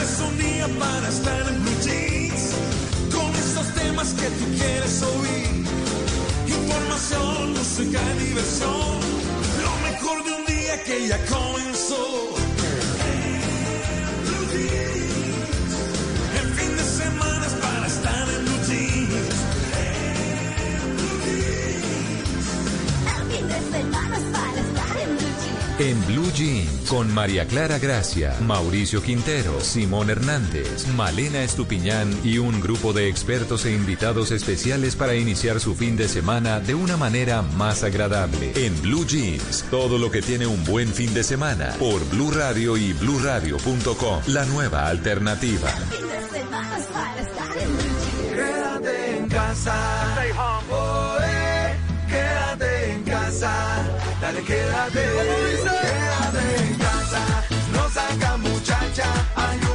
Es un día para estar en blue jeans, con esos temas que tú quieres oír. Información, música, diversión, lo mejor de un día que ya comenzó. En Blue Jeans, con María Clara Gracia, Mauricio Quintero, Simón Hernández, Malena Estupiñán y un grupo de expertos e invitados especiales para iniciar su fin de semana de una manera más agradable. En Blue Jeans, todo lo que tiene un buen fin de semana, por Blue Radio y bluradio.com, la nueva alternativa. Quédate en casa. Quédate en casa. Dale, quédate. Quédate en casa. No saca muchacha.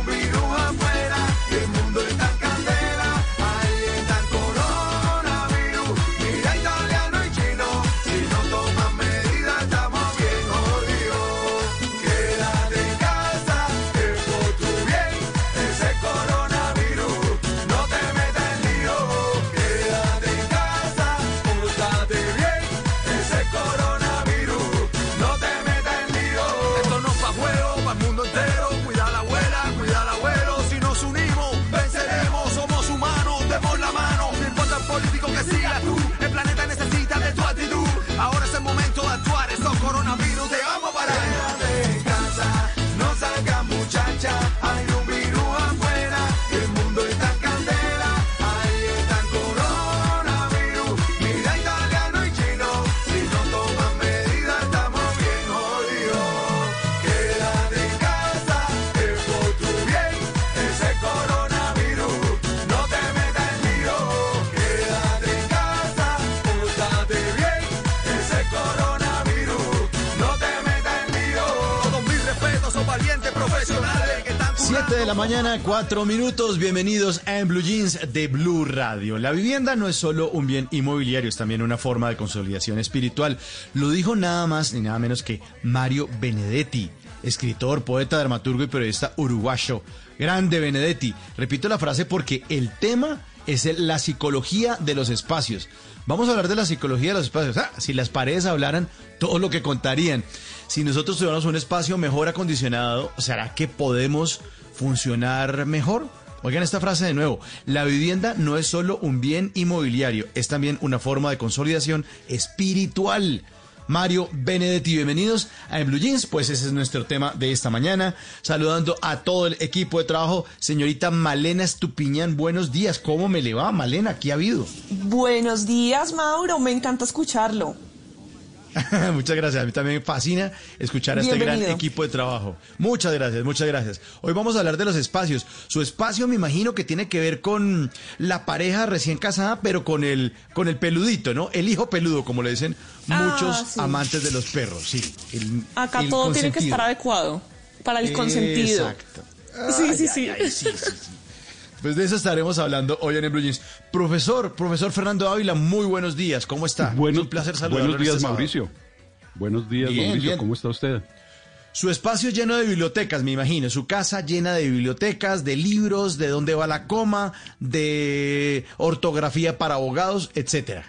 De la mañana, 4 minutos. Bienvenidos a En Blue Jeans de Blue Radio. La vivienda no es solo un bien inmobiliario, es también una forma de consolidación espiritual. Lo dijo nada más ni nada menos que Mario Benedetti, escritor, poeta, dramaturgo y periodista uruguayo. Grande Benedetti. Repito la frase porque el tema es la psicología de los espacios. Vamos a hablar de la psicología de los espacios. Ah, si las paredes hablaran, todo lo que contarían. Si nosotros tuviéramos un espacio mejor acondicionado, ¿será que podemos funcionar mejor? Oigan esta frase de nuevo. La vivienda no es solo un bien inmobiliario, es también una forma de consolidación espiritual. Mario Benedetti, bienvenidos a En Blue Jeans, pues ese es nuestro tema de esta mañana. Saludando a todo el equipo de trabajo, señorita Malena Estupiñán, buenos días, ¿cómo me le va, Malena? ¿Qué ha habido? Buenos días, Mauro. Me encanta escucharlo. muchas gracias, a mí también me fascina escuchar a este gran equipo de trabajo. Muchas gracias, muchas gracias. Hoy vamos a hablar de los espacios. Su espacio me imagino que tiene que ver con la pareja recién casada, pero con el, con el peludito, ¿no? El hijo peludo, como le dicen muchos Ah, sí. amantes de los perros, sí. el- Acá el todo tiene que estar adecuado para el consentido. Exacto. Sí, Ay, sí, ay, sí. ay, sí, sí, sí. Pues de eso estaremos hablando hoy en el Blue Jeans. Profesor, profesor Fernando Ávila, muy buenos días. ¿Cómo está? Buenos, es un placer saludarlo. buenos en días, este. Mauricio. Buenos días, Bien, Mauricio. bien. ¿Cómo está usted? Su espacio es lleno de bibliotecas, me imagino. Su casa llena de bibliotecas, de libros, de dónde va la coma, de ortografía para abogados, etcétera.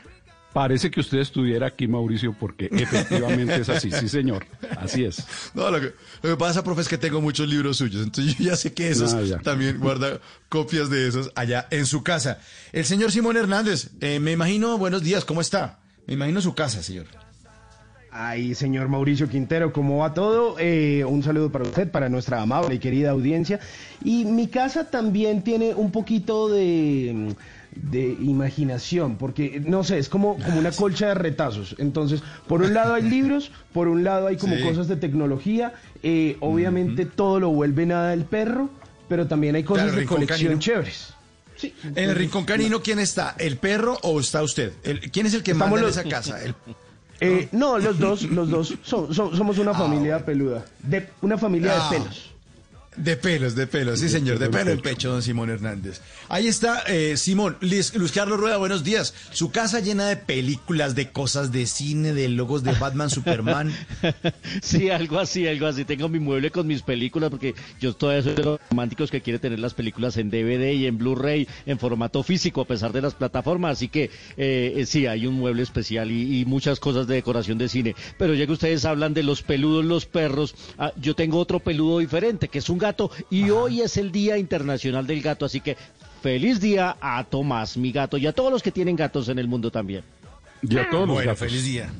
Parece que usted estuviera aquí, Mauricio, porque efectivamente es así. Sí, señor. Así es. No, lo que, lo que pasa, profe, es que tengo muchos libros suyos, entonces yo ya sé que esos Ah, también guarda copias de esos allá en su casa. El señor Simón Hernández, eh, me imagino, buenos días, ¿cómo está? Me imagino su casa, señor. Ay, señor Mauricio Quintero, ¿cómo va todo? Eh, un saludo para usted, para nuestra amable y querida audiencia. Y mi casa también tiene un poquito de, de imaginación, porque, no sé, es como, como una colcha de retazos. Entonces, por un lado hay libros, por un lado hay como Sí. cosas de tecnología, eh, obviamente todo lo vuelve nada el perro, pero también hay cosas Claro, de colección Canino. chéveres. Sí. En el rincón canino, ¿quién está? ¿El perro o está usted? El- ¿Quién es el que Estamos manda en esa casa? El- Eh, no, los dos, los dos. So- so- somos una familia peluda. De, una familia Ah. de pelos. De pelos, de pelos, sí señor, de pelo en pecho, don Simón Hernández. Ahí está, eh, Simón, Luis, Luis Carlos Rueda, buenos días. Su casa llena de películas, de cosas de cine, de logos de Batman, Superman. Sí, algo así, algo así. Tengo mi mueble con mis películas porque yo todavía soy de los románticos que quiere tener las películas en DVD y en Blu-ray en formato físico a pesar de las plataformas. Así que eh, eh, sí, hay un mueble especial y, y muchas cosas de decoración de cine. Pero ya que ustedes hablan de los peludos, los perros, ah, yo tengo otro peludo diferente que es un gato y hoy es el Día Internacional del Gato. Así que feliz día a Tomás, mi gato, y a todos los que tienen gatos en el mundo también. Y a todos los Bueno, gatos. feliz día.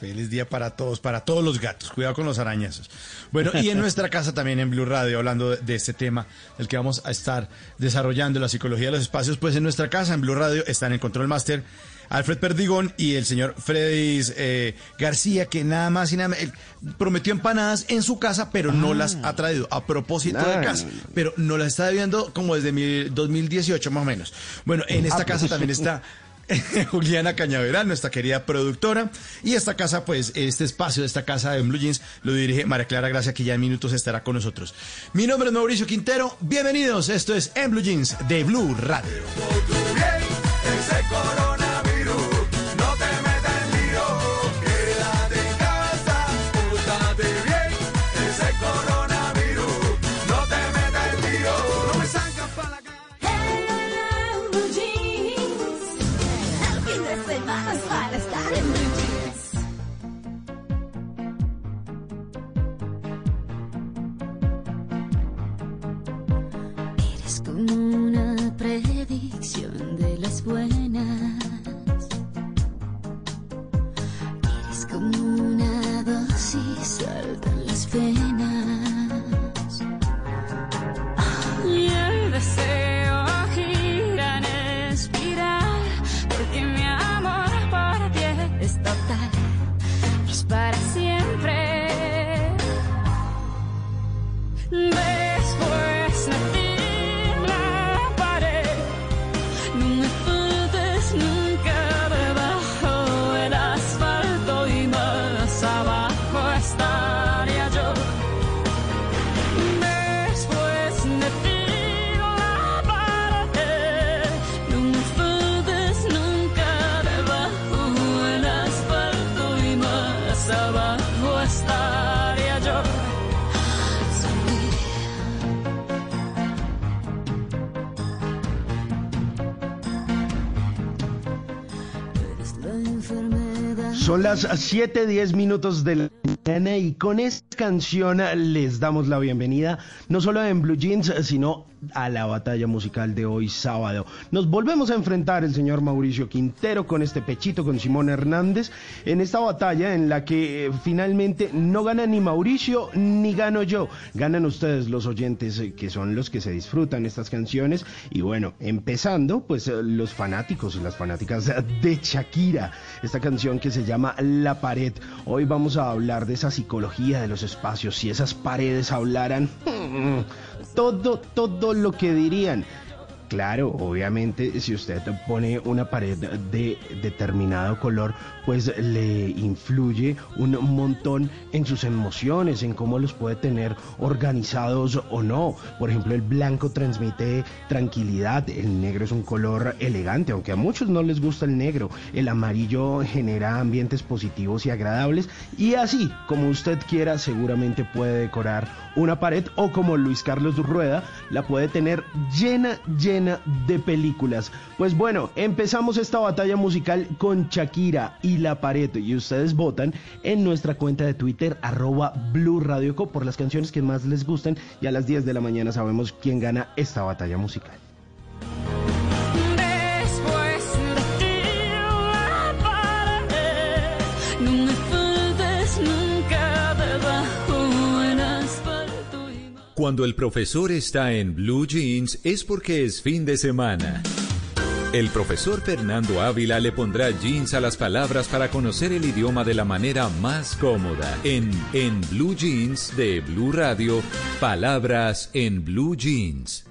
Feliz día para todos, para todos los gatos. Cuidado con los arañazos. Bueno, y en nuestra casa también en Blue Radio, hablando de, de este tema del que vamos a estar desarrollando, la psicología de los espacios, pues en nuestra casa en Blue Radio están en Control Master Alfred Perdigón y el señor Freddy eh, García, que nada más y nada él prometió empanadas en su casa, pero no las ha traído a propósito Ah, de casa. no, no. Pero no las está viendo como desde mi- 2018 más o menos. Bueno, en esta casa también está Juliana Cañaveral, nuestra querida productora. Y esta casa, pues, este espacio de esta casa de Blue Jeans lo dirige María Clara Gracia, que ya en minutos estará con nosotros. Mi nombre es Mauricio Quintero. Bienvenidos. Esto es En Blue Jeans de Blue Radio. Predicción de las buenas. Eres como una dosis alta en las venas. Son las 7, 10 minutos de la y con esta canción les damos la bienvenida no solo en Blue Jeans, sino a la batalla musical de hoy sábado. Nos volvemos a enfrentar el señor Mauricio Quintero con este pechito con Simón Hernández en esta batalla en la que eh, finalmente no gana ni Mauricio ni gano yo. Ganan ustedes los oyentes eh, que son los que se disfrutan estas canciones y bueno, empezando pues eh, los fanáticos y las fanáticas de Shakira, esta canción que se llama La pared. Hoy vamos a hablar de esa psicología de los espacios, si esas paredes hablaran todo, todo lo que dirían. Claro, obviamente, si usted pone una pared de determinado color, pues le influye un montón en sus emociones, en cómo los puede tener organizados o no. Por ejemplo, el blanco transmite tranquilidad, el negro es un color elegante, aunque a muchos no les gusta el negro. El amarillo genera ambientes positivos y agradables. Y así, como usted quiera, seguramente puede decorar una pared o como Luis Carlos Rueda, la puede tener llena, llena de películas. Pues bueno, empezamos esta batalla musical con Shakira y La Pared y ustedes votan en nuestra cuenta de Twitter arroba Blue Radio Co por las canciones que más les gusten y a las 10 de la mañana sabemos quién gana esta batalla musical. Después de la Cuando el profesor está en Blue Jeans es porque es fin de semana. El profesor Fernando Ávila le pondrá jeans a las palabras para conocer el idioma de la manera más cómoda. En En Blue Jeans de Blue Radio, palabras en Blue Jeans.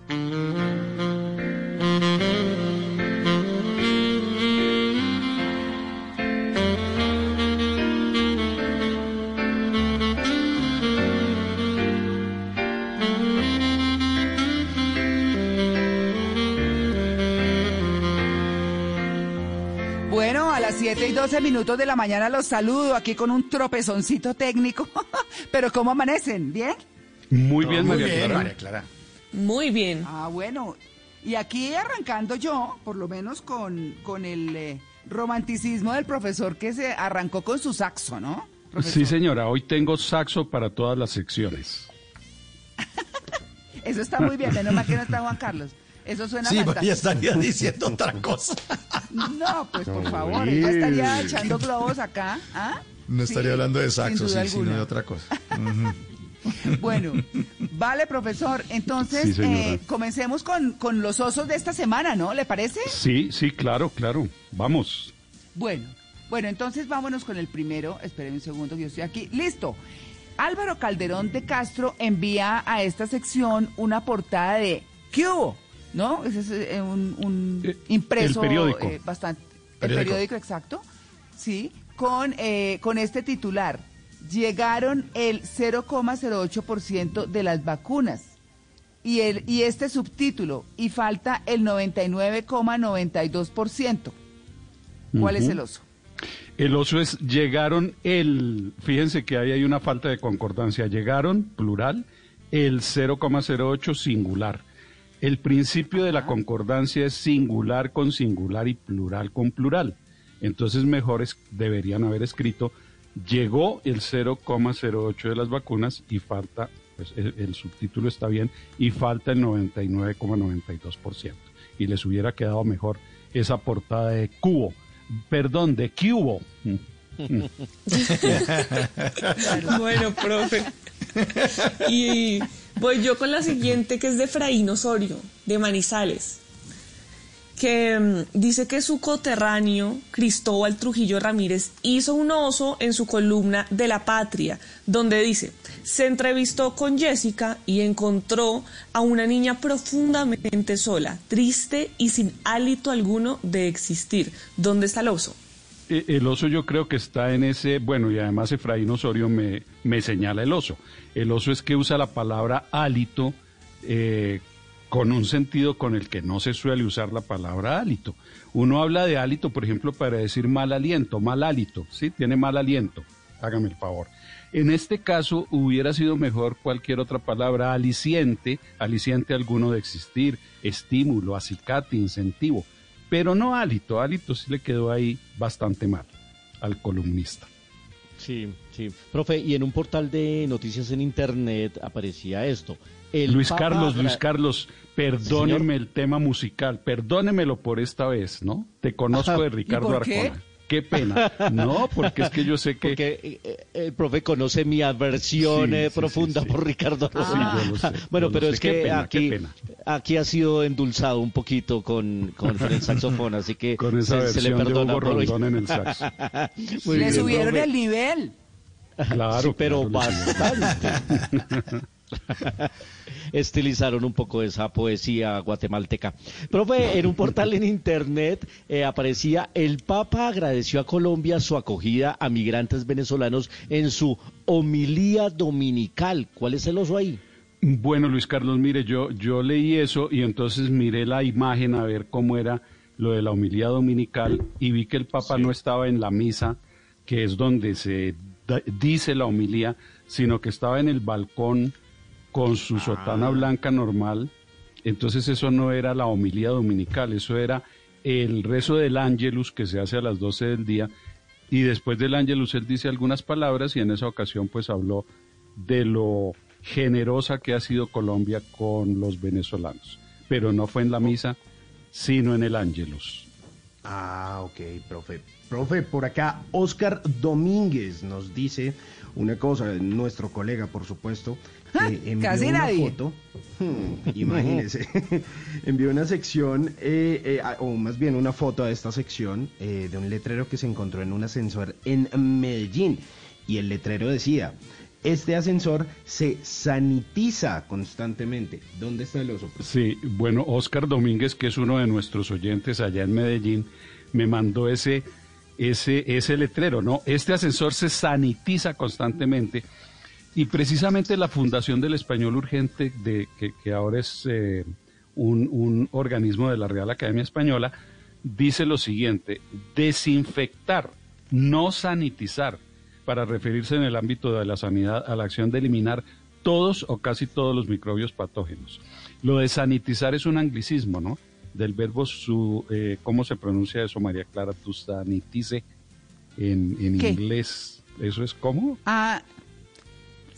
7 y 12 minutos de la mañana los saludo aquí con un tropezoncito técnico. Pero ¿cómo amanecen? ¿Bien? Muy bien, Muy María bien, Clara. María Clara. Muy bien. Ah, bueno. Y aquí arrancando yo, por lo menos con, con el eh, romanticismo del profesor que se arrancó con su saxo, ¿no? Profesor? Sí, señora, hoy tengo saxo para todas las secciones. Eso está muy bien, menos mal que no está Juan Carlos. Eso suena Sí, María fantástico. estaría diciendo otra cosa. No, pues por favor, ella estaría echando globos acá. ¿ah? No estaría Sí, hablando de saxo, sí, sino de otra cosa. Bueno, vale, profesor. Entonces, Sí, eh, comencemos con, con los osos de esta semana, ¿no? ¿Le parece? Sí, sí, claro, claro. Vamos. Bueno, bueno, entonces vámonos con el primero. Espérenme un segundo que yo estoy aquí. Listo. Álvaro Calderón de Castro envía a esta sección una portada de ¿Qué hubo? ¿No? Ese es eh, un, un Eh, impreso el periódico. eh, bastante. El Periódico. periódico, exacto. Sí, con, eh, con este titular. Llegaron el 0,08% de las vacunas. Y, el, y este subtítulo, y falta el 99,92%. ¿Cuál es el oso? El oso es llegaron el, fíjense que ahí hay una falta de concordancia, llegaron, plural, el 0,08 singular. El principio de la concordancia es singular con singular y plural con plural. Entonces mejor deberían haber escrito, llegó el 0,08 de las vacunas y falta, pues el, el subtítulo está bien, y falta el 99,92%. Y les hubiera quedado mejor esa portada de cubo, perdón, de cubo. Bueno, profe. Y voy yo con la siguiente, que es de Efraín Osorio, de Manizales, que mm, dice que su coterráneo, Cristóbal Trujillo Ramírez, hizo un oso en su columna de La Patria, donde dice, se entrevistó con Jessica y encontró a una niña profundamente sola, triste y sin hálito alguno de existir. ¿Dónde está el oso? El oso yo creo que está en ese, bueno, y además Efraín Osorio me, me señala el oso. El oso es que usa la palabra hálito eh, con un sentido con el que no se suele usar la palabra hálito. Uno habla de hálito, por ejemplo, para decir mal aliento, mal hálito, ¿sí? Tiene mal aliento, hágame el favor. En este caso hubiera sido mejor cualquier otra palabra, aliciente, aliciente alguno de existir, estímulo, acicate, incentivo, pero no hálito, hálito sí le quedó ahí bastante mal al columnista. Sí, sí. Profe, y en un portal de noticias en internet aparecía esto. El Luis Papa Carlos, Luis Carlos, perdóneme Señor. el tema musical, perdónemelo por esta vez, ¿no? Te conozco de Ricardo por qué? Arjona. Qué pena. No, porque es que yo sé que... Porque eh, el profe conoce mi aversión Sí, eh, sí, profunda sí, sí. por Ricardo Sí, Arjona. yo lo sé, bueno, yo lo pero sé. es Qué que pena, aquí, pena. aquí ha sido endulzado un poquito con, con el saxofón, así que Con esa se, se le perdona Hugo por hoy. En el saxo. Muy Le bien, subieron profe. el nivel. Claro, Sí, pero claro, bastante. Estilizaron un poco esa poesía guatemalteca. Profe, en un portal en internet eh, aparecía el Papa agradeció a Colombia su acogida a migrantes venezolanos en su homilía dominical. ¿Cuál es el oso ahí? Bueno, Luis Carlos, mire, yo, yo leí eso y entonces miré la imagen a ver cómo era lo de la homilía dominical y vi que el Papa no estaba en la misa, que es donde se da- dice la homilía, sino que estaba en el balcón con su sotana blanca normal. Entonces eso no era la homilía dominical, eso era el rezo del ángelus que se hace a las 12 del día y después del ángelus él dice algunas palabras y en esa ocasión pues habló de lo generosa que ha sido Colombia con los venezolanos, pero no fue en la misa, sino en el ángelus. Ah, ok, profe. Profe, por acá Oscar Domínguez nos dice una cosa, nuestro colega, por supuesto, Que envió casi una nadie. foto, hmm, imagínese, envió una sección, eh, eh, a- o más bien una foto de esta sección eh, de un letrero que se encontró en un ascensor en Medellín. Y el letrero decía, este ascensor se sanitiza constantemente. ¿Dónde está el oso? Sí, bueno, Oscar Domínguez, que es uno de nuestros oyentes allá en Medellín, me mandó ese, ese, ese letrero, ¿no? Este ascensor se sanitiza constantemente y precisamente la Fundación del Español Urgente, de, que, que ahora es eh, un, un organismo de la Real Academia Española, dice lo siguiente, desinfectar, no sanitizar, para referirse en el ámbito de la sanidad a la acción de eliminar todos o casi todos los microbios patógenos. Lo de sanitizar es un anglicismo, ¿no? Del verbo su, eh, ¿cómo se pronuncia eso, María Clara? Tu sanitice en, en inglés. ¿Eso es cómo? Ah,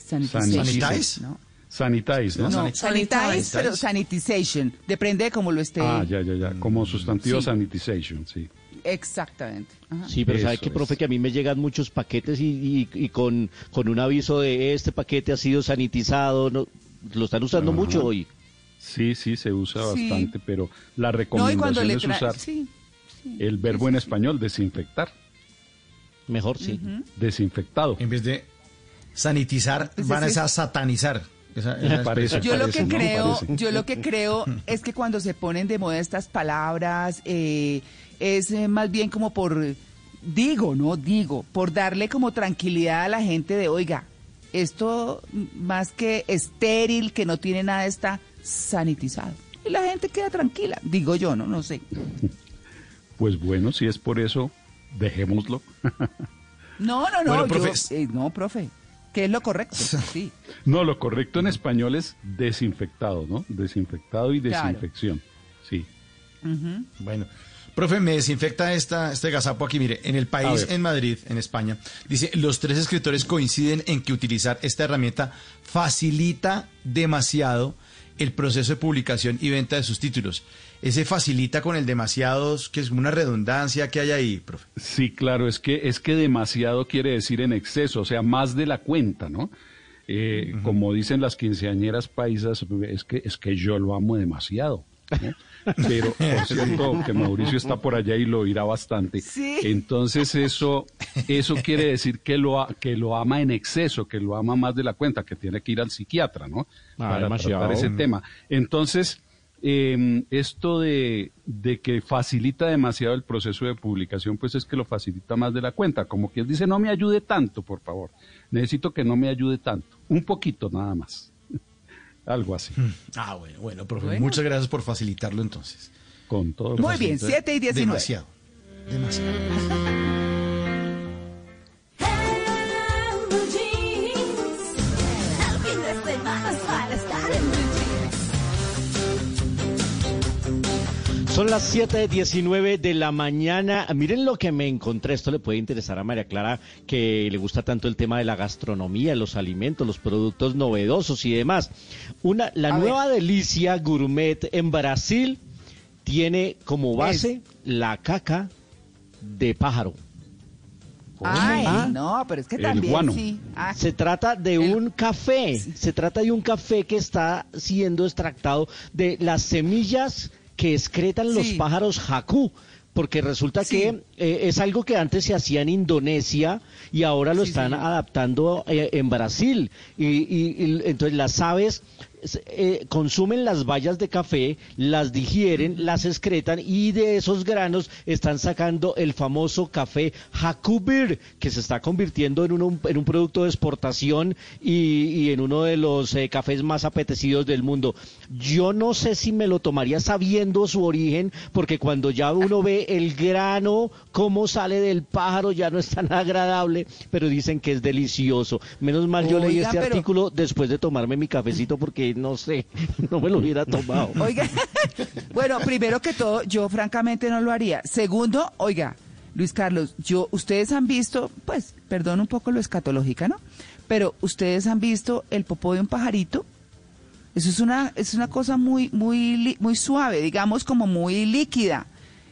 Sanitize. ¿no? Sanitize, ¿no? No, Sanit- sanitize, pero sanitization. Depende de cómo lo esté. Ah, ya, ya, ya. Como sustantivo Sí. sanitization, sí. Exactamente. Ajá. Sí, pero ¿sabe Eso qué, profe? es. Que a mí me llegan muchos paquetes y, y- y con, con un aviso de este paquete ha sido sanitizado. ¿no? Lo están usando Ajá. mucho hoy. Sí, sí, se usa Sí. bastante, pero la No, recomendación le es usar sí, sí. el verbo en español, desinfectar, Mejor, sí. desinfectado. En vez de sanitizar, Pues van a ese- a satanizar. Esa- Me esa parece. expresión. Yo lo que ¿no? creo, Parece. yo lo que creo es que cuando se ponen de moda estas palabras eh, es eh, más bien como por digo, no digo, por darle como tranquilidad a la gente de, oiga, esto más que estéril, que no tiene nada está sanitizado. Y la gente queda tranquila, digo yo, no, no sé. Pues bueno, si es por eso, dejémoslo. No, no, no, Bueno, yo- profe. eh, no, profe, que es lo correcto, sí. No, lo correcto en español es desinfectado, ¿no? Desinfectado y Claro. desinfección. Sí. Bueno, profe, me desinfecta esta, este gazapo aquí. Mire, en el país, en Madrid, en España, dice, los tres escritores coinciden en que utilizar esta herramienta facilita demasiado el proceso de publicación y venta de sus títulos. Ese facilita con el demasiado, que es una redundancia que hay ahí, profe. Sí, claro, es que, es que demasiado quiere decir en exceso, o sea, más de la cuenta, ¿no? Eh, Como dicen las quinceañeras paisas, es que, es que yo lo amo demasiado. Pero, por cierto, que Mauricio está por allá y lo oirá bastante. Sí. Entonces, eso, eso quiere decir que lo, que lo ama en exceso, que lo ama más de la cuenta, que tiene que ir al psiquiatra, ¿no? Ah, Para demasiado. tratar ese tema. Entonces, eh, esto de, de que facilita demasiado el proceso de publicación, pues es que lo facilita más de la cuenta. Como quien dice, no me ayude tanto, por favor. Necesito que no me ayude tanto. Un poquito nada más. Algo así. Ah, bueno, bueno, profe. Bueno. Muchas gracias por facilitarlo entonces. Con todo. Muy bien, 7 y 19. Demasiado. Demasiado. Son las 7.19 de la mañana. Miren lo que me encontré. Esto le puede interesar a María Clara, que le gusta tanto el tema de la gastronomía, los alimentos, los productos novedosos y demás. Una, la A nueva delicia gourmet en Brasil tiene como base Es- la caca de pájaro. Ay, Ah. no, pero es que El también guano. sí. Ah, Se trata de El- un café, se trata de un café que está siendo extractado de las semillas que excretan los pájaros jacú, porque resulta Sí. que eh, es algo que antes se hacía en Indonesia y ahora lo Sí, están adaptando eh, en Brasil. Y, y- y entonces las aves eh, consumen las bayas de café, las digieren, las excretan y de esos granos están sacando el famoso café Hakubir, que se está convirtiendo en, uno- en un producto de exportación y, y en uno de los eh, cafés más apetecidos del mundo. Yo no sé si me lo tomaría sabiendo su origen, porque cuando ya uno ve el grano, cómo sale del pájaro, ya no es tan agradable, pero dicen que es delicioso. Menos mal yo leí este pero- artículo después de tomarme mi cafecito porque no sé, no me lo hubiera tomado. Oiga, bueno, primero que todo, yo francamente no lo haría. Segundo, oiga, Luis Carlos, yo, ustedes han visto, pues, perdón un poco lo escatológica, ¿no? Pero ustedes han visto el popó de un pajarito. Eso es una, es una cosa muy, muy, muy suave, digamos como muy líquida.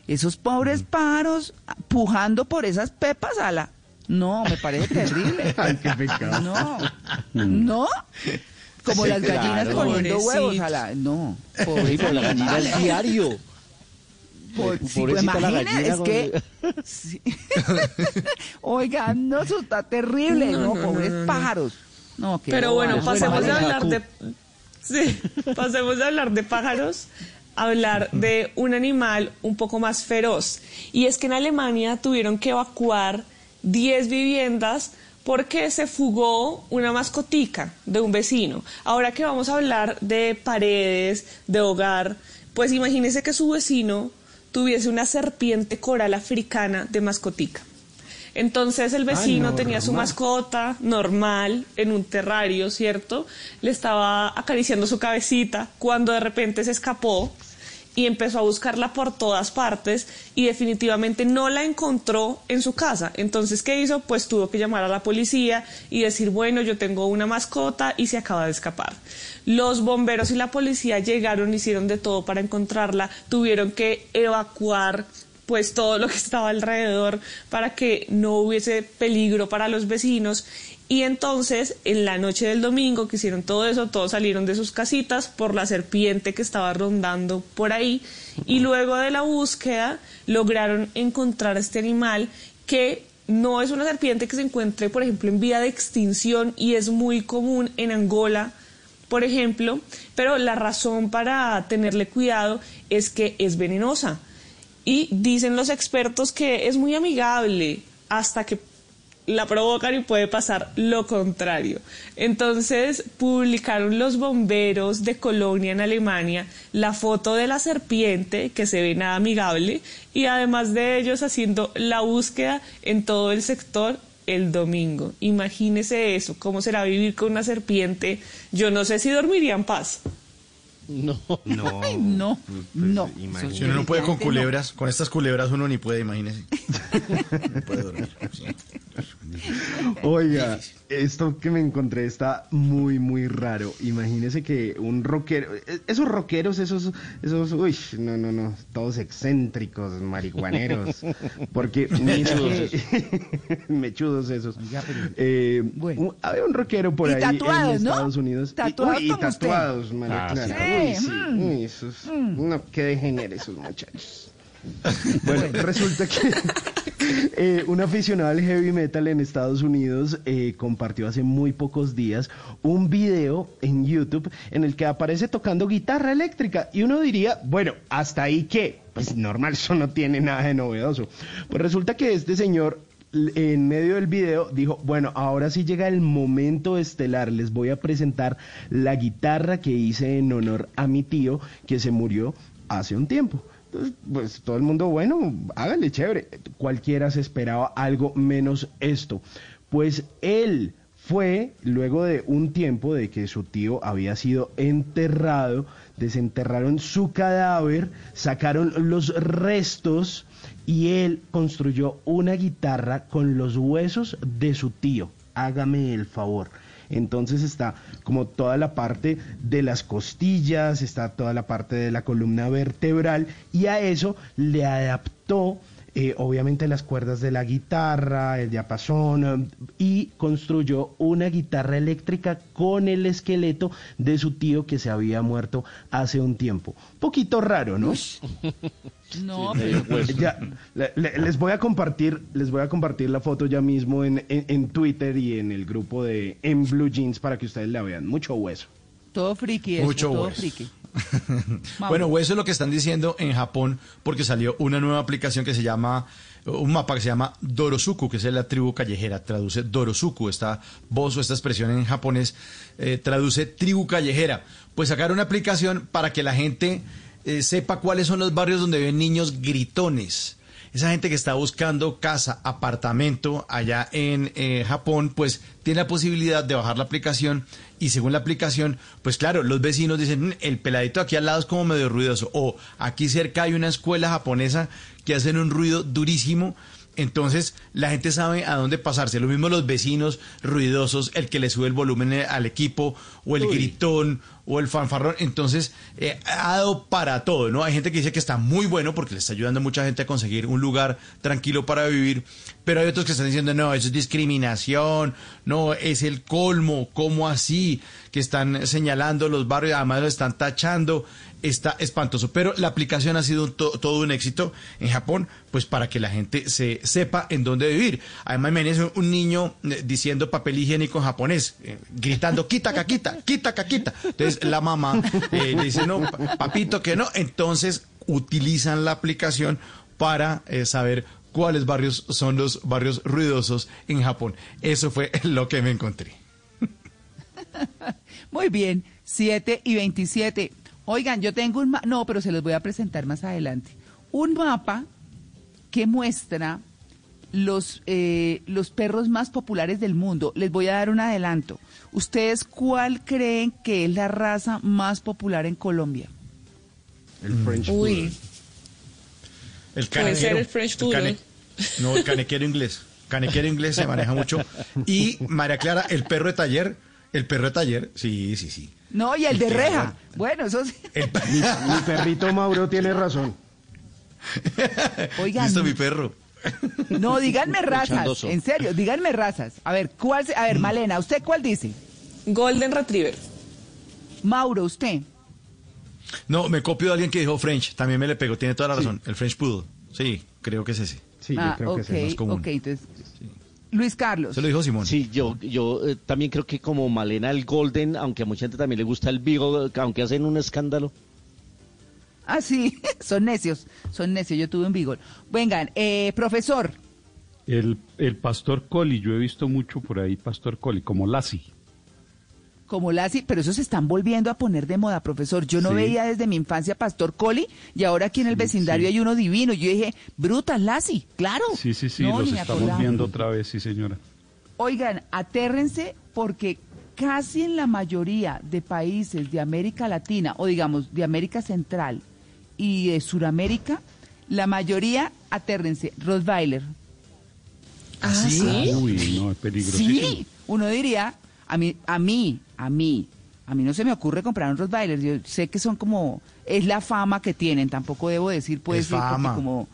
Esos pobres pájaros pujando por esas pepas a la... No, me parece terrible. Ay, qué pecado. No, no. Como Sí, las gallinas claro. poniendo huevos a la... No, Sí, pobre pero la gallina es diario. Por- sí, pues, la imaginen, gallina es que... sí. Oiga, no, eso está terrible, No, no, no, pobres no, no. pájaros. No, qué Pero bueno, pasemos de María hablar de sí, pasemos de hablar de pájaros a hablar de un animal un poco más feroz. Y es que en Alemania tuvieron que evacuar 10 viviendas porque se fugó una mascotica de un vecino. Ahora que vamos a hablar de paredes, de hogar, pues imagínese que su vecino tuviese una serpiente coral africana de mascotica. Entonces el vecino tenía su mascota normal en un terrario, ¿cierto? Le estaba acariciando su cabecita cuando de repente se escapó y empezó a buscarla por todas partes y definitivamente no la encontró en su casa. Entonces, ¿qué hizo? Pues tuvo que llamar a la policía y decir, bueno, yo tengo una mascota y se acaba de escapar. Los bomberos y la policía llegaron, hicieron de todo para encontrarla, tuvieron que evacuar pues todo lo que estaba alrededor para que no hubiese peligro para los vecinos. Y entonces, en la noche del domingo que hicieron todo eso, todos salieron de sus casitas por la serpiente que estaba rondando por ahí. Y luego de la búsqueda, lograron encontrar a este animal que no es una serpiente que se encuentre, por ejemplo, en vía de extinción y es muy común en Angola, por ejemplo, pero la razón para tenerle cuidado es que es venenosa. Y dicen los expertos que es muy amigable hasta que la provocan y puede pasar lo contrario. Entonces publicaron los bomberos de Colonia en Alemania la foto de la serpiente que se ve nada amigable y además de ellos haciendo la búsqueda en todo el sector el domingo. Imagínese eso, cómo será vivir con una serpiente. Yo no sé si dormiría en paz. No. No, Ay, no, no. imagínate. Si uno no puede con culebras, con estas culebras uno ni puede, imagínese. No puede dormir. Oiga, esto que me encontré está muy, muy raro. Imagínese que un rockero, eh, esos rockeros, esos, esos, uy, no, no, no, todos excéntricos, marihuaneros, porque que- mechudos esos. Eh, Bueno. un- había un rockero por Y ahí tatuados, en ¿no? Estados Unidos. Y- Tatuados uy, y tatuados, María Ah, Clara. sí. Uy, sí, Mm. uy, esos, no, que degenere esos muchachos. Bueno, resulta que eh, un aficionado al heavy metal en Estados Unidos eh, compartió hace muy pocos días un video en YouTube en el que aparece tocando guitarra eléctrica y uno diría, bueno, hasta ahí que, pues normal, eso no tiene nada de novedoso. Pues resulta que este señor en medio del video dijo, bueno, ahora sí llega el momento estelar, les voy a presentar la guitarra que hice en honor a mi tío que se murió hace un tiempo. Entonces, pues todo el mundo, bueno, hágale chévere. Cualquiera se esperaba algo menos esto. Pues él fue, luego de un tiempo de que su tío había sido enterrado, desenterraron su cadáver, sacaron los restos y él construyó una guitarra con los huesos de su tío. Hágame el favor. Entonces está como toda la parte de las costillas, está toda la parte de la columna vertebral y a eso le adaptó eh, obviamente las cuerdas de la guitarra, el diapasón eh, y construyó una guitarra eléctrica con el esqueleto de su tío que se había muerto hace un tiempo. Poquito raro, ¿no? No, pero pues, Ya, le- le- les voy a compartir, les voy a compartir la foto ya mismo en, en- en Twitter y en el grupo de En Blue Jeans para que ustedes la vean. Mucho hueso. todo friki eso, Mucho todo hueso. friki. Bueno, o eso es lo que están diciendo en Japón, porque salió una nueva aplicación que se llama, un mapa que se llama Dorosuku, que es la tribu callejera, traduce Dorosuku, esta voz o esta expresión en japonés, eh, traduce tribu callejera. Pues sacar una aplicación para que la gente eh, sepa cuáles son los barrios donde ven niños gritones. Esa gente que está buscando casa, apartamento allá en eh, Japón, pues tiene la posibilidad de bajar la aplicación y según la aplicación, pues claro, los vecinos dicen, "Mm, el peladito aquí al lado es como medio ruidoso o aquí cerca hay una escuela japonesa que hacen un ruido durísimo. Entonces la gente sabe a dónde pasarse. Lo mismo los vecinos ruidosos, el que le sube el volumen eh, al equipo o el gritón o el fanfarrón. Entonces, eh, ha dado para todo, ¿no? Hay gente que dice que está muy bueno porque le está ayudando a mucha gente a conseguir un lugar tranquilo para vivir, pero hay otros que están diciendo, no, eso es discriminación, no, es el colmo, ¿cómo así? Que están señalando los barrios, además lo están tachando, está espantoso. Pero la aplicación ha sido to- todo un éxito en Japón, pues para que la gente se sepa en dónde vivir. Además, imagínense un niño eh, diciendo papel higiénico en japonés, eh, gritando, quita, caquita, quita, caquita. Entonces la mamá eh, dice, no, pa- papito, que no. Entonces utilizan la aplicación para eh, saber cuáles barrios son los barrios ruidosos en Japón. Eso fue lo que me encontré. Muy bien, 7 y 27. Oigan, yo tengo un mapa, no, pero se los voy a presentar más adelante. Un mapa que muestra los, eh, los perros más populares del mundo. Les voy a dar un adelanto. ¿Ustedes cuál creen que es la raza más popular en Colombia? El French Uy, El Puede ser el French Poodle. no, el canequero inglés. Canequero inglés se maneja mucho. Y María Clara, el perro de taller. El perro de taller, sí, sí, sí. No, y el de El reja. Bueno, eso sí. El- Mi, mi perrito Mauro tiene razón. Oigan, Listo, mi perro. no, díganme razas. Chandoso. En serio, díganme razas. A ver, ¿cuál? se- A ver, Malena, ¿usted cuál dice? Golden Retriever. Mauro, ¿usted? No, me copio de alguien que dijo French. También me le pegó, tiene toda la razón. El French Poodle. Sí, creo que es ese. Sí, ah, yo creo que ok, sí. más común. ok, entonces. Luis Carlos. Se lo dijo Simón. Sí, yo, yo eh, también creo que como Malena el Golden, aunque a mucha gente también le gusta el Beagle, aunque hacen un escándalo. Ah, sí, son necios, son necios. Yo tuve un Beagle. Vengan, eh, profesor. El, el pastor Collie, yo he visto mucho por ahí pastor Collie, como Lassie. Como Lassie, pero esos se están volviendo a poner de moda, profesor. Yo no Sí. veía desde mi infancia Pastor Collie y ahora aquí en el vecindario sí. hay uno divino. Yo dije, bruta, Lassie, claro. Sí, sí, sí, No, los estamos acordaba. viendo otra vez, sí, señora. Oigan, atérrense porque casi en la mayoría de países de América Latina o digamos de América Central y de Suramérica, la mayoría, atérrense, Rottweiler. Ah, ¿Sí? sí. Uy, no, es peligrosísimo. Sí, uno diría, a mí, a mí, a mí, a mí no se me ocurre comprar un Rottweiler. Yo sé que son como, es la fama que tienen, tampoco debo decir, pues, Es fama. como,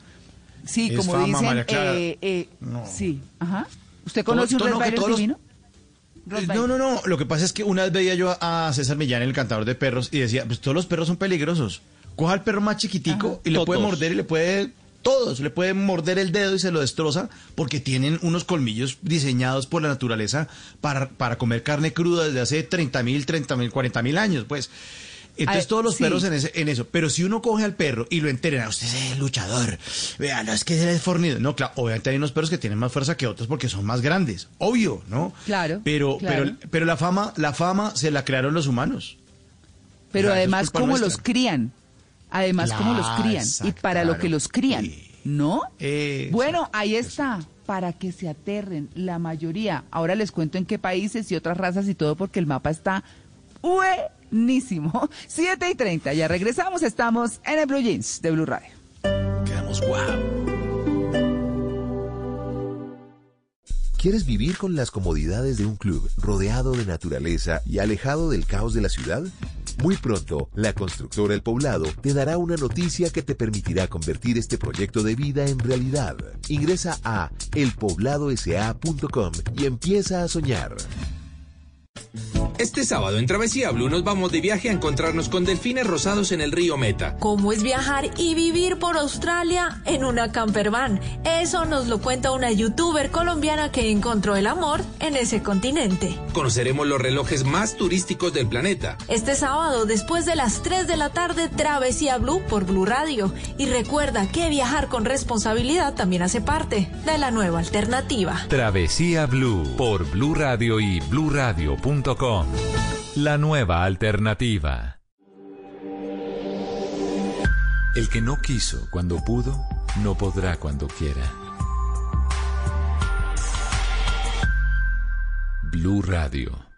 sí, Es como fama, dicen, María Clara. eh, eh, No. sí, ajá. ¿Usted conoce Todo- un Rottweiler todos los- divino? Eh, Rottweiler. No, no, no. Lo que pasa es que una vez veía yo a César Millán, el cantador de perros, y decía, pues todos los perros son peligrosos. Coja al perro más chiquitico y le puede morder y le puede... Todos, le puede morder el dedo y se lo destroza porque tienen unos colmillos diseñados por la naturaleza para, para comer carne cruda desde hace 30 mil, 30 mil, 40 mil años, pues. Entonces Ay, todos los sí. perros en, ese- en eso. Pero si uno coge al perro y lo entrena, usted es el luchador, vea, no es que es fornido. No, claro, obviamente hay unos perros que tienen más fuerza que otros porque son más grandes, obvio, ¿no? Claro, Pero, claro. pero, pero la fama, la fama se la crearon los humanos. Pero O sea, eso es además, ¿cómo nuestra. los crían? Además, ¿cómo los crían? Y para lo que los crían. ¿no? Eso, Bueno, ahí está, para que se aterren la mayoría. Ahora les cuento en qué países y otras razas y todo, porque el mapa está buenísimo. 7 y 30, ya regresamos, estamos en el Blue Jeans de Blue Radio. Quedamos guau. ¿Quieres vivir con las comodidades de un club rodeado de naturaleza y alejado del caos de la ciudad? Muy pronto, la constructora El Poblado te dará una noticia que te permitirá convertir este proyecto de vida en realidad. Ingresa a elpobladosa.com y empieza a soñar. Este sábado en Travesía Blue nos vamos de viaje a encontrarnos con delfines rosados en el río Meta. ¿Cómo es viajar y vivir por Australia en una campervan? Eso nos lo cuenta una youtuber colombiana que encontró el amor en ese continente. Conoceremos los relojes más turísticos del planeta. Este sábado, después de las 3 de la tarde, Travesía Blue por Blue Radio. Y recuerda que viajar con responsabilidad también hace parte de la nueva alternativa. Travesía Blue por Blue Radio y bluradio.com. La nueva alternativa. El que no quiso cuando pudo, no podrá cuando quiera. Blue Radio.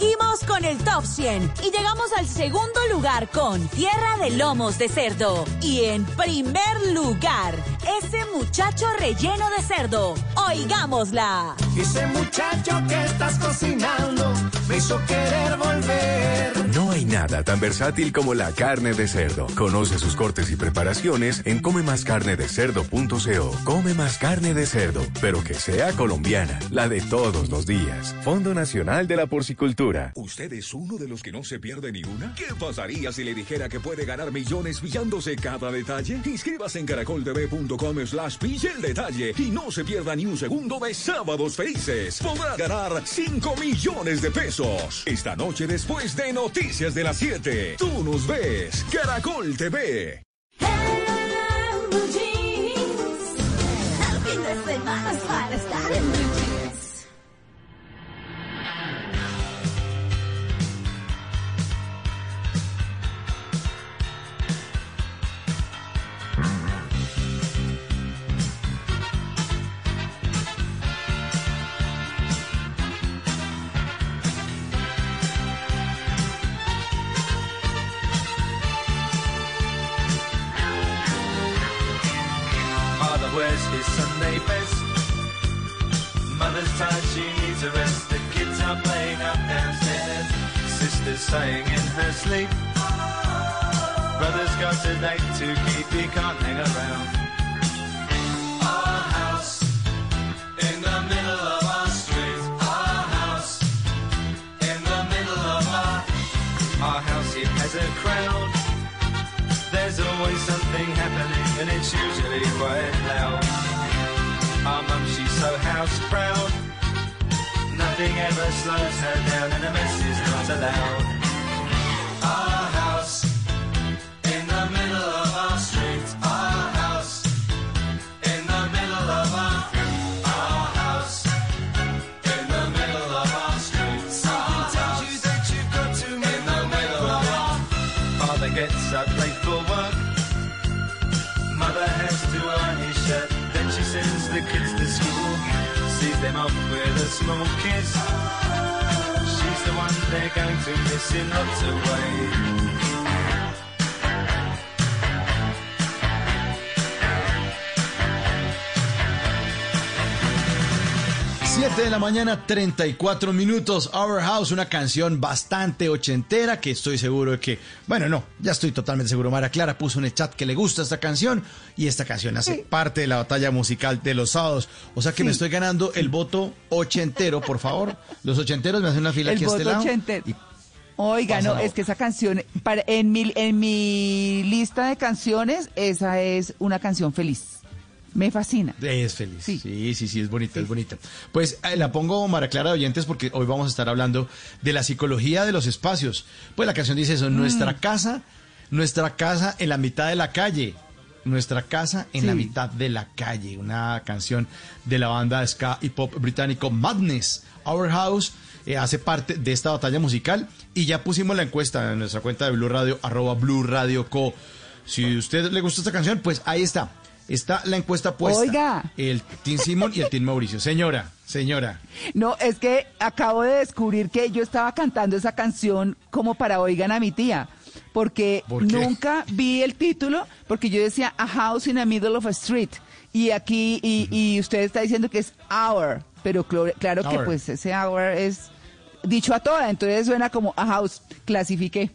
Seguimos con el top 100 y llegamos al segundo lugar con Tierra de Lomos de Cerdo. Y en primer lugar, ese muchacho relleno de cerdo. Oigámosla. Ese muchacho que estás cocinando me hizo querer volver. No hay nada tan versátil como la carne de cerdo. Conoce sus cortes y preparaciones en comemascarnedecerdo.co. Come más carne de cerdo, pero que sea colombiana, la de todos los días. Fondo Nacional de la Porcicultura. ¿Usted es uno de los que no se pierde ni una? ¿Qué pasaría si le dijera que puede ganar millones pillándose cada detalle? Inscríbase en caracoltv.com slash pille el detalle y no se pierda ni un segundo de Sábados Felices. Podrá ganar 5 millones de pesos. Esta noche después de Noticias de las 7. Tú nos ves. Caracol TV. Mañana, 34 minutos. Our House, una canción bastante ochentera que estoy seguro de que, bueno, no, ya estoy totalmente seguro. Mara Clara puso en el chat que le gusta esta canción y esta canción hace parte de la batalla musical de los sábados. O sea que me estoy ganando el voto ochentero, por favor. Los ochenteros me hacen una fila El aquí a este lado. ochentero. Y- Oiga, no, es que esa canción, para, en, mi, en mi lista de canciones, esa es una canción feliz. Me fascina. Es feliz. Sí, sí, sí, es bonita, es bonita. Pues eh, la pongo Mara Clara de oyentes porque hoy vamos a estar hablando de la psicología de los espacios. Pues la canción dice eso, nuestra casa, nuestra casa en la mitad de la calle. Nuestra casa en la mitad de la calle. Una canción de la banda ska y pop británico Madness. Our House eh, hace parte de esta batalla musical y ya pusimos la encuesta en nuestra cuenta de Blue Radio, arroba Blue Radio Co. Si a usted le gusta esta canción, pues ahí está. Está la encuesta puesta. Oiga. El Team Simon y el Team Mauricio. Señora, señora. No, es que acabo de descubrir que yo estaba cantando esa canción como para oigan a mi tía, porque nunca vi el título, porque yo decía A House in the Middle of a Street, y aquí, y, y usted está diciendo que es Hour, pero claro que pues ese Hour es dicho a toda, entonces suena como A House, clasifiqué.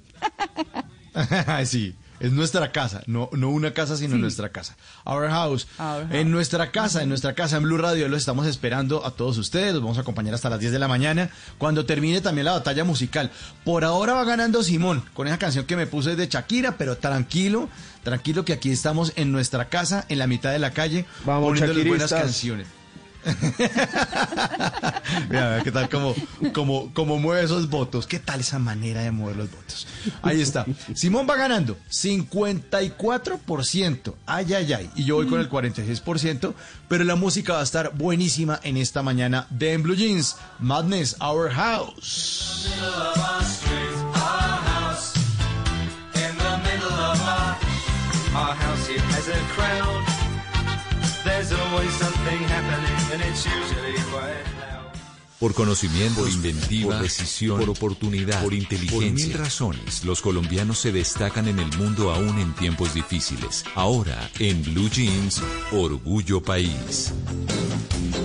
sí, es nuestra casa, no, no una casa, sino nuestra casa. Our house. Our En nuestra casa, en nuestra casa en Blue Radio, los estamos esperando a todos ustedes. Los vamos a acompañar hasta las 10 de la mañana, cuando termine también la batalla musical. Por ahora va ganando Simón con esa canción que me puse de Shakira, pero tranquilo, tranquilo que aquí estamos en nuestra casa, en la mitad de la calle, Vamos, poniéndoles buenas canciones. Mira, qué tal como, como, como mueve esos votos. ¿Qué tal esa manera de mover los votos? Ahí está. Simón va ganando 54%. Ay, ay, ay. Y yo voy con el 46%. Pero la música va a estar buenísima en esta mañana de En Blue Jeans. Madness, Our House. our house. It has a crowd. Always something happening, and it's usually quite. Por conocimiento, por inventiva, por decisión, por oportunidad, por inteligencia. Por mil razones, los colombianos se destacan en el mundo aún en tiempos difíciles. Ahora, en Blue Jeans, Orgullo País.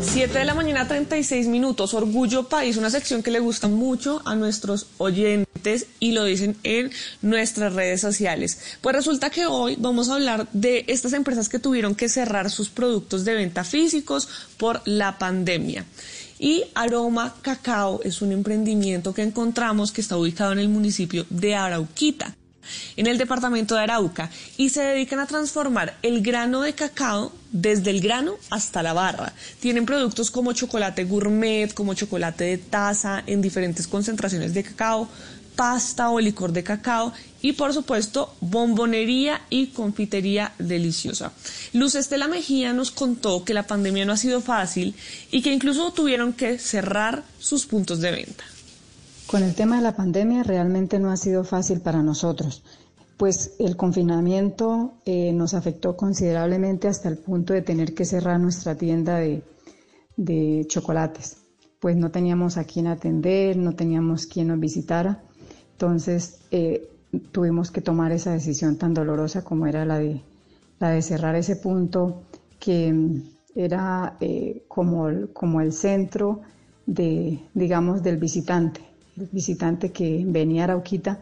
7 de la mañana, 36 minutos. Orgullo País, una sección que le gusta mucho a nuestros oyentes y lo dicen en nuestras redes sociales. Pues resulta que hoy vamos a hablar de estas empresas que tuvieron que cerrar sus productos de venta físicos por la pandemia. Y Aroma Cacao es un emprendimiento que encontramos que está ubicado en el municipio de Arauquita en el departamento de Arauca y se dedican a transformar el grano de cacao desde el grano hasta la barra. Tienen productos como chocolate gourmet, como chocolate de taza en diferentes concentraciones de cacao, pasta o licor de cacao y por supuesto bombonería y confitería deliciosa. Luz Estela Mejía nos contó que la pandemia no ha sido fácil y que incluso tuvieron que cerrar sus puntos de venta. Con el tema de la pandemia realmente no ha sido fácil para nosotros, pues el confinamiento eh, nos afectó considerablemente hasta el punto de tener que cerrar nuestra tienda de, de chocolates, pues no teníamos a quién atender, no teníamos quien nos visitara, entonces eh, tuvimos que tomar esa decisión tan dolorosa como era la de, la de cerrar ese punto que mm, era eh, como, el centro de, digamos, del visitante el visitante que venía a Arauquita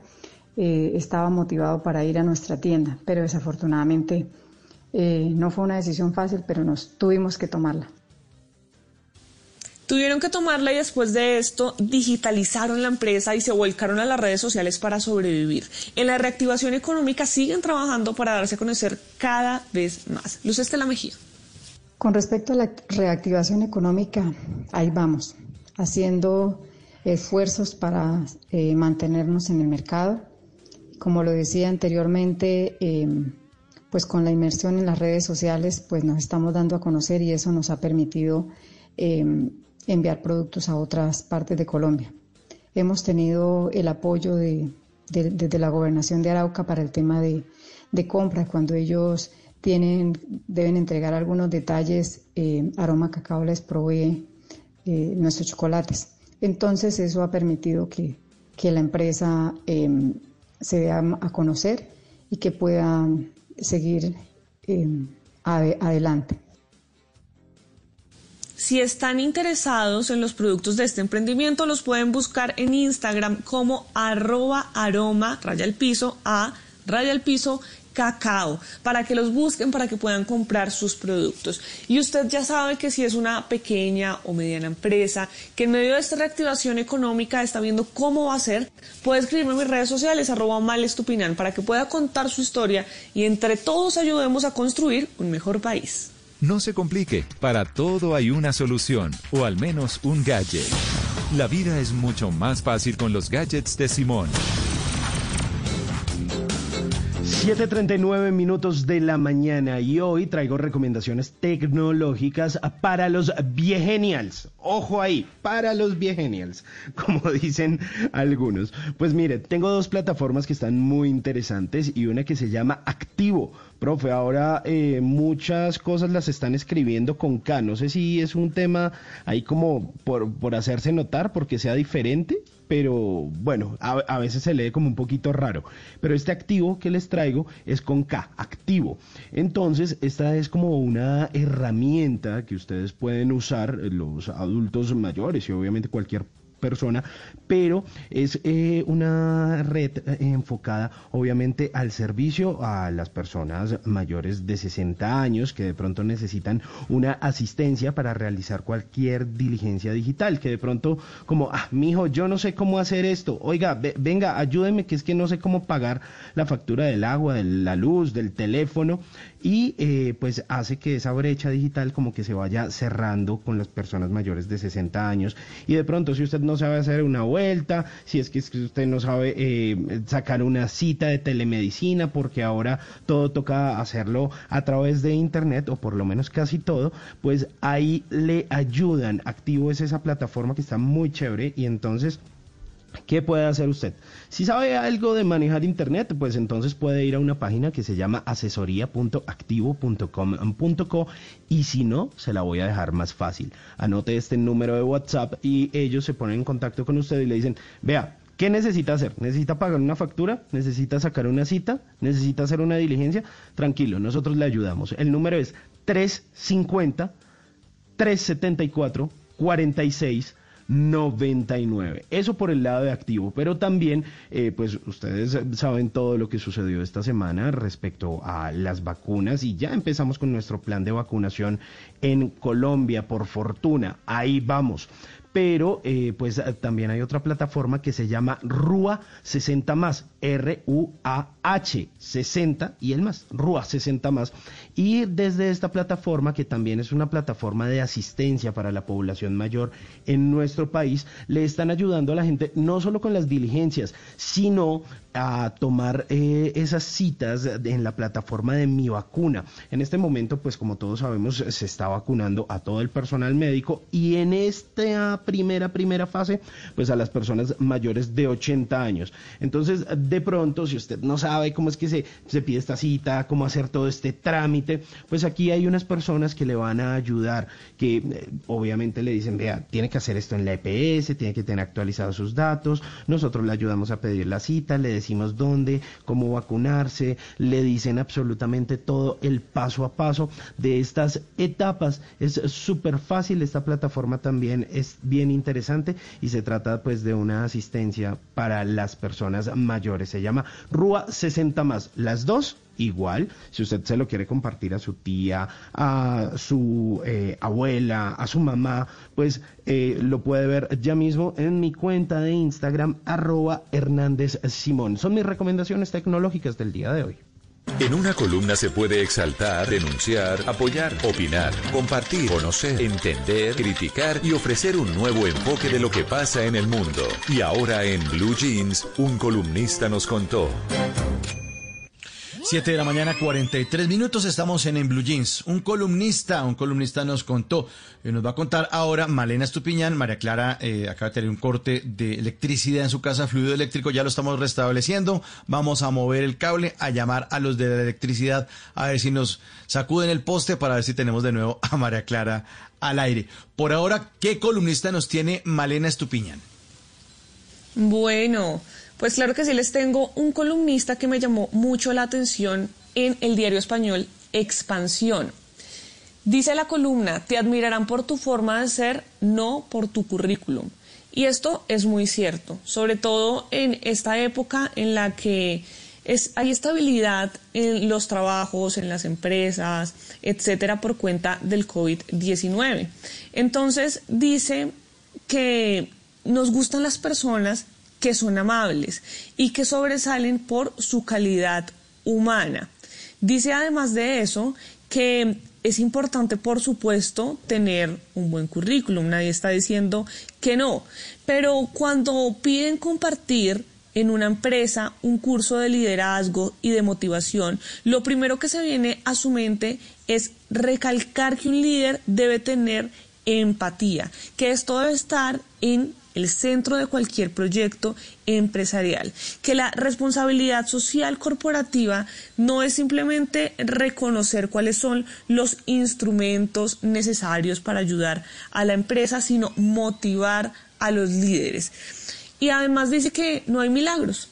eh, estaba motivado para ir a nuestra tienda, pero desafortunadamente no fue una decisión fácil, pero nos tuvimos que tomarla. Tuvieron que tomarla y después de esto digitalizaron la empresa y se volcaron a las redes sociales para sobrevivir. En la reactivación económica siguen trabajando para darse a conocer cada vez más. Luz Estela Mejía. Con respecto a la reactivación económica, ahí vamos, haciendo esfuerzos para eh, mantenernos en el mercado. Como lo decía anteriormente, em, pues con la inmersión en las redes sociales, pues nos estamos dando a conocer y eso nos ha permitido em, enviar productos a otras partes de Colombia. Hemos tenido el apoyo de, desde la gobernación de Arauca para el tema de, de compras, cuando ellos tienen, deben entregar algunos detalles, eh, Aroma Cacao les provee eh, nuestros chocolates. Entonces eso ha permitido que, la empresa em, se dé a, conocer y que pueda seguir em, adelante. Si están interesados en los productos de este emprendimiento, los pueden buscar en Instagram como arroba aroma, raya al piso, a raya al piso, cacao, para que los busquen, para que puedan comprar sus productos. Y usted ya sabe que si es una pequeña o mediana empresa que en medio de esta reactivación económica está viendo cómo va a ser, puede escribirme en mis redes sociales, arroba malestupinan, para que pueda contar su historia y entre todos ayudemos a construir un mejor país. No se complique, para todo hay una solución, o al menos un gadget. La vida es mucho más fácil con los gadgets de Simón. 7.39 minutos de la mañana y hoy traigo recomendaciones tecnológicas para los viegenials. Ojo ahí, para los viegenials, como dicen algunos. Pues mire, tengo dos plataformas que están muy interesantes y una que se llama Activo. Profe, ahora eh, muchas cosas las están escribiendo con K. No sé si es un tema ahí como por, por hacerse notar, porque sea diferente pero bueno, a, veces se lee como un poquito raro. Pero este activo que les traigo es con K, activo. Entonces, esta es como una herramienta que ustedes pueden usar, los adultos mayores y obviamente cualquier persona, pero es eh, una red eh, enfocada obviamente al servicio a las personas mayores de 60 años que de pronto necesitan una asistencia para realizar cualquier diligencia digital, que de pronto como, ah, mijo, yo no sé cómo hacer esto, oiga, venga, ayúdeme, que es que no sé cómo pagar la factura del agua, de la luz, del teléfono, y eh, pues hace que esa brecha digital como que se vaya cerrando con las personas mayores de 60 años, y de pronto si usted no sabe hacer una vuelta, si es que, usted no sabe eh, sacar una cita de telemedicina, porque ahora todo toca hacerlo a través de Internet, o por lo menos casi todo, pues ahí le ayudan. Activo es esa plataforma que está muy chévere y entonces ¿Qué puede hacer usted? Si sabe algo de manejar Internet, pues entonces puede ir a una página que se llama asesoría.activo.com.co y si no, se la voy a dejar más fácil. Anote este número de WhatsApp y ellos se ponen en contacto con usted y le dicen, vea, ¿Qué necesita hacer? ¿Necesita pagar una factura? ¿Necesita sacar una cita? ¿Necesita hacer una diligencia? Tranquilo, nosotros le ayudamos. El número es 350 374 46 99. Eso por el lado de activo, pero también, eh, pues ustedes saben todo lo que sucedió esta semana respecto a las vacunas y ya empezamos con nuestro plan de vacunación en Colombia, por fortuna. Ahí vamos pero eh, pues también hay otra plataforma que se llama RUA 60 más, R-U-A-H 60 y el más, RUA 60 más. Y desde esta plataforma, que también es una plataforma de asistencia para la población mayor en nuestro país, le están ayudando a la gente no solo con las diligencias, sino a tomar eh, esas citas en la plataforma de Mi Vacuna. En este momento, pues como todos sabemos, se está vacunando a todo el personal médico y en esta primera, primera fase, pues a las personas mayores de 80 años. Entonces, de pronto, si usted no sabe cómo es que se, se pide esta cita, cómo hacer todo este trámite, pues aquí hay unas personas que le van a ayudar, que eh, obviamente le dicen, vea, tiene que hacer esto en la EPS, tiene que tener actualizados sus datos, nosotros le ayudamos a pedir la cita, le decimos dónde, cómo vacunarse, le dicen absolutamente todo el paso a paso de estas etapas. Es súper fácil, esta plataforma también es bien interesante y se trata pues de una asistencia para las personas mayores. Se llama RUA 60 más. Las dos igual, si usted se lo quiere compartir a su tía, a su eh, abuela, a su mamá, pues eh, lo puede ver ya mismo en mi cuenta de Instagram, arroba Hernández Simón. Son mis recomendaciones tecnológicas del día de hoy. En una columna se puede exaltar, denunciar, apoyar, opinar, compartir, conocer, entender, criticar y ofrecer un nuevo enfoque de lo que pasa en el mundo. Y ahora en Blue Jeans, un columnista nos contó. 7 de la mañana, 43 minutos, estamos en, en Blue Jeans. Un columnista, un columnista nos contó, y nos va a contar ahora Malena Estupiñán, María Clara eh, acaba de tener un corte de electricidad en su casa, fluido eléctrico, ya lo estamos restableciendo, vamos a mover el cable, a llamar a los de la electricidad, a ver si nos sacuden el poste para ver si tenemos de nuevo a María Clara al aire. Por ahora, ¿qué columnista nos tiene Malena Estupiñán? Bueno, pues claro que sí les tengo un columnista que me llamó mucho la atención en el diario español Expansión. Dice la columna, te admirarán por tu forma de ser, no por tu currículum. Y esto es muy cierto, sobre todo en esta época en la que es, hay estabilidad en los trabajos, en las empresas, etcétera, por cuenta del COVID-19. Entonces dice que nos gustan las personas que son amables y que sobresalen por su calidad humana. Dice además de eso que es importante, por supuesto, tener un buen currículum. Nadie está diciendo que no. Pero cuando piden compartir en una empresa un curso de liderazgo y de motivación, lo primero que se viene a su mente es recalcar que un líder debe tener empatía, que esto debe estar en el centro de cualquier proyecto empresarial, que la responsabilidad social corporativa no es simplemente reconocer cuáles son los instrumentos necesarios para ayudar a la empresa, sino motivar a los líderes. Y además dice que no hay milagros,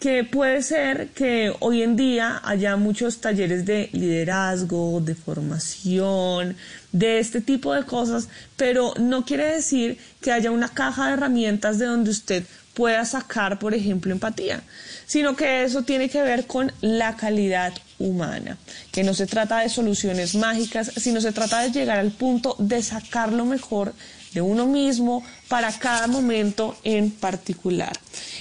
que puede ser que hoy en día haya muchos talleres de liderazgo, de formación, de este tipo de cosas, pero no quiere decir que haya una caja de herramientas de donde usted pueda sacar, por ejemplo, empatía, sino que eso tiene que ver con la calidad humana, que no se trata de soluciones mágicas, sino se trata de llegar al punto de sacar lo mejor de uno mismo para cada momento en particular.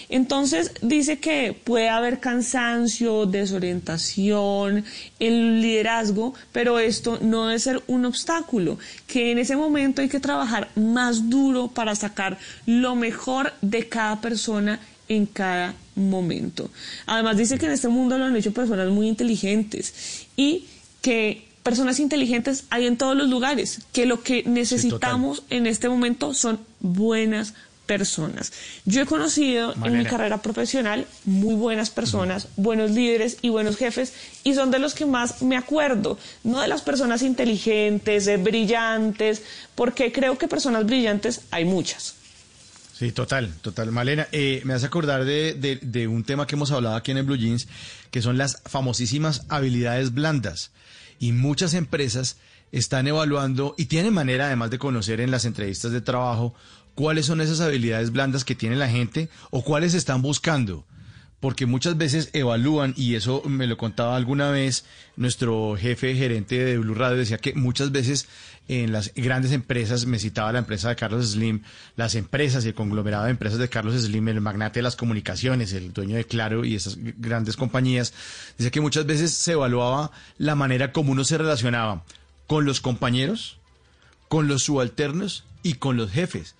Entonces dice que puede haber cansancio, desorientación, el liderazgo, pero esto no debe ser un obstáculo, que en ese momento hay que trabajar más duro para sacar lo mejor de cada persona en cada momento. Además dice que en este mundo lo han hecho personas muy inteligentes y que personas inteligentes hay en todos los lugares, que lo que necesitamos en este momento son buenas personas. Yo he conocido en mi carrera profesional muy buenas personas, buenos líderes y buenos jefes, y son de los que más me acuerdo, no de las personas inteligentes, eh, brillantes, porque creo que personas brillantes hay muchas. Sí, total, total. Malena, eh, me hace acordar de, de- de un tema que hemos hablado aquí en el Blue Jeans, que son las famosísimas habilidades blandas. Y muchas empresas están evaluando y tienen manera además de conocer en las entrevistas de trabajo cuáles son esas habilidades blandas que tiene la gente o cuáles están buscando. Porque muchas veces evalúan, y eso me lo contaba alguna vez nuestro jefe gerente de Blue Radio, decía que muchas veces en las grandes empresas, me citaba la empresa de Carlos Slim, las empresas y el conglomerado de empresas de Carlos Slim, el magnate de las comunicaciones, el dueño de Claro y esas grandes compañías, dice que muchas veces se evaluaba la manera como uno se relacionaba con los compañeros, con los subalternos y con los jefes.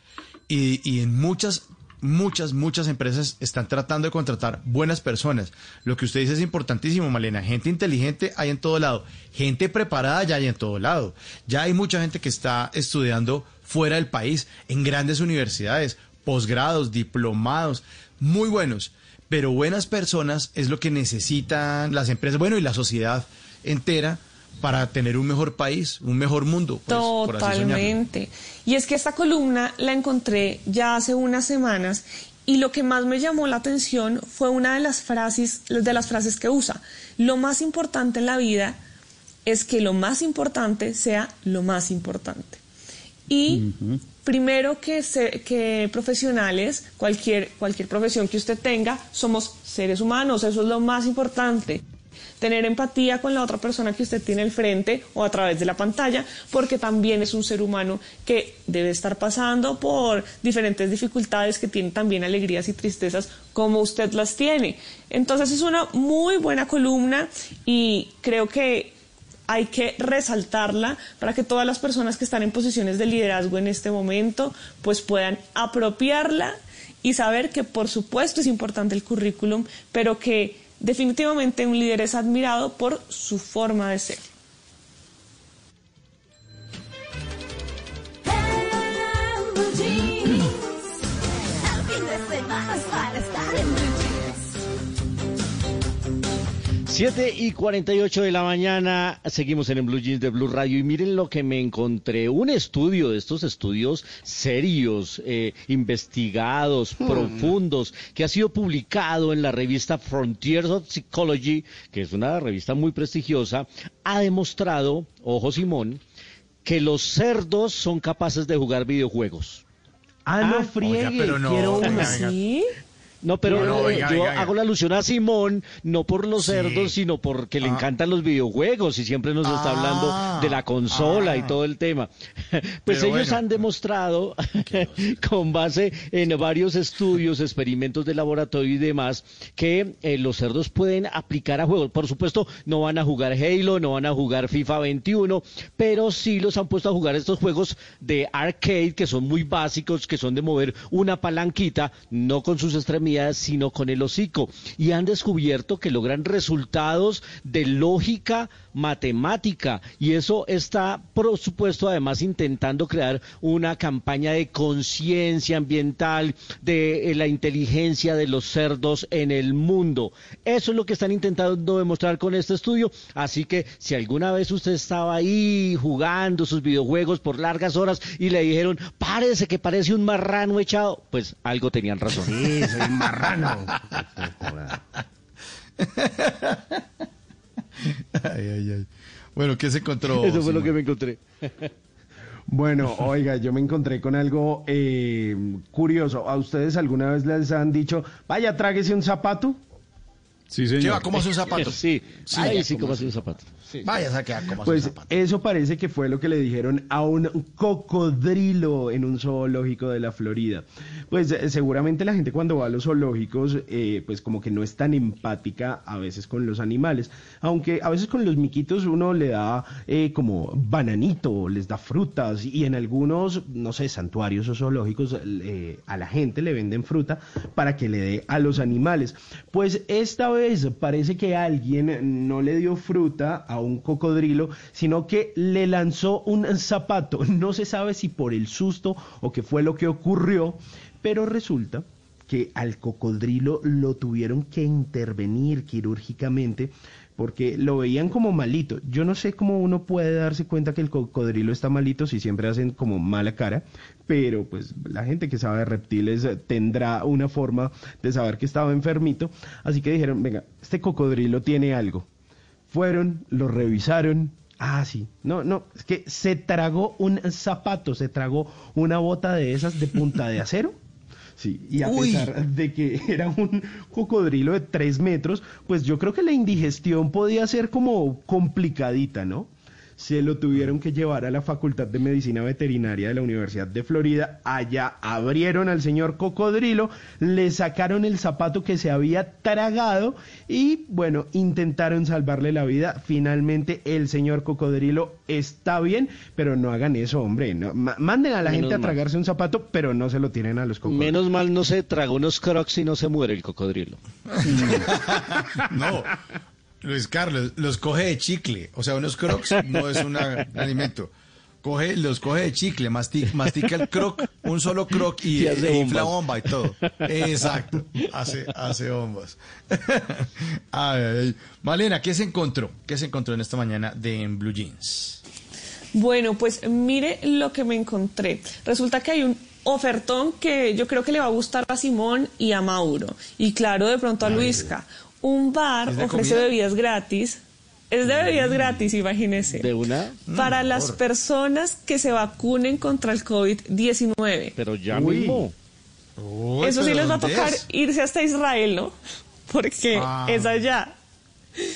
Y, y en muchas, muchas, muchas empresas están tratando de contratar buenas personas. Lo que usted dice es importantísimo, Malena. Gente inteligente hay en todo lado. Gente preparada ya hay en todo lado. Ya hay mucha gente que está estudiando fuera del país, en grandes universidades, posgrados, diplomados, muy buenos. Pero buenas personas es lo que necesitan las empresas, bueno, y la sociedad entera para tener un mejor país, un mejor mundo. pues, por así soñarlo. Totalmente. Y es que esta columna la encontré ya hace unas semanas y lo que más me llamó la atención fue una de las frases, de las frases que usa. Lo más importante en la vida es que lo más importante sea lo más importante. Y primero que, se- que profesionales, cualquier, cualquier profesión que usted tenga, somos seres humanos, eso es lo más importante. Tener empatía con la otra persona que usted tiene al frente o a través de la pantalla, porque también es un ser humano que debe estar pasando por diferentes dificultades, que tiene también alegrías y tristezas como usted las tiene. Entonces es una muy buena columna y creo que hay que resaltarla para que todas las personas que están en posiciones de liderazgo en este momento pues puedan apropiarla y saber que por supuesto es importante el currículum, pero que definitivamente un líder es admirado por su forma de ser. 7 y 48 de la mañana, seguimos en el Blue Jeans de Blue Radio y miren lo que me encontré, un estudio de estos estudios serios, eh, investigados, profundos, que ha sido publicado en la revista Frontiers of Psychology, que es una revista muy prestigiosa, ha demostrado, ojo Simón, que los cerdos son capaces de jugar videojuegos. Ah, no friegue, oiga, pero no, quiero venga. ¿Sí? No, pero No, no, eh, yo hago la alusión a Simón, no por los Sí. cerdos, sino porque le Ah. encantan los videojuegos y siempre nos está Ah. hablando de la consola y Ah. todo el tema. Pues Pero ellos bueno. han demostrado, con base en varios estudios, experimentos de laboratorio y demás, que eh, los cerdos pueden aplicar a juegos. Por supuesto, no van a jugar Halo, no van a jugar FIFA 21, pero sí los han puesto a jugar estos juegos de arcade que son muy básicos, que son de mover una palanquita, no con sus extremidades, sino con el hocico. Y han descubierto que logran resultados de lógica matemática. Y eso está, por supuesto, además intentando crear una campaña de conciencia ambiental, de eh, la inteligencia de los cerdos en el mundo. Eso es lo que están intentando demostrar con este estudio. Así que si alguna vez usted estaba ahí jugando sus videojuegos por largas horas y le dijeron, párese que parece un marrano echado, pues algo tenían razón. Sí, soy marrano. Ay, ay, ay. Bueno, ¿qué se encontró? Eso fue lo que me encontré. Bueno, oiga, yo me encontré con algo eh, curioso. ¿A ustedes alguna vez les han dicho, vaya, tráguese un zapato? Sí, señor. Lleva, ¿cómo hace un zapato? Sí, Sí, Ay, sí, ¿cómo hace un zapato. Vaya, saque a cómo hace Pues eso parece que fue lo que le dijeron a un cocodrilo en un zoológico de la Florida. Pues eh, seguramente la gente cuando va a los zoológicos, eh, pues como que no es tan empática a veces con los animales, aunque a veces con los miquitos uno le da eh, como bananito, les da frutas y en algunos, no sé, santuarios o zoológicos eh, a la gente le venden fruta para que le dé a los animales. Pues esta vez parece que alguien no le dio fruta a un cocodrilo, sino que le lanzó un zapato. No se sabe si por el susto o qué fue lo que ocurrió, pero resulta que al cocodrilo lo tuvieron que intervenir quirúrgicamente porque lo veían como malito. Yo no sé cómo uno puede darse cuenta que el cocodrilo está malito si siempre hacen como mala cara, pero pues la gente que sabe de reptiles tendrá una forma de saber que estaba enfermito, así que dijeron, venga, este cocodrilo tiene algo. Fueron, lo revisaron, Ah, sí. No, no, es que se tragó un zapato, se tragó una bota de esas de punta de acero. Sí, y a Uy. pesar de que era un cocodrilo de tres metros, pues yo creo que la indigestión podía ser como complicadita, ¿no? Se lo tuvieron que llevar a la Facultad de Medicina Veterinaria de la Universidad de Florida. Allá abrieron al señor cocodrilo, le sacaron el zapato que se había tragado y, bueno, intentaron salvarle la vida. Finalmente el señor cocodrilo está bien, pero no hagan eso, hombre. no. Manden a la Menos gente a mal. tragarse un zapato, pero no se lo tienen a los cocodrilos. Menos mal no se tragó unos crocs y no se muere el cocodrilo. No, Luis Carlos, los coge de chicle. O sea, unos crocs no es un alimento. Coge, los coge de chicle, mastica, mastica el croc, un solo croc y, Y hace e infla bomba y todo. Exacto, hace, hace bombas. Ay, ay, ay. Malena, ¿qué se encontró? ¿Qué se encontró en esta mañana de en Blue Jeans? Bueno, pues mire lo que me encontré. Resulta que hay un ofertón que yo creo que le va a gustar a Simón y a Mauro. Y claro, de pronto a Luisca. Un bar ¿Es de ofrece comida? bebidas gratis. Es de bebidas gratis, imagínese. ¿De una? Para las personas que se vacunen contra el COVID-19. Pero ya Uy. mismo. Eso sí les va a ¿dónde tocar es? irse hasta Israel, ¿no? Porque Ah. es allá.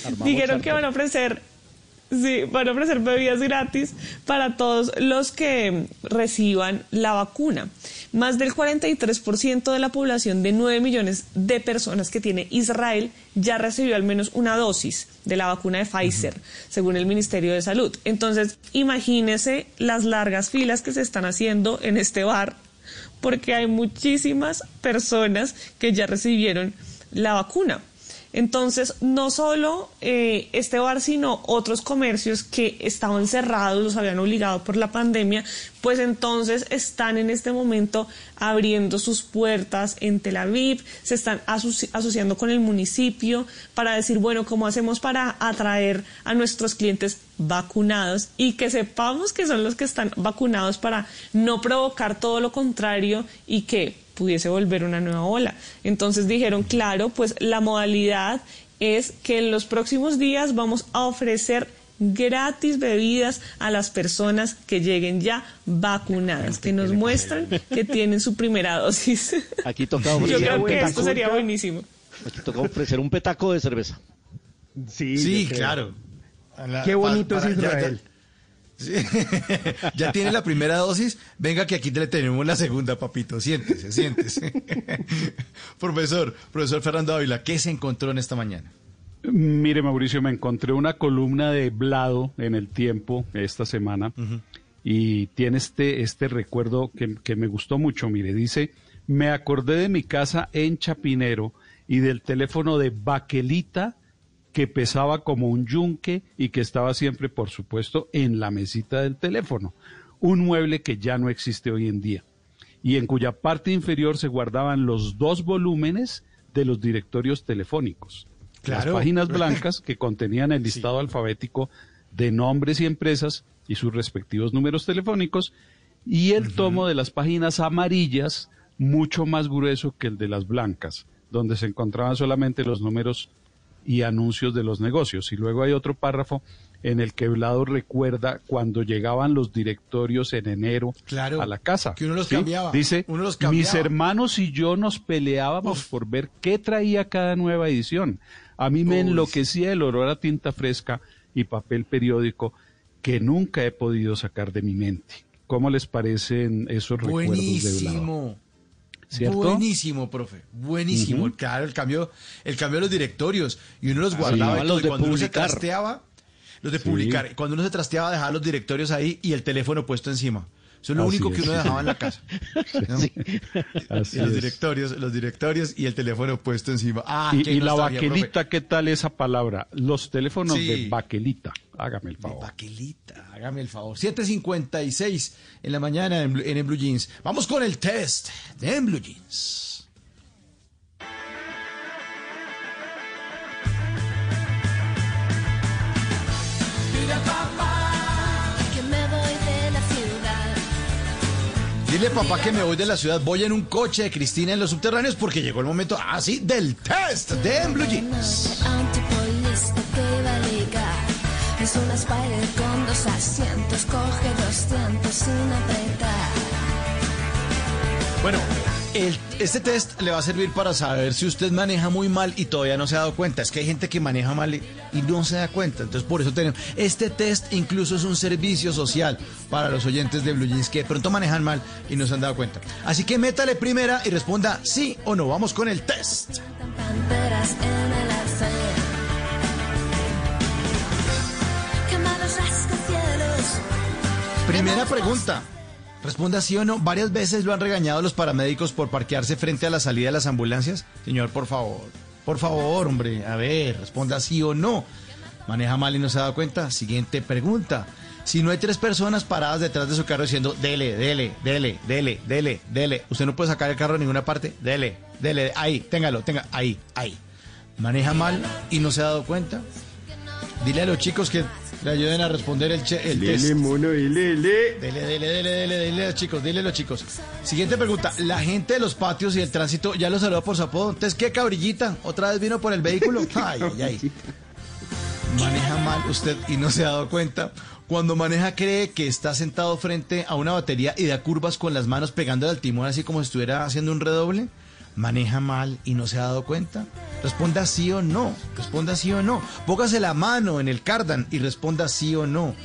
Armamos Dijeron que van a ofrecer, sí, van a ofrecer bebidas gratis para todos los que reciban la vacuna. Más del 43% de la población de 9 millones de personas que tiene Israel ya recibió al menos una dosis de la vacuna de Pfizer, según el Ministerio de Salud. Entonces, imagínese las largas filas que se están haciendo en este bar porque hay muchísimas personas que ya recibieron la vacuna. Entonces, no solo eh, este bar, sino otros comercios que estaban cerrados, los habían obligado por la pandemia, pues entonces están en este momento abriendo sus puertas en Tel Aviv, se están asoci- asociando con el municipio para decir, bueno, ¿cómo hacemos para atraer a nuestros clientes vacunados y que sepamos que son los que están vacunados para no provocar todo lo contrario y que pudiese volver una nueva ola. Entonces dijeron, claro, pues la modalidad es que en los próximos días vamos a ofrecer gratis bebidas a las personas que lleguen ya vacunadas, que nos muestran que tienen su primera dosis. Aquí toca Yo ofrecer creo un que esto petaco. sería buenísimo. Aquí toca ofrecer un petaco de cerveza. Sí, Sí, yo creo. claro. La- Qué bonito es ya- Israel. Sí. ya tiene la primera dosis, venga que aquí le tenemos la segunda, papito. Siéntese, siéntese. profesor, profesor Fernando Ávila, ¿qué se encontró en esta mañana? Mire, Mauricio, me encontré una columna de Blado en el tiempo esta semana y tiene este, este recuerdo que, que me gustó mucho. Mire, dice, me acordé de mi casa en Chapinero y del teléfono de Baquelita que pesaba como un yunque y que estaba siempre, por supuesto, en la mesita del teléfono. Un mueble que ya no existe hoy en día y en cuya parte inferior se guardaban los dos volúmenes de los directorios telefónicos. Claro. Las páginas blancas que contenían el listado alfabético de nombres y empresas y sus respectivos números telefónicos y el tomo de las páginas amarillas mucho más grueso que el de las blancas, donde se encontraban solamente los números y anuncios de los negocios. Y luego hay otro párrafo en el que Blado recuerda cuando llegaban los directorios en enero Claro, a la casa. que uno los ¿sí? cambiaba, Dice, uno los mis cambiaba". hermanos y yo nos peleábamos por ver qué traía cada nueva edición. A mí me enloquecía el olor a tinta fresca y papel periódico que nunca he podido sacar de mi mente. ¿Cómo les parecen esos recuerdos de Blado? Buenísimo. ¿Cierto? Buenísimo, profe. Buenísimo. Claro, el cambio, el cambio de los directorios. Y uno los guardaba sí, y los y de cuando uno se trasteaba, los de Sí. publicar. Cuando uno se trasteaba, dejaba los directorios ahí y el teléfono puesto encima. Eso es lo Así único que uno dejaba en la casa. ¿no? Así Y los es. directorios, los directorios y el teléfono puesto encima. Ah, y, y la profe. baquelita, ¿qué tal esa palabra? Los teléfonos Sí. de baquelita. Hágame el favor. Baquelita, hágame el favor. 7.56 en la mañana en, En Blue Jeans. Vamos con el test de En Blue Jeans. Dile papá que me voy de la ciudad. Voy en un coche de Cristina en los subterráneos porque llegó el momento, así, del test de Blue Jeans. Antipolista que iba a ligar. Es una Spider con dos asientos. Coge 200 sin apretar. Bueno, este test le va a servir para saber si usted maneja muy mal y todavía no se ha dado cuenta. Es que hay gente que maneja mal y, no se da cuenta. Entonces, por eso tenemos. Este test incluso es un servicio social para los oyentes de Blue Jeans que de pronto manejan mal y no se han dado cuenta. Así que métale primera y responda sí o no. Vamos con el test. Primera pregunta. Responda sí o no. ¿Varias veces lo han regañado los paramédicos por parquearse frente a la salida de las ambulancias? Señor, por favor. Por favor, hombre. A ver, responda sí o no. ¿Maneja mal y no se ha dado cuenta? Siguiente pregunta. Si no hay tres personas paradas detrás de su carro diciendo, dele, dele, dele, dele, dele, dele, usted no puede sacar el carro en ninguna parte, dele, dele, ahí, téngalo, tenga, ahí, ahí. ¿Maneja mal y no se ha dado cuenta? Dile a los chicos que le ayuden a responder el, che- el test. Dele, mono, dele, dele. Dele, dele, dele, dele, dele, los chicos, dile a los chicos. Siguiente pregunta. La gente de los patios y el tránsito ya lo saluda por su apodo. Entonces, ¿qué cabrillita? ¿Otra vez vino por el vehículo? Ay, ay, ay. Maneja mal usted y no se ha dado cuenta. Cuando maneja cree que está sentado frente a una batería y da curvas con las manos pegándole al timón así como si estuviera haciendo un redoble. Maneja mal y no se ha dado cuenta. Responda sí o no. Responda sí o no. Póngase la mano en el cardan y responda sí o no.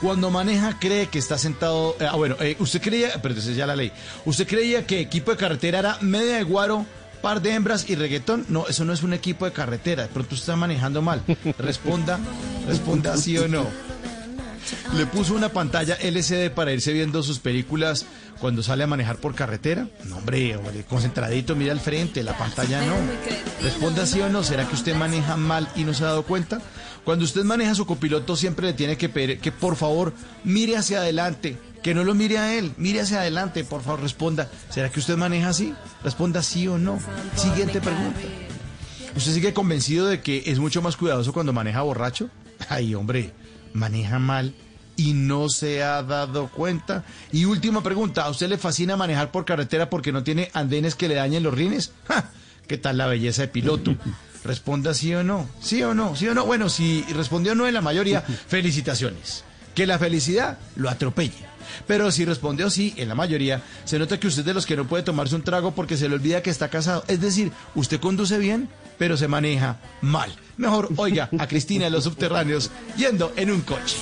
Cuando maneja cree que está sentado. eh, ah, bueno, eh, usted creía. Pero entonces ya la ley. ¿Usted creía que equipo de carretera era media de guaro, par de hembras y reggaetón? No, eso no es un equipo de carretera. De pronto usted está manejando mal. Responda, responda sí o no. Le puso una pantalla LCD para irse viendo sus películas cuando sale a manejar por carretera. No, hombre, hombre, concentradito, mira al frente, la pantalla no. Responda sí o no. ¿Será que usted maneja mal y no se ha dado cuenta? Cuando usted maneja su copiloto siempre le tiene que pedir que por favor mire hacia adelante, que no lo mire a él, mire hacia adelante, por favor responda. ¿Será que usted maneja así? Responda sí o no. Siguiente pregunta. ¿Usted sigue convencido de que es mucho más cuidadoso cuando maneja borracho? Ay, hombre, maneja mal y no se ha dado cuenta. Y última pregunta, ¿a usted le fascina manejar por carretera porque no tiene andenes que le dañen los rines? ¡Ja! ¿Qué tal la belleza de piloto? Responda sí o no, sí o no, sí o no. Bueno, si respondió no en la mayoría, felicitaciones. Que la felicidad lo atropelle. Pero si respondió sí en la mayoría, se nota que usted es de los que no puede tomarse un trago porque se le olvida que está casado. Es decir, usted conduce bien, pero se maneja mal. Mejor oiga a Cristina de los subterráneos yendo en un coche.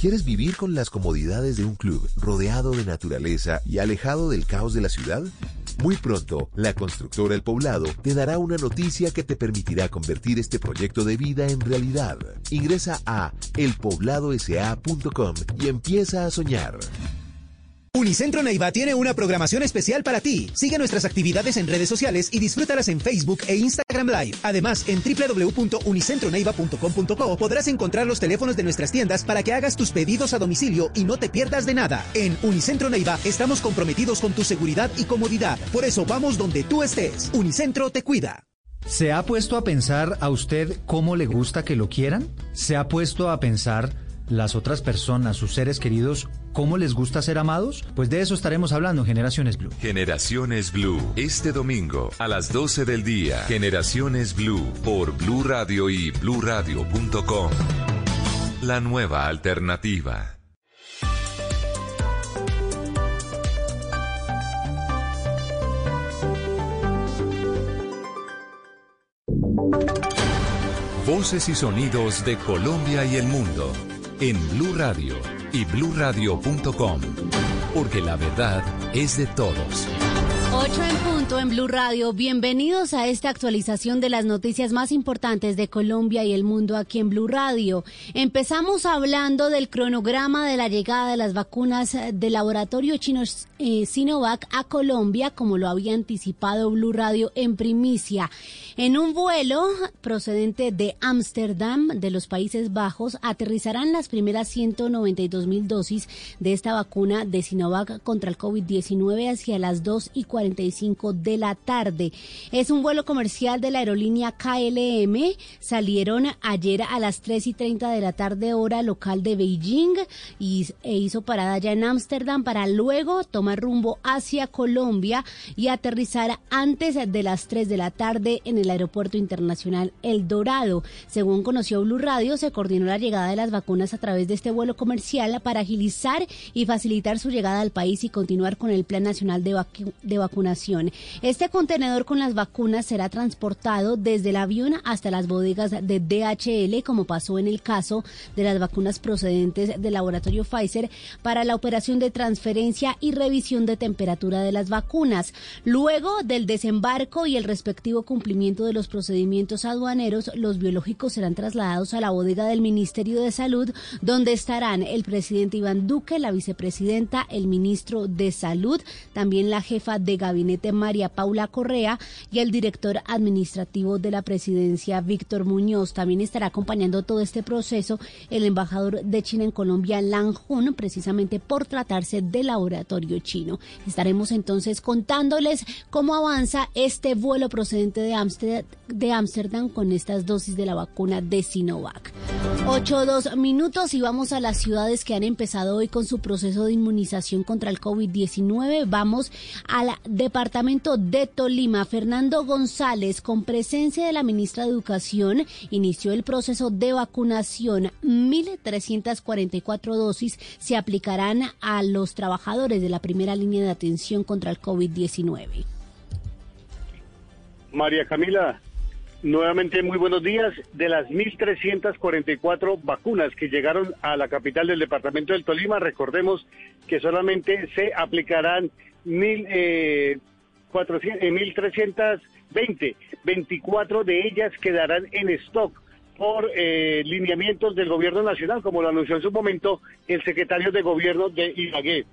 ¿Quieres vivir con las comodidades de un club, rodeado de naturaleza y alejado del caos de la ciudad? Muy pronto, la constructora El Poblado te dará una noticia que te permitirá convertir este proyecto de vida en realidad. Ingresa a elpobladosa.com y empieza a soñar. Unicentro Neiva tiene una programación especial para ti. Sigue nuestras actividades en redes sociales y disfrútalas en Facebook e Instagram Live. Además, en www.unicentroneiva.com.co podrás encontrar los teléfonos de nuestras tiendas para que hagas tus pedidos a domicilio y no te pierdas de nada. En Unicentro Neiva estamos comprometidos con tu seguridad y comodidad. Por eso vamos donde tú estés. Unicentro te cuida. ¿Se ha puesto a pensar a usted cómo le gusta que lo quieran? ¿Se ha puesto a pensar las otras personas, sus seres queridos, cómo les gusta ser amados? Pues de eso estaremos hablando en Generaciones Blue. Generaciones Blue, este domingo a las 12 del día. Generaciones Blue por Blue Radio y bluradio.com. La nueva alternativa. Voces y sonidos de Colombia y el mundo en Blue Radio y bluradio.com, porque la verdad es de todos. 8 en punto en Blue Radio. Bienvenidos a esta actualización de las noticias más importantes de Colombia y el mundo aquí en Blue Radio. Empezamos hablando del cronograma de la llegada de las vacunas del laboratorio chino eh, Sinovac a Colombia, como lo había anticipado Blue Radio en primicia. En un vuelo procedente de Ámsterdam, de los Países Bajos, aterrizarán las primeras 192 mil dosis de esta vacuna de Sinovac contra el COVID-19 hacia las 2 y 45 de la tarde. Es un vuelo comercial de la aerolínea KLM. Salieron ayer a las 3 y 30 de la tarde hora local de Beijing y, e hizo parada ya en Ámsterdam para luego tomar rumbo hacia Colombia y aterrizar antes de las 3 de la tarde en el aeropuerto internacional El Dorado. Según conoció Blue Radio, se coordinó la llegada de las vacunas a través de este vuelo comercial para agilizar y facilitar su llegada al país y continuar con el Plan Nacional de, vacu de Vacunación. Este contenedor con las vacunas será transportado desde el avión hasta las bodegas de DHL, como pasó en el caso de las vacunas procedentes del laboratorio Pfizer para la operación de transferencia y revisión de temperatura de las vacunas. Luego del desembarco y el respectivo cumplimiento de los procedimientos aduaneros, los biológicos serán trasladados a la bodega del Ministerio de Salud, donde estarán el presidente Iván Duque, la vicepresidenta, el ministro de Salud, también la jefa de gabinete María Paula Correa y el director administrativo de la presidencia Víctor Muñoz. También estará acompañando todo este proceso el embajador de China en Colombia, Lang Jun, precisamente por tratarse de laboratorio chino. Estaremos entonces contándoles cómo avanza este vuelo procedente de Ámsterdam con estas dosis de la vacuna de Sinovac. Ocho dos minutos y vamos a las ciudades que han empezado hoy con su proceso de inmunización contra el COVID-19. Vamos al departamento de Tolima. Fernando González, con presencia de la ministra de Educación, inició el proceso de vacunación. 1.344 dosis se aplicarán a los trabajadores de la primera línea de atención contra el COVID-19. María Camila, nuevamente muy buenos días. De las 1.344 vacunas que llegaron a la capital del departamento del Tolima, recordemos que solamente se aplicarán 1.320. 24 de ellas quedarán en stock por eh, lineamientos del gobierno nacional, como lo anunció en su momento el secretario de gobierno de Ibagué.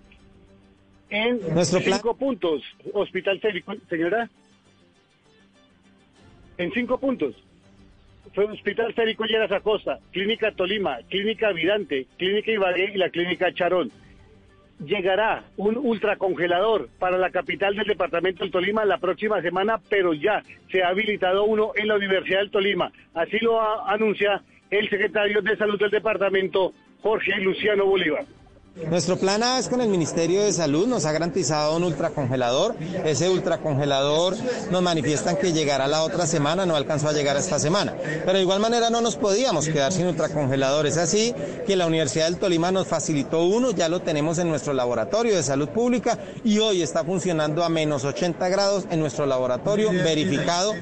En Nuestro plan- cinco puntos, Hospital señora en cinco puntos. Fue Hospital Férico Lleras Acosta, Clínica Tolima, Clínica Vidante, Clínica Ibagué y la Clínica Charón. Llegará un ultracongelador para la capital del departamento del Tolima la próxima semana, pero ya se ha habilitado uno en la Universidad del Tolima. Así lo anuncia el secretario de Salud del departamento, Jorge Luciano Bolívar. Nuestro plan A es con el Ministerio de Salud, nos ha garantizado un ultracongelador. Ese ultracongelador nos manifiestan que llegará la otra semana, no alcanzó a llegar esta semana. Pero de igual manera no nos podíamos quedar sin ultracongelador. Es así que la Universidad del Tolima nos facilitó uno, ya lo tenemos en nuestro laboratorio de salud pública y hoy está funcionando a menos 80 grados en nuestro laboratorio, verificado.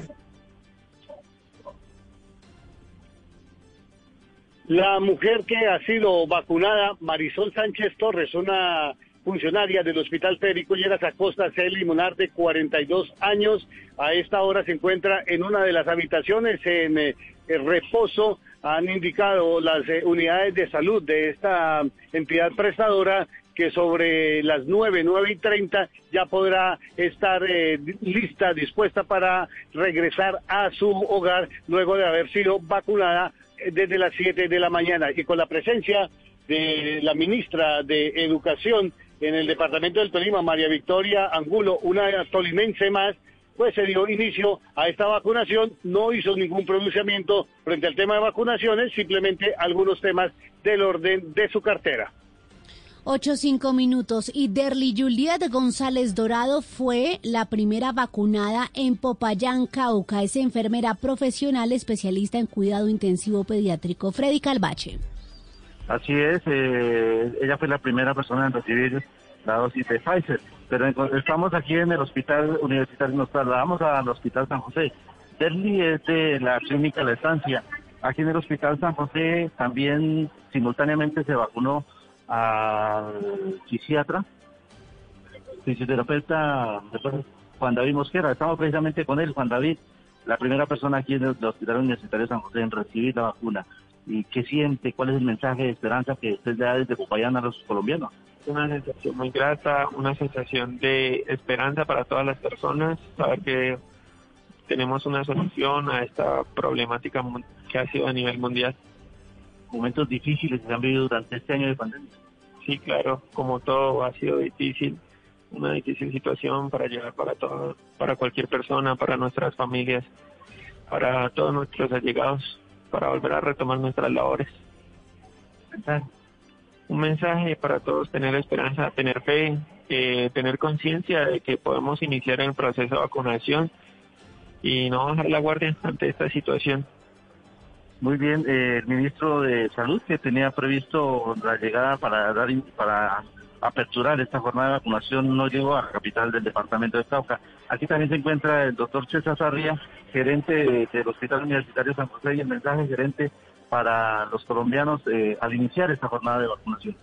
La mujer que ha sido vacunada, Marisol Sánchez Torres, una funcionaria del Hospital Federico Lleras Acosta, C. Limonar, de 42 años, a esta hora se encuentra en una de las habitaciones en eh, reposo. Han indicado las eh, unidades de salud de esta entidad prestadora que sobre las 9, 9 y 30 ya podrá estar eh, lista, dispuesta para regresar a su hogar luego de haber sido vacunada desde las 7 de la mañana. Y con la presencia de la ministra de Educación en el departamento del Tolima, María Victoria Angulo, una tolimense más, pues se dio inicio a esta vacunación, no hizo ningún pronunciamiento frente al tema de vacunaciones, simplemente algunos temas del orden de su cartera. Ocho cinco minutos y Derly Juliet González Dorado fue la primera vacunada en Popayán, Cauca. Es enfermera profesional especialista en cuidado intensivo pediátrico. Freddy Calvache. Así es, eh, ella fue la primera persona en recibir la dosis de Pfizer, pero estamos aquí en el hospital universitario, nos trasladamos al hospital San José. Derly es de la clínica La Estancia. Aquí en el hospital San José también simultáneamente se vacunó al psiquiatra, fisioterapeuta, Juan David Mosquera. Estamos precisamente con él, Juan David, la primera persona aquí en el Hospital Universitario de San José en recibir la vacuna. ¿Y qué siente? ¿Cuál es el mensaje de esperanza que usted le da desde Popayán a los colombianos? una sensación muy grata, una sensación de esperanza para todas las personas, saber que tenemos una solución a esta problemática que ha sido a nivel mundial. Momentos difíciles que se han vivido durante este año de pandemia. Sí, claro, como todo ha sido difícil, una difícil situación para llegar para todo, para cualquier persona, para nuestras familias, para todos nuestros allegados, para volver a retomar nuestras labores. Un mensaje para todos, tener esperanza, tener fe, eh, tener conciencia de que podemos iniciar el proceso de vacunación y no bajar la guardia ante esta situación. Muy bien, eh, el ministro de Salud que tenía previsto la llegada para dar para aperturar esta jornada de vacunación no llegó a la capital del departamento de Cauca. Aquí también se encuentra el doctor César Sarria, gerente de- del Hospital Universitario San José y el mensaje gerente para los colombianos eh, al iniciar esta jornada de vacunación.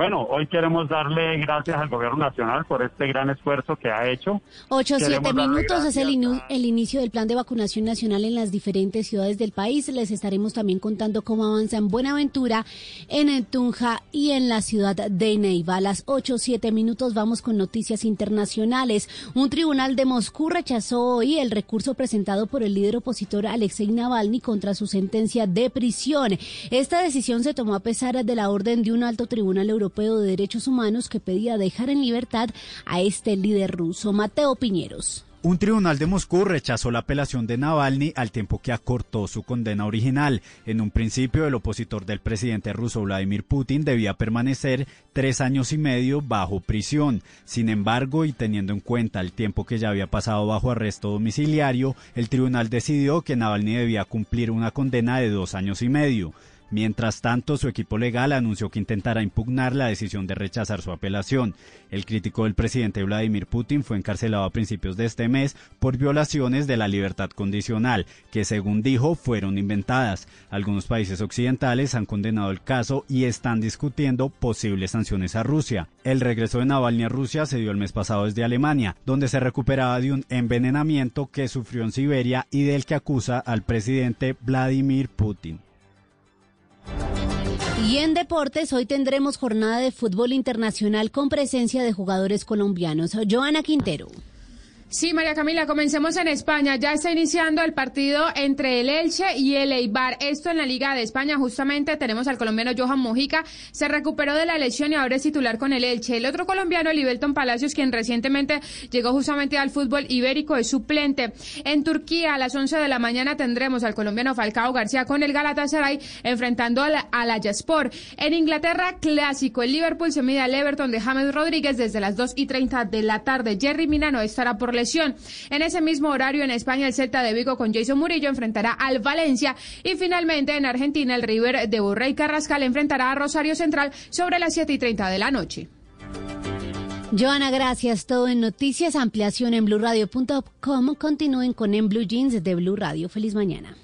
Bueno, hoy queremos darle gracias al gobierno nacional por este gran esfuerzo que ha hecho. 8 7 Queremos darle minutos es el, inu- el inicio del plan de vacunación nacional en las diferentes ciudades del país. Les estaremos también contando cómo avanza en Buenaventura, en Tunja y en la ciudad de Neiva. A las 8 7 minutos vamos con noticias internacionales. Un tribunal de Moscú rechazó hoy el recurso presentado por el líder opositor Alexei Navalny contra su sentencia de prisión. Esta decisión se tomó a pesar de la orden de un alto tribunal europeo de derechos humanos que pedía dejar en libertad a este líder ruso. Mateo Piñeros. Un tribunal de Moscú rechazó la apelación de Navalny al tiempo que acortó su condena original. En un principio, el opositor del presidente ruso Vladimir Putin debía permanecer tres años y medio bajo prisión. Sin embargo, y teniendo en cuenta el tiempo que ya había pasado bajo arresto domiciliario, el tribunal decidió que Navalny debía cumplir una condena de dos años y medio. Mientras tanto, su equipo legal anunció que intentará impugnar la decisión de rechazar su apelación. El crítico del presidente Vladimir Putin fue encarcelado a principios de este mes por violaciones de la libertad condicional, que según dijo fueron inventadas. Algunos países occidentales han condenado el caso y están discutiendo posibles sanciones a Rusia. El regreso de Navalny a Rusia se dio el mes pasado desde Alemania, donde se recuperaba de un envenenamiento que sufrió en Siberia y del que acusa al presidente Vladimir Putin. Y en deportes, hoy tendremos jornada de fútbol internacional con presencia de jugadores colombianos. Joana Quintero. Sí, María Camila, comencemos en España. Ya está iniciando el partido entre el Elche y el Eibar. Esto en la Liga de España. Justamente tenemos al colombiano Johan Mojica. Se recuperó de la lesión y ahora es titular con el Elche. El otro colombiano, Libelton Palacios, quien recientemente llegó justamente al fútbol ibérico, es suplente. En Turquía, a las 11 de la mañana, tendremos al colombiano Falcao García con el Galatasaray enfrentando al Alayaspor. En Inglaterra, clásico. El Liverpool se mide al Everton de James Rodríguez desde las 2 y 30 de la tarde. Jerry Minano estará por lesión. En ese mismo horario en España el Celta de Vigo con Jason Murillo enfrentará al Valencia y finalmente en Argentina el River de Burrey Carrascal enfrentará a Rosario Central sobre las 7 y 30 de la noche. Joana, gracias. Todo en noticias, ampliación en blurradio.com. Continúen con En Blue Jeans de Blue Radio. Feliz mañana.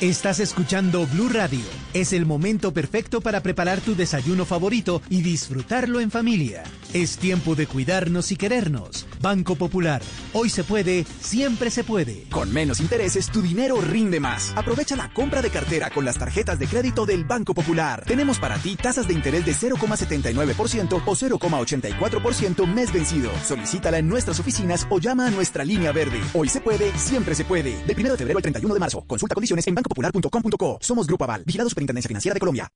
Estás escuchando Blue Radio. Es el momento perfecto para preparar tu desayuno favorito y disfrutarlo en familia. Es tiempo de cuidarnos y querernos. Banco Popular. Hoy se puede, siempre se puede. Con menos intereses, tu dinero rinde más. Aprovecha la compra de cartera con las tarjetas de crédito del Banco Popular. Tenemos para ti tasas de interés de 0,79% o 0,84% mes vencido. Solicítala en nuestras oficinas o llama a nuestra línea verde. Hoy se puede, siempre se puede. Del 1 de febrero al 31 de marzo. Consulta condiciones en bancopopular.com.co. Somos Grupo Aval, vigilado Superintendencia Financiera de Colombia.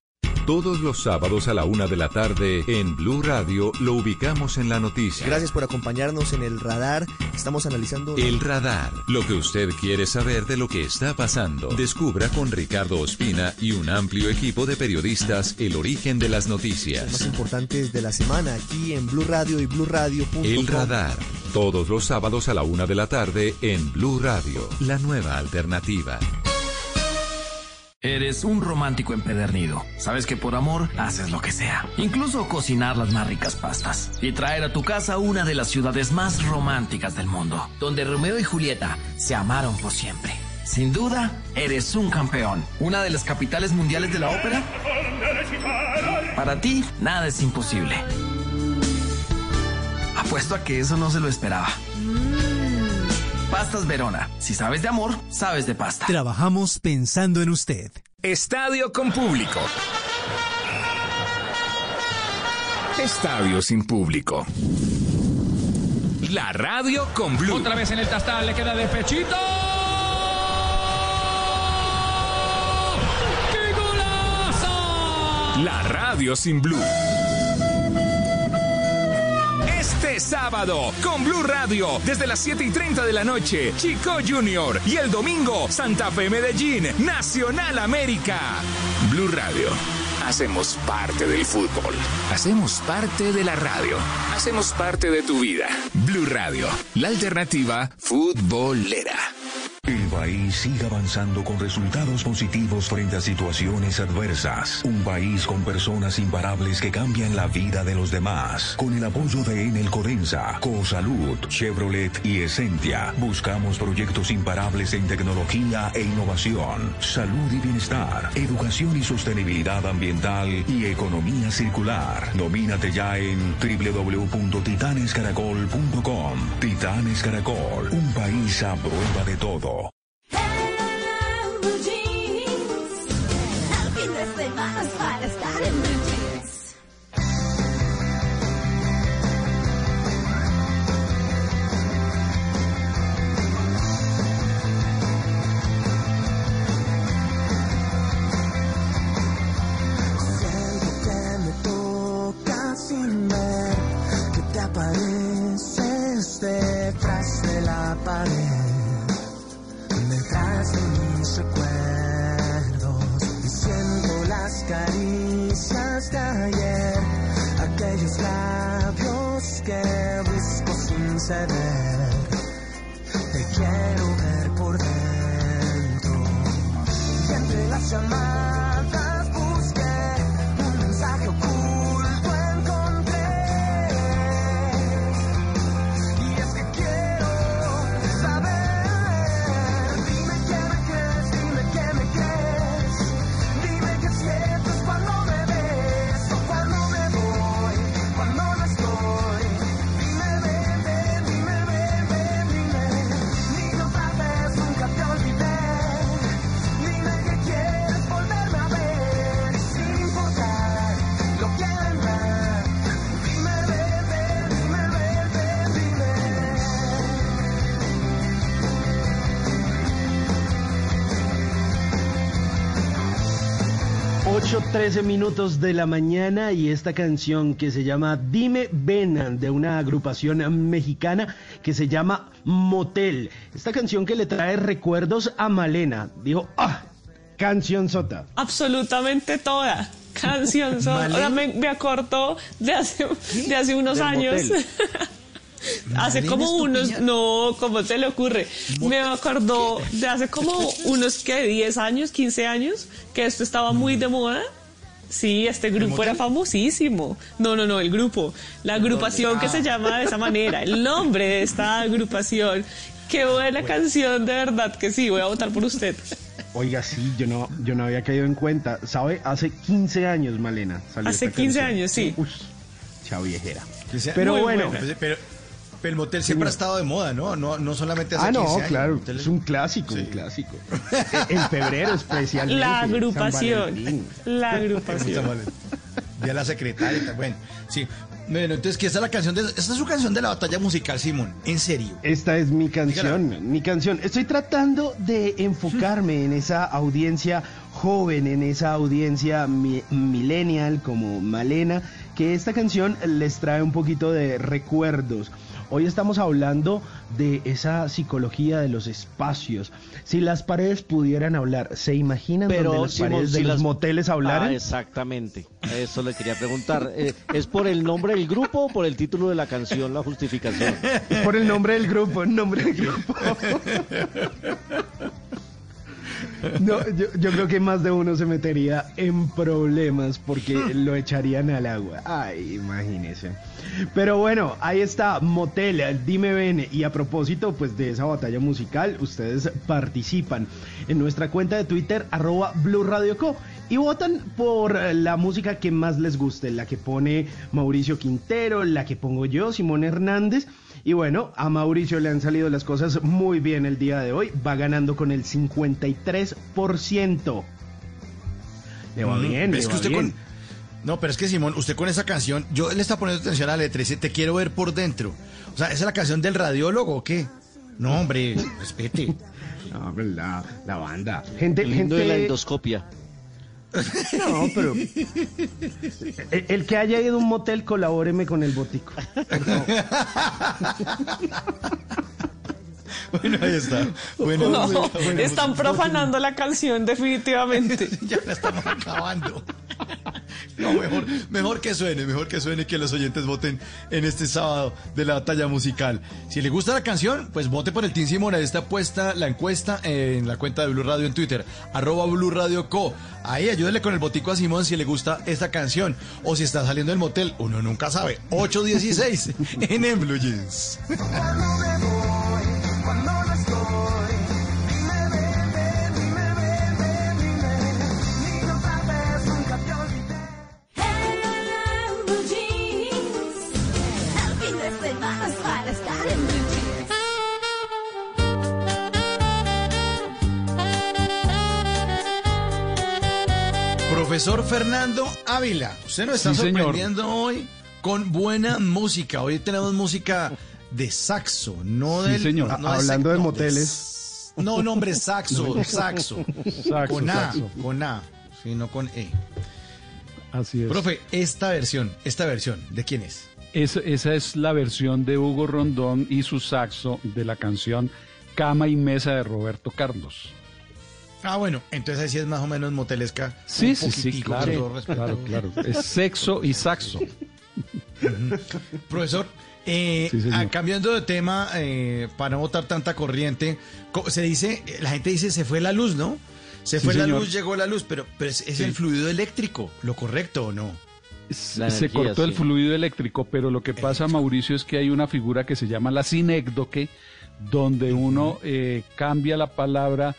Todos los sábados a la una de la tarde en Blue Radio lo ubicamos en la noticia. Gracias por acompañarnos en el radar. Estamos analizando. El radar, lo que usted quiere saber de lo que está pasando. Descubra con Ricardo Ospina y un amplio equipo de periodistas el origen de las Más noticias. importantes de la semana aquí en Blue Radio y BlueRadio.com. El radar, todos los sábados a la una de la tarde en Blue Radio, la nueva alternativa. Eres un romántico empedernido. Sabes que por amor haces lo que sea. Incluso cocinar las más ricas pastas. Y traer a tu casa una de las ciudades más románticas del mundo. Donde Romeo y Julieta se amaron por siempre. Sin duda, eres un campeón. Una de las capitales mundiales de la ópera. Para ti, nada es imposible. Apuesto a que eso no se lo esperaba. Pastas Verona. Si sabes de amor, sabes de pasta. Trabajamos pensando en usted. Estadio con público. Estadio sin público. La radio con Blue. Otra vez en el tastal, le queda de pechito. ¡Qué golazo! La radio sin Blue. Este sábado, con Blue Radio, desde las 7 y 30 de la noche, Chico Junior. Y el domingo, Santa Fe Medellín, Nacional América. Blue Radio. Hacemos parte del fútbol. Hacemos parte de la radio. Hacemos parte de tu vida. Blue Radio, la alternativa futbolera. El país sigue avanzando con resultados positivos frente a situaciones adversas. Un país con personas imparables que cambian la vida de los demás. Con el apoyo de Enel Codensa, Cosalud, Chevrolet y Essentia, buscamos proyectos imparables en tecnología e innovación, salud y bienestar, educación y sostenibilidad ambiental y economía circular. Domínate ya en www.titanescaracol.com. Titanes Caracol, un país a prueba de todo. Para estar en Blue Jeans. Sin ver que te apareces detrás de la pared, recuerdos. Y siento las caricias de ayer, aquellos labios que busco sin ceder. Te quiero ver por dentro y entre las llamadas 8.13 minutos de la mañana y esta canción que se llama Dime Ven de una agrupación mexicana que se llama Motel. Esta canción que le trae recuerdos a Malena. Dijo, ah, canción sota. Absolutamente toda. Canción. Malena. Ahora me, me acordó de hace, de hace unos Del años. hace Malena como unos, no, ¿cómo te le ocurre? Me acordó de hace como unos que 10 años, 15 años, que esto estaba muy de moda. Sí, este grupo era famosísimo. No, no, no, el grupo. La agrupación que se llama de esa manera. El nombre de esta agrupación. Qué buena canción, de verdad que sí. Voy a votar por usted. Oiga, sí, yo no, yo no había caído en cuenta. ¿Sabe? Hace 15 años, Malena. salió Hace esta 15 canción. años, sí. Uy, chao viejera. Pero Muy bueno. buena. Pero, pero el motel siempre ha estado de moda, ¿no? No, no solamente hace Ah, 15 no, años. claro, El motel es un clásico, un clásico. en febrero especialmente. La agrupación. La agrupación. De la secretaria. Bueno, sí. Bueno, entonces, ¿qué es la canción de esta es su canción de la batalla musical, Simón? En serio. Esta es mi canción, mi canción. Estoy tratando de enfocarme en esa audiencia joven, en esa audiencia mi- millennial como Malena, que esta canción les trae un poquito de recuerdos. Hoy estamos hablando de esa psicología de los espacios. Si las paredes pudieran hablar, ¿se imaginan donde Pero las Simón, paredes de si los las- moteles hablaran? Ah, exactamente. Eso le quería preguntar. Eh, ¿Es por el nombre del grupo o por el título de la canción la justificación? Por el nombre del grupo, el nombre del grupo. No, yo, yo creo que más de uno se metería en problemas porque lo echarían al agua. Ay, imagínese. Pero bueno, ahí está, Motel, dime ven. Y a propósito, pues de esa batalla musical, ustedes participan en nuestra cuenta de Twitter, arroba Blue Radio Co. Y votan por la música que más les guste, la que pone Mauricio Quintero, la que pongo yo, Simón Hernández. Y bueno, a Mauricio le han salido las cosas muy bien el día de hoy. Va ganando con el 53%. Le va Mm, bien, le es que va usted bien. con- No, pero es que Simón, usted con esa canción, yo le está poniendo atención a la letra y dice, te quiero ver por dentro. O sea, ¿esa es la canción del radiólogo o qué? No, hombre, respete. No, la, la banda. Gente, lindo de la gente. endoscopia. No, pero. El, el que haya ido a un motel, colabóreme con el botico. Bueno, ahí está. Bueno, no, bueno, bueno, están pues, profanando la canción definitivamente. ya la estamos acabando. No, mejor, mejor que suene, mejor que suene que los oyentes voten en este sábado de la batalla musical. Si le gusta la canción, pues vote por el Team Simón. Ahí está puesta la encuesta en la cuenta de Blue Radio en Twitter, arroba Blue Radio Co. Ahí ayúdele con el botico a Simón si le gusta esta canción. O si está saliendo del motel, uno nunca sabe. 816 en En Blue Jeans. Profesor Fernando Ávila, usted nos está Sí, señor. sorprendiendo hoy con buena música. Hoy tenemos música de saxo, no Sí, del señor. no Ah, Hablando de no, moteles. No, no, hombre, saxo, saxo. Saxo, con A, saxo. con A, sí, no con E. Así es. Profe, esta versión, esta versión, ¿de quién es? Es- esa es la versión de Hugo Rondón y su saxo de la canción Cama y Mesa de Roberto Carlos. Ah, bueno, entonces ahí sí es más o menos motelesca. Sí, sí, sí, claro, claro, claro. Es sexo y saxo. Profesor, eh, Sí, ah, cambiando de tema, eh, para no botar tanta corriente, co- se dice, eh, la gente dice, se fue la luz, ¿no? Se Sí, fue la luz, llegó la luz, pero, pero es, es el fluido eléctrico, ¿lo correcto o no? La se energía, cortó el fluido eléctrico, pero lo que pasa, Mauricio, es que hay una figura que se llama la sinécdoque, donde uno eh, cambia la palabra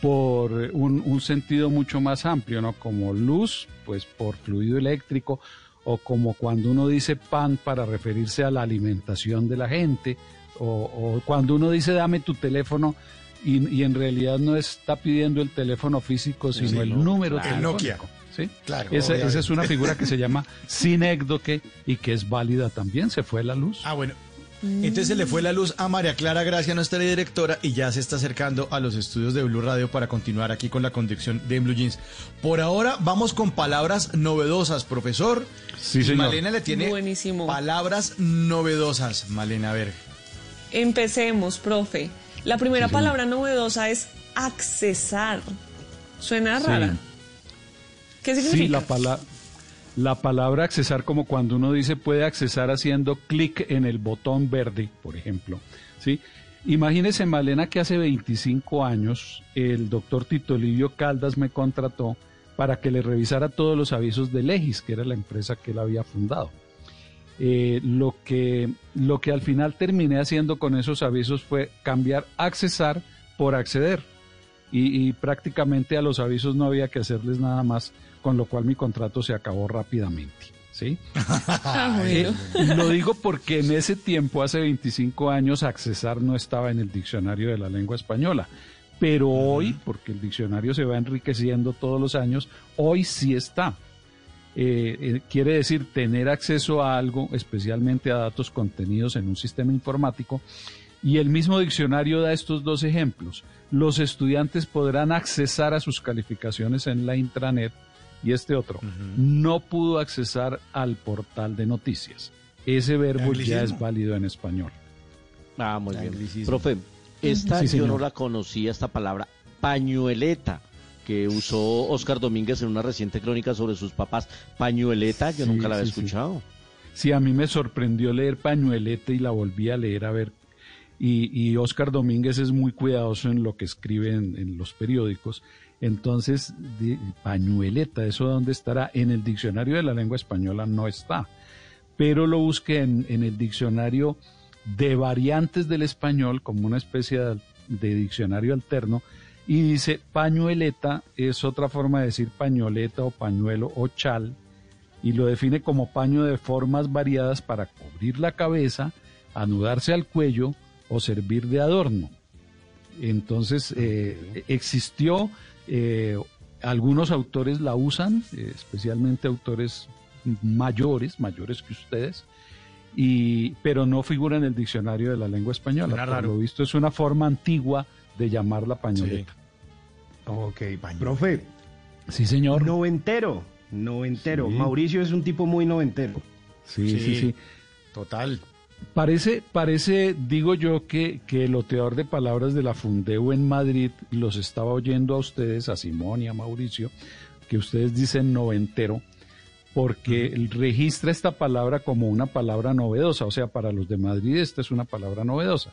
por un, un sentido mucho más amplio, ¿no? Como luz, pues por fluido eléctrico, o como cuando uno dice pan para referirse a la alimentación de la gente, o, o cuando uno dice dame tu teléfono y, y en realidad no está pidiendo el teléfono físico, sino Sí, el no, número claro. El Nokia. telefónico. ¿sí? Claro, esa, esa es una figura que se llama sinécdoque y que es válida también. Se fue la luz. Ah, bueno. Entonces se le fue la luz a María Clara Gracia, nuestra directora, y ya se está acercando a los estudios de Blue Radio para continuar aquí con la conducción de Blue Jeans. Por ahora vamos con palabras novedosas, profesor. Sí, Y señor. Malena le tiene Buenísimo. palabras novedosas. Malena, a ver. Empecemos, profe. La primera Sí, señor. palabra novedosa es accesar. Suena Sí. rara. ¿Qué Sí, significa? la, pala- la palabra accesar como cuando uno dice puede accesar haciendo clic en el botón verde, por ejemplo. ¿sí? Imagínese, Malena, que hace 25 años el doctor Tito Livio Caldas me contrató para que le revisara todos los avisos de Legis, que era la empresa que él había fundado. Eh, lo, que, lo que al final terminé haciendo con esos avisos fue cambiar accesar por acceder. Y, y prácticamente a los avisos no había que hacerles nada más, con lo cual mi contrato se acabó rápidamente. ¿sí? Ah, Eh, lo digo porque en ese tiempo, hace 25 años, accesar no estaba en el diccionario de la lengua española. Pero hoy, porque el diccionario se va enriqueciendo todos los años, hoy sí está. Eh, eh, quiere decir tener acceso a algo, especialmente a datos contenidos en un sistema informático. Y el mismo diccionario da estos dos ejemplos. Los estudiantes podrán accesar a sus calificaciones en la intranet y este otro, no pudo accesar al portal de noticias. Ese verbo ya es válido en español. Ah, muy bien. Profe, esta Sí, yo no la conocía, esta palabra, pañueleta, que usó Oscar Domínguez en una reciente crónica sobre sus papás. Pañueleta, yo Sí, nunca la había sí, sí. escuchado. Sí, a mí me sorprendió leer Pañuelete y la volví a leer a ver. Y, y Oscar Domínguez es muy cuidadoso en lo que escribe en, en los periódicos. Entonces, pañueleta, ¿eso dónde estará? En el diccionario de la lengua española no está, pero lo busqué en, en el diccionario de variantes del español como una especie de, de diccionario alterno y dice pañueleta es otra forma de decir pañoleta o pañuelo o chal y lo define como paño de formas variadas para cubrir la cabeza, anudarse al cuello o servir de adorno. Entonces eh, existió, eh, algunos autores la usan, eh, especialmente autores mayores, mayores que ustedes, y, pero no figura en el diccionario de la lengua española. Por raro. lo visto es una forma antigua de llamar la pañoleta. Ok, profe. Sí, señor. Noventero, noventero. Sí. Mauricio es un tipo muy noventero. Sí, sí, sí. Total. Parece, parece, digo yo, que, que el oteador de palabras de la Fundeu en Madrid los estaba oyendo a ustedes, a Simón y a Mauricio, que ustedes dicen noventero, porque registra esta palabra como una palabra novedosa, o sea, para los de Madrid esta es una palabra novedosa.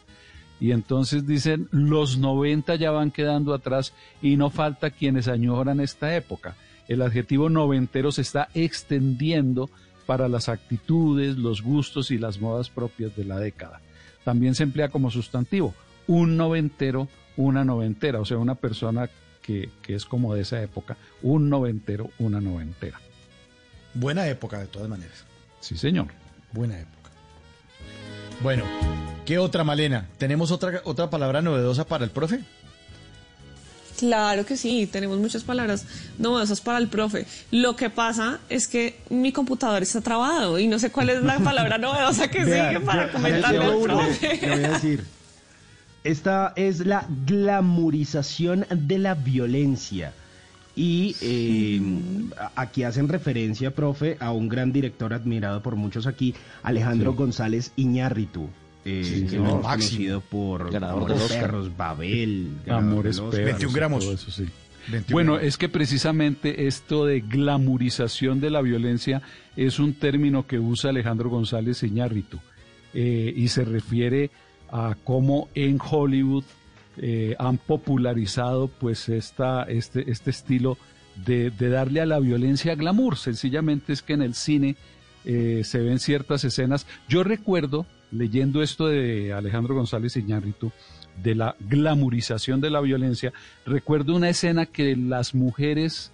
Y entonces dicen, los 90 ya van quedando atrás y no falta quienes añoran esta época. El adjetivo noventero se está extendiendo para las actitudes, los gustos y las modas propias de la década. También se emplea como sustantivo, un noventero, una noventera, o sea, una persona que, que es como de esa época, un noventero, una noventera. Buena época, de todas maneras. Sí, señor. Buena época. Bueno, ¿qué otra, Malena? ¿Tenemos otra, otra palabra novedosa para el profe? Claro que sí, tenemos muchas palabras novedosas para el profe. Lo que pasa es que mi computador está trabado y no sé cuál es la palabra novedosa que Vea, sigue para comentarle al profe. le voy a decir. Esta es la glamorización de la violencia. Y eh, aquí hacen referencia, profe, a un gran director admirado por muchos aquí, Alejandro Sí. González Iñárritu. Eh, Sí, que Máximo. conocido por Ganador Oscar. Perros, Babel, ganador Amores perros. 21 y gramos. todo eso, sí. 21 Bueno, gramos. es que precisamente esto de glamurización de la violencia es un término que usa Alejandro González Iñárritu eh, y se refiere a cómo en Hollywood eh, han popularizado pues esta, este, este estilo de, de darle a la violencia glamour. Sencillamente es que en el cine eh, se ven ciertas escenas. Yo recuerdo, leyendo esto de Alejandro González Iñárritu, de la glamurización de la violencia, recuerdo una escena que las mujeres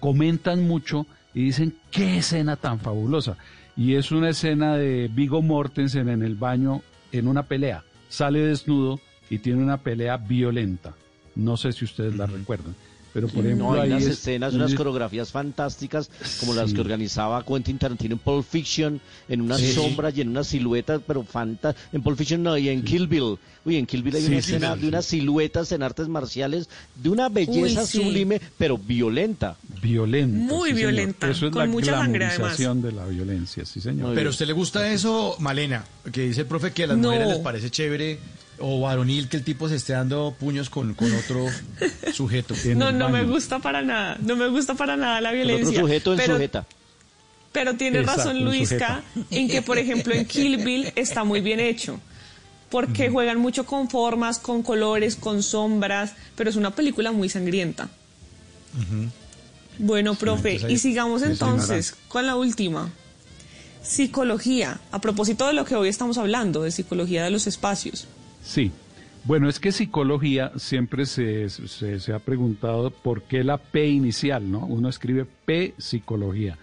comentan mucho y dicen, qué escena tan fabulosa. Y es una escena de Vigo Mortensen en el baño en una pelea. Sale desnudo y tiene una pelea violenta. No sé si ustedes la recuerdan. Pero por ejemplo, no, hay unas es- escenas, unas coreografías fantásticas, como las que organizaba Quentin Tarantino en Pulp Fiction, en unas Sí. sombras y en unas siluetas, pero fantásticas. En Pulp Fiction no, y en Kill Bill. Uy, en Kill Bill hay Sí, una sí, escena sí, de unas siluetas en artes marciales, de una belleza Uy, sí. sublime, pero violenta. violenta. Muy violenta, Eso es con la mucha sangre, además. de la violencia, sí señor. Pero a usted le gusta eso, Malena, que dice el profe que a las No. mujeres les parece chévere o varonil que el tipo se esté dando puños con, con otro sujeto. No, no me gusta para nada, no me gusta para nada la El otro violencia. sujeto en pero, sujeta. pero tiene Exacto, razón Luisca en que, por ejemplo, en Kill Bill está muy bien hecho. Porque juegan mucho con formas, con colores, con sombras, pero es una película muy sangrienta. Bueno, profe, ahí- y sigamos entonces con la última. Psicología, a propósito de lo que hoy estamos hablando, de psicología de los espacios. Sí. Bueno, es que psicología siempre se, se, se ha preguntado por qué la P inicial, ¿no? Uno escribe P psicología.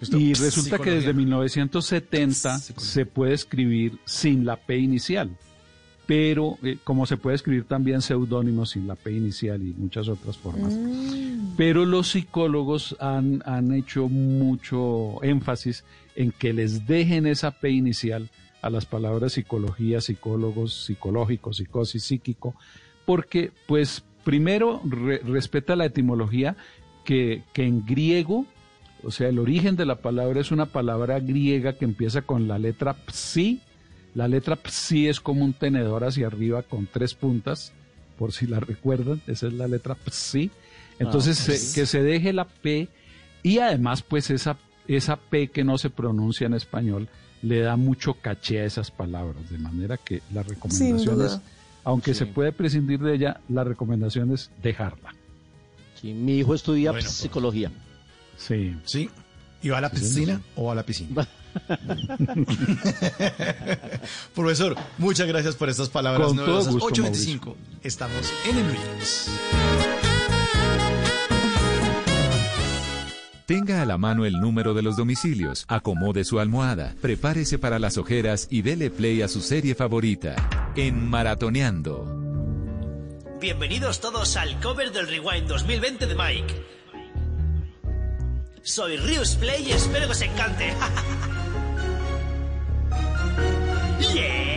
Esto, Y psicología. resulta que desde 1970 se puede escribir sin la P inicial, pero eh, como se puede escribir también seudónimo sin la P inicial y muchas otras formas. Pero los psicólogos han, han hecho mucho énfasis en que les dejen esa P inicial a las palabras psicología, psicólogos, psicológico, psicosis, psíquico, porque pues primero re- respeta la etimología que, que en griego, o sea, el origen de la palabra es una palabra griega que empieza con la letra psi. La letra psi es como un tenedor hacia arriba con tres puntas, por si la recuerdan, esa es la letra psi. Entonces, Ah, se- que se deje la P y además, pues esa, esa P que no se pronuncia en español le da mucho caché a esas palabras, de manera que la recomendación duda. es, aunque Sí. se puede prescindir de ella, la recomendación es dejarla. Sí, mi hijo estudia Bueno, pues. psicología. Sí. Sí. ¿Y va a la piscina o a la piscina? Profesor, muchas gracias por estas palabras Con todo novedosas. gusto, 8.25. Estamos en el. Tenga a la mano el número de los domicilios, acomode su almohada, prepárese para las ojeras y dele play a su serie favorita. En Maratoneando. Bienvenidos todos al cover del Rewind 2020 de Mike. Soy Rius Play y espero que os encante. ¡Yay!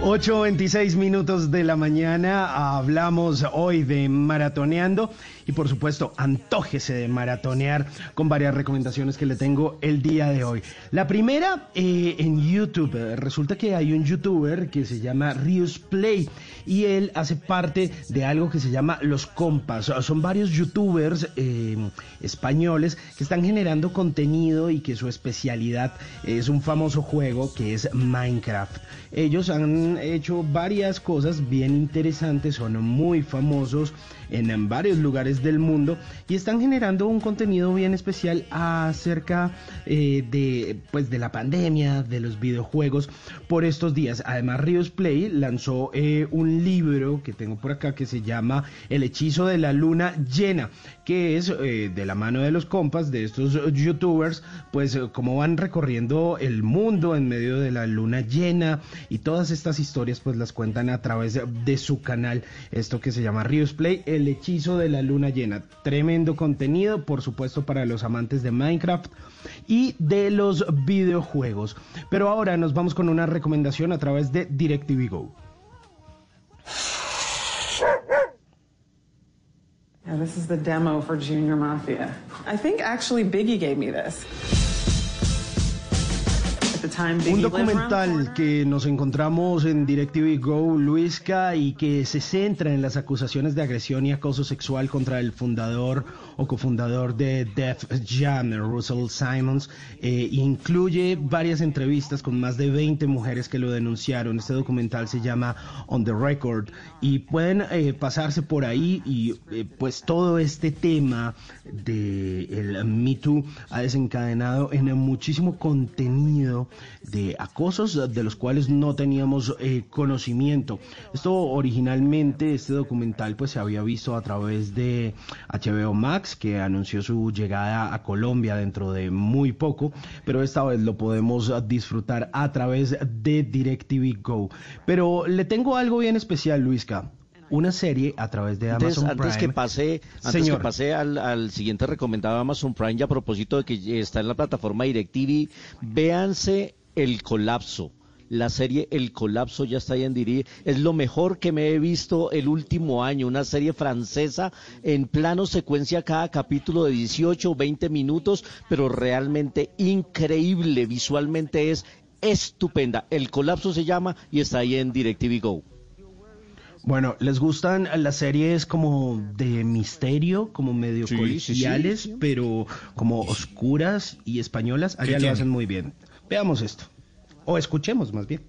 8.26 minutos de la mañana, hablamos hoy de maratoneando y por supuesto antójese de maratonear con varias recomendaciones que le tengo el día de hoy. La primera eh, en YouTube, resulta que hay un youtuber que se llama Rius Play y él hace parte de algo que se llama Los Compas. Son varios youtubers eh, españoles que están generando contenido y que su especialidad es un famoso juego que es Minecraft. Ellos han hecho varias cosas bien interesantes, son muy famosos en, varios lugares del mundo y están generando un contenido bien especial acerca eh, de pues de la pandemia, de los videojuegos por estos días. Además, Rios Play lanzó eh, un libro que tengo por acá que se llama El hechizo de la luna llena, que es eh, de la mano de los compas de estos youtubers, pues eh, cómo van recorriendo el mundo en medio de la luna llena y todas estas historias pues las cuentan a través de, de su canal, esto que se llama Rios Play, El hechizo de la luna llena. Tremendo contenido, por supuesto, para los amantes de Minecraft y de los videojuegos. Pero ahora nos vamos con una recomendación a través de DirecTV Go. Yeah, this is the demo for Junior Mafia. I think actually Biggie gave me this. Un documental que nos encontramos en DirecTV Go, Luisca, y que se centra en las acusaciones de agresión y acoso sexual contra el fundador o cofundador de Def Jam, Russell Simons, eh, incluye varias entrevistas con más de 20 mujeres que lo denunciaron. Este documental se llama On the Record y pueden eh, pasarse por ahí y eh, pues todo este tema de el Me Too ha desencadenado en muchísimo contenido de acosos de los cuales no teníamos eh, conocimiento. Esto originalmente, este documental pues se había visto a través de HBO Max que anunció su llegada a Colombia dentro de muy poco, pero esta vez lo podemos disfrutar a través de DirecTV Go. Pero le tengo algo bien especial, Luisca. Una serie a través de Antes, Amazon antes que Prime. pase, antes Señor. que pase al, al siguiente recomendado Amazon Prime y a propósito de que está en la plataforma DirecTV, véanse El Colapso. La serie El Colapso ya está ahí en Diri. Es lo mejor que me he visto el último año. Una serie francesa en plano secuencia cada capítulo de 18 o 20 minutos, pero realmente increíble. Visualmente es estupenda. El Colapso se llama y está ahí en DirecTV Go. Bueno, ¿les gustan las series como de misterio, como medio Sí, sí, sí, colegiales, sí. pero como oscuras y españolas? ¿Qué Allá lo hacen muy bien. Veamos esto. O escuchemos más bien.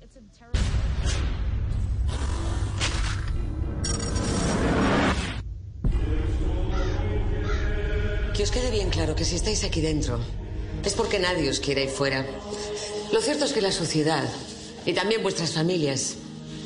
Que os quede bien claro que si estáis aquí dentro es porque nadie os quiere ahí fuera. Lo cierto es que la sociedad y también vuestras familias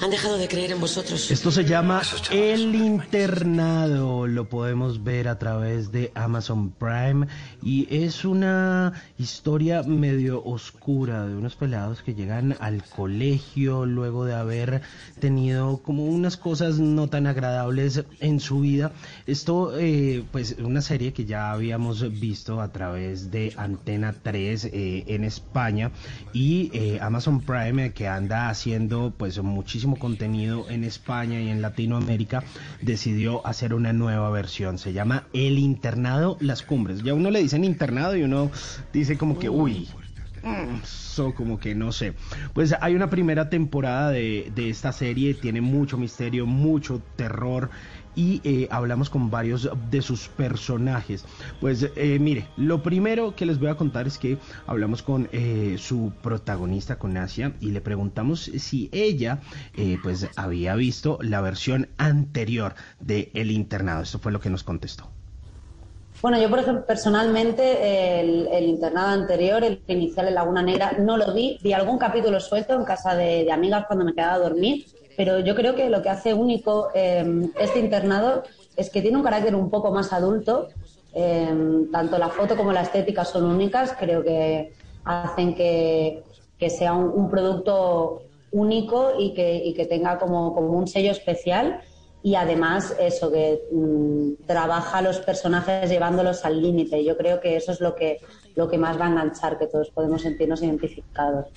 han dejado de creer en vosotros. Esto se llama El Internado, lo podemos ver a través de Amazon Prime y es una historia medio oscura de unos pelados que llegan al colegio luego de haber tenido como unas cosas no tan agradables en su vida. Esto, eh, pues, una serie que ya habíamos visto a través de Antena 3 eh, en España y eh, Amazon Prime eh, que anda haciendo pues muchísimo contenido en España y en Latinoamérica decidió hacer una nueva versión. Se llama El Internado Las Cumbres. Ya uno le dicen internado y uno dice como que, uy, mm, eso como que no sé. Pues hay una primera temporada de, de esta serie, tiene mucho misterio, mucho terror y eh, hablamos con varios de sus personajes. Pues eh, mire, lo primero que les voy a contar es que hablamos con eh, su protagonista, con Asia, y le preguntamos si ella eh, pues había visto la versión anterior de El Internado. Esto fue lo que nos contestó. Bueno, yo por ejemplo, personalmente, el, internado anterior, el inicial en Laguna Negra, no lo vi. Vi algún capítulo suelto en casa de, de amigas cuando me quedaba a dormir, pero yo creo que lo que hace único eh, este internado es que tiene un carácter un poco más adulto. Eh, tanto la foto como la estética son únicas. Creo que hacen que, sea un, producto único y que, tenga como, un sello especial y además eso que mm, trabaja los personajes llevándolos al límite. Yo creo que eso es lo que lo que más va a enganchar, que todos podemos sentirnos identificados.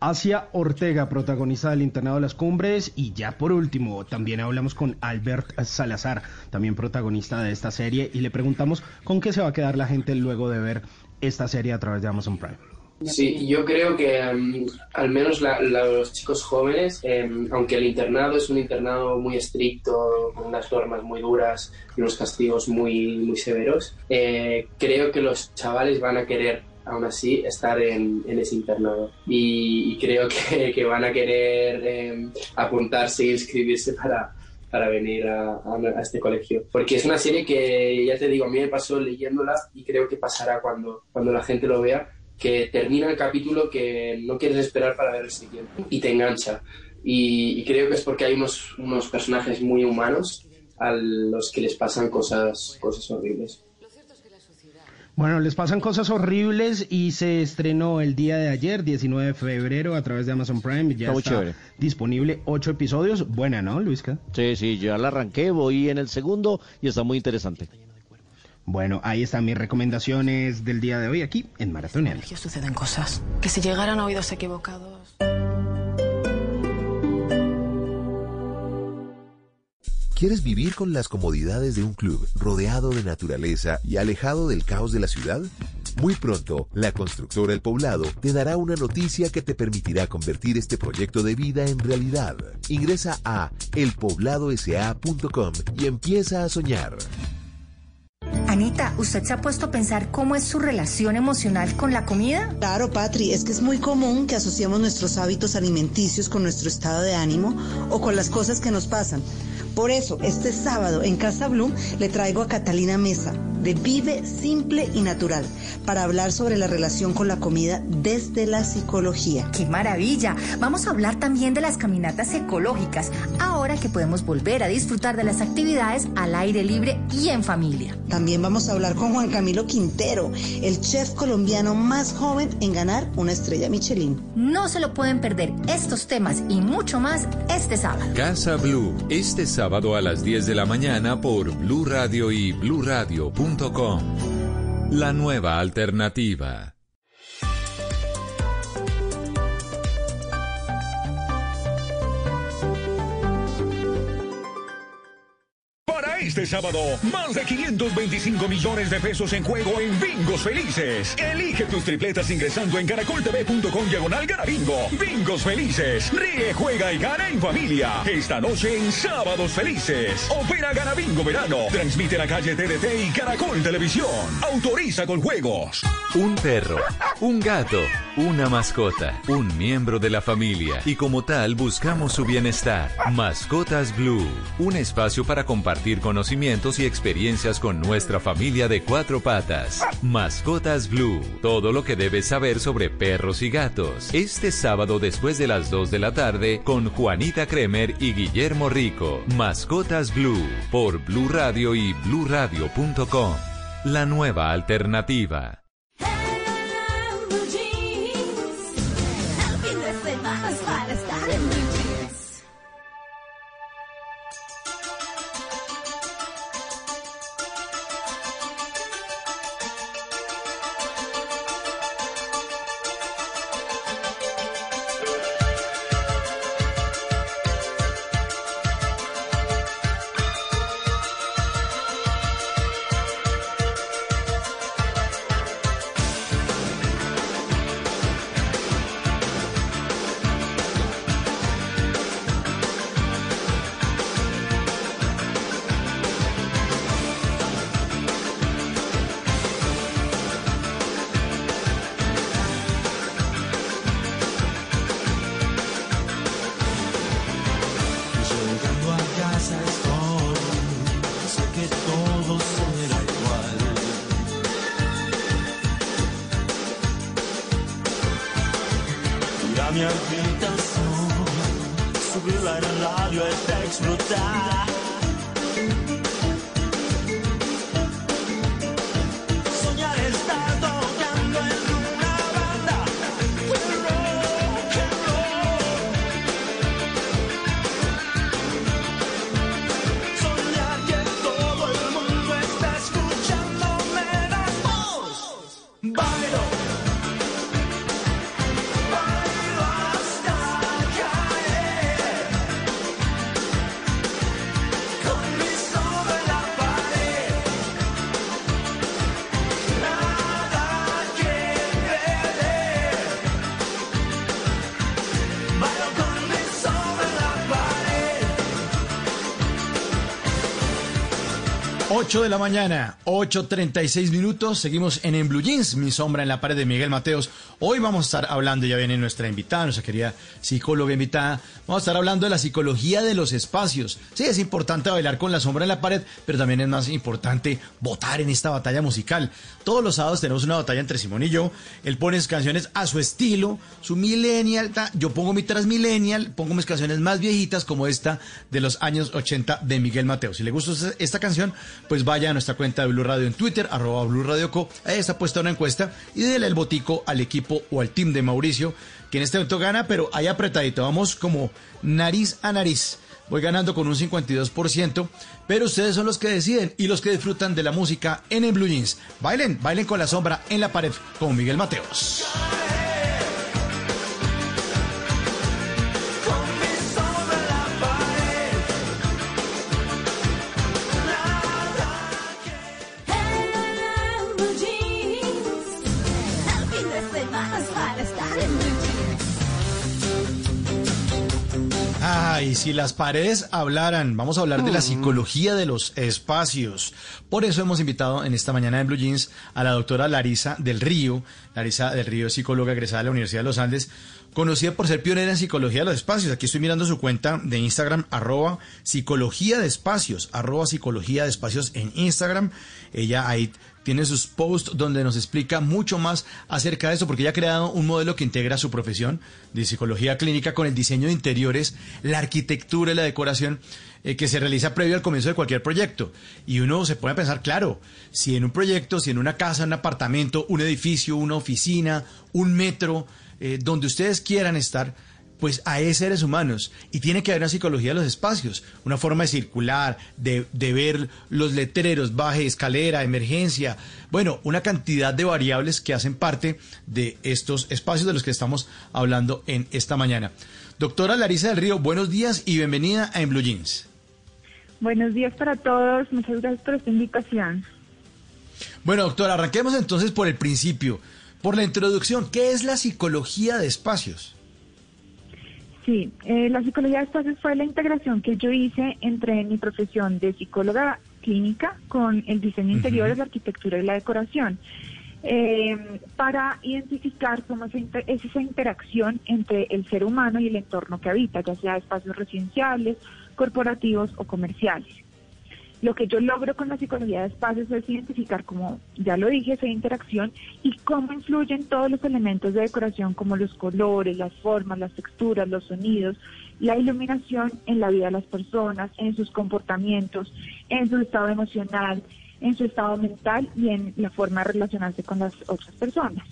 Asia Ortega, protagonista del Internado de las Cumbres. Y ya por último, también hablamos con Albert Salazar, también protagonista de esta serie, y le preguntamos con qué se va a quedar la gente luego de ver esta serie a través de Amazon Prime. Sí, yo creo que em, al menos la- la- los chicos jóvenes, em, aunque el internado es un internado muy estricto, con unas normas muy duras y unos castigos muy, muy severos, eh, creo que los chavales van a querer aún así estar en, en ese internado y, creo que, van a querer em, apuntarse y inscribirse para, para venir a este colegio. Porque es una serie que, ya te digo, a mí me pasó leyéndola y creo que pasará cuando, cuando la gente lo vea, que termina el capítulo que no quieres esperar para ver el siguiente y te engancha. Y, y creo que es porque hay unos, unos personajes muy humanos a los que les pasan cosas, cosas horribles. Bueno, les pasan cosas horribles y se estrenó el día de ayer, 19 de febrero, a través de Amazon Prime. Ya Está muy está chévere. disponible ocho episodios. Buena, ¿no, Luisca? Sí, sí, ya la arranqué, voy en el segundo y está muy interesante. Bueno, ahí están mis recomendaciones del día de hoy aquí en. Que suceden cosas. Que si llegaran a oídos equivocados. ¿Quieres vivir con las comodidades de un club rodeado de naturaleza y alejado del caos de la ciudad? Muy pronto, la constructora El Poblado te dará una noticia que te permitirá convertir este proyecto de vida en realidad. Ingresa a elpobladosa.com y empieza a soñar. Anita, ¿usted se ha puesto a pensar cómo es su relación emocional con la comida? Claro, Patri, es que es muy común que asociemos nuestros hábitos alimenticios con nuestro estado de ánimo o con las cosas que nos pasan. Por eso, este sábado en Casa Bloom le traigo a Catalina Mesa de Vive Simple y Natural para hablar sobre la relación con la comida desde la psicología. ¡Qué maravilla! Vamos a hablar también de las caminatas ecológicas, ahora que podemos volver a disfrutar de las actividades al aire libre y en familia. También vamos a hablar con Juan Camilo Quintero, el chef colombiano más joven en ganar una estrella Michelin. No se lo pueden perder estos temas y mucho más este sábado. Casa Blue, este sábado a las 10 de la mañana por Blue Radio y bluradio.com. La nueva alternativa. Este sábado, más de 525 millones de pesos en juego en Bingos Felices. Elige tus tripletas ingresando en caracoltv.com diagonal gana bingo. Bingos Felices. Ríe, juega y gana en familia. Esta noche en Sábados Felices. Opera Gana Bingo Verano. Transmite la calle TDT y Caracol Televisión. Autoriza con juegos. Un perro, un gato, una mascota, un miembro de la familia y como tal buscamos su bienestar. Mascotas Blue, un espacio para compartir conocimientos y experiencias con nuestra familia de cuatro patas. Mascotas Blue, todo lo que debes saber sobre perros y gatos. Este sábado después de las 2 de la tarde con Juanita Kremer y Guillermo Rico. Mascotas Blue por Blue Radio y bluradio.com. La nueva alternativa. 8 de la mañana, 8.36 minutos, seguimos en En Blue Jeans, mi sombra en la pared de Miguel Mateos. Hoy vamos a estar hablando, ya viene nuestra invitada, nuestra querida psicóloga invitada, vamos a estar hablando de la psicología de los espacios. Sí, es importante bailar con la sombra en la pared, pero también es más importante votar en esta batalla musical. Todos los sábados tenemos una batalla entre Simón y yo, él pone sus canciones a su estilo, su millennial, yo pongo mi transmillennial, pongo mis canciones más viejitas como esta de los años 80 de Miguel Mateo. Si le gusta esta- canción, pues vaya a nuestra cuenta de Blue Radio en Twitter, arroba Blue Radio Co. Ahí está puesta una encuesta y déle el botico al equipo o al team de Mauricio, que en este momento gana, pero ahí apretadito. Vamos como nariz a nariz. Voy ganando con un 52%, pero ustedes son los que deciden y los que disfrutan de la música en el Blue Jeans. Bailen, bailen con la sombra en la pared con Miguel Mateos. Ay, si las paredes hablaran, vamos a hablar de la psicología de los espacios. Por eso hemos invitado en esta mañana en Blue Jeans a la doctora Larisa del Río. Larisa del Río es psicóloga egresada de la Universidad de los Andes, conocida por ser pionera en psicología de los espacios. Aquí estoy mirando su cuenta de Instagram, arroba psicología de espacios, arroba psicología de espacios en Instagram. Ella ahí tiene sus posts donde nos explica mucho más acerca de eso, porque ella ha creado un modelo que integra su profesión de psicología clínica con el diseño de interiores, la arquitectura y la decoración eh, que se realiza previo al comienzo de cualquier proyecto. Y uno se a pensar, claro, si en un proyecto, si en una casa, un apartamento, un edificio, una oficina, un metro, eh, donde ustedes quieran estar, pues hay seres humanos y tiene que haber una psicología de los espacios, una forma de circular, de, de ver los letreros, baje, escalera, emergencia, bueno, una cantidad de variables que hacen parte de estos espacios de los que estamos hablando en esta mañana. Doctora Larisa del Río, buenos días y bienvenida a En Blue Jeans. Buenos días para todos, muchas gracias por esta invitación. Bueno, doctora, arranquemos entonces por el principio, por la introducción. ¿Qué es la psicología de espacios? Sí, eh, la psicología de espacios fue la integración que yo hice entre mi profesión de psicóloga clínica con el diseño interior, la arquitectura y la decoración, eh, para identificar cómo es, es esa interacción entre el ser humano y el entorno que habita, ya sea espacios residenciales, corporativos o comerciales. Lo que yo logro con la psicología de espacios es identificar, como ya lo dije, esa interacción y cómo influyen todos los elementos de decoración como los colores, las formas, las texturas, los sonidos, la iluminación en la vida de las personas, en sus comportamientos, en su estado emocional, en su estado mental y en la forma de relacionarse con las otras personas.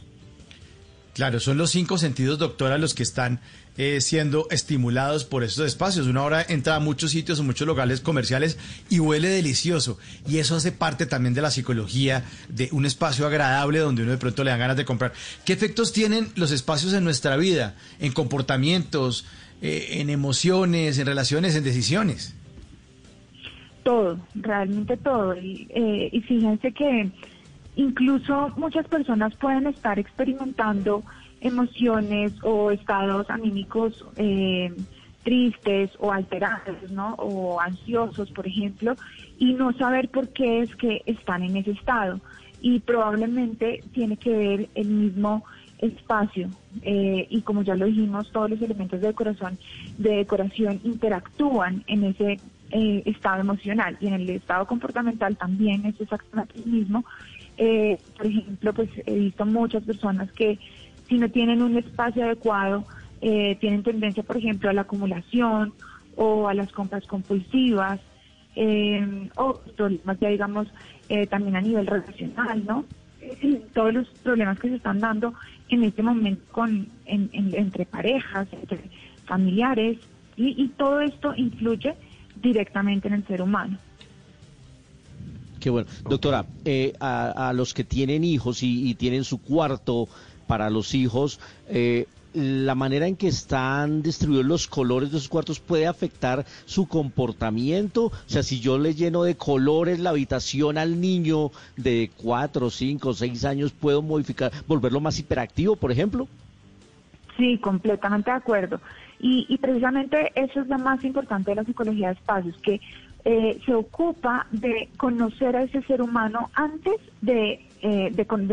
Claro, son los cinco sentidos, doctora, los que están eh, siendo estimulados por estos espacios. Una hora entra a muchos sitios, a muchos locales comerciales y huele delicioso. Y eso hace parte también de la psicología, de un espacio agradable donde uno de pronto le dan ganas de comprar. ¿Qué efectos tienen los espacios en nuestra vida? En comportamientos, eh, en emociones, en relaciones, en decisiones. Todo, realmente todo. Y, eh, y fíjense que incluso muchas personas pueden estar experimentando emociones o estados anímicos eh, tristes o alterados, ¿no? O ansiosos, por ejemplo, y no saber por qué es que están en ese estado. Y probablemente tiene que ver el mismo espacio eh, y como ya lo dijimos todos los elementos de decoración de decoración interactúan en ese eh, estado emocional y en el estado comportamental también es exactamente el mismo eh, por ejemplo pues he visto muchas personas que si no tienen un espacio adecuado eh, tienen tendencia, por ejemplo, a la acumulación o a las compras compulsivas, eh, o problemas ya digamos eh, también a nivel relacional, ¿no? Todos los problemas que se están dando en este momento con en- entre parejas, entre familiares, y, y todo esto influye directamente en el ser humano. Qué bueno. Doctora, eh, a, los que tienen hijos y, y tienen su cuarto para los hijos, eh, la manera en que están distribuidos los colores de sus cuartos puede afectar su comportamiento. O sea, si yo le lleno de colores la habitación al niño de cuatro, cinco, seis años, ¿puedo modificar, volverlo más hiperactivo, por ejemplo? Sí, completamente de acuerdo. Y, y precisamente eso es lo más importante de la psicología de espacios, que eh, se ocupa de conocer a ese ser humano antes de, eh,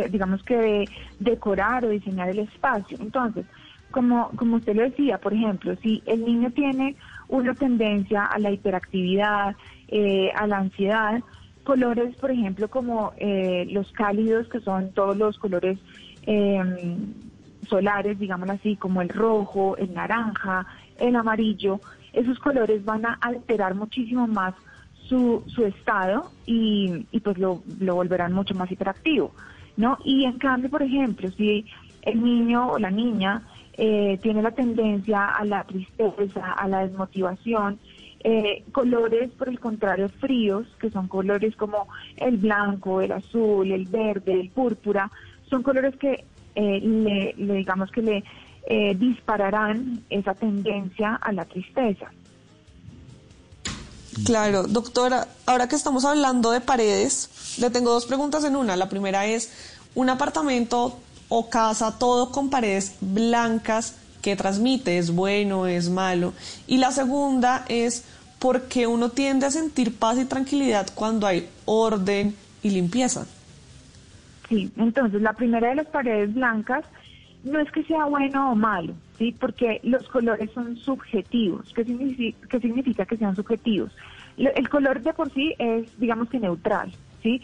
digamos que de decorar o diseñar el espacio. Entonces, como, como usted lo decía, por ejemplo, si el niño tiene una tendencia a la hiperactividad, eh, a la ansiedad, colores, por ejemplo, como eh, los cálidos, que son todos los colores eh, solares, digámoslo así, como el rojo, el naranja, el amarillo, esos colores van a alterar muchísimo más su, su estado y, y pues lo, lo volverán mucho más hiperactivo, ¿no? Y en cambio, por ejemplo, si el niño o la niña eh, tiene la tendencia a la tristeza, a la desmotivación, eh, colores, por el contrario, fríos, que son colores como el blanco, el azul, el verde, el púrpura, son colores que eh, le, le digamos que le eh, dispararán esa tendencia a la tristeza. Claro, doctora, ahora que estamos hablando de paredes, le tengo dos preguntas en una. La primera es, ¿un apartamento o casa todo con paredes blancas que transmite? ¿Es bueno, es malo? Y la segunda es, ¿por qué uno tiende a sentir paz y tranquilidad cuando hay orden y limpieza? Sí, entonces la primera de las paredes blancas no es que sea bueno o malo, ¿sí? Porque los colores son subjetivos. ¿Qué significa, significa que sean subjetivos? El color de por sí es, digamos que neutral, ¿sí?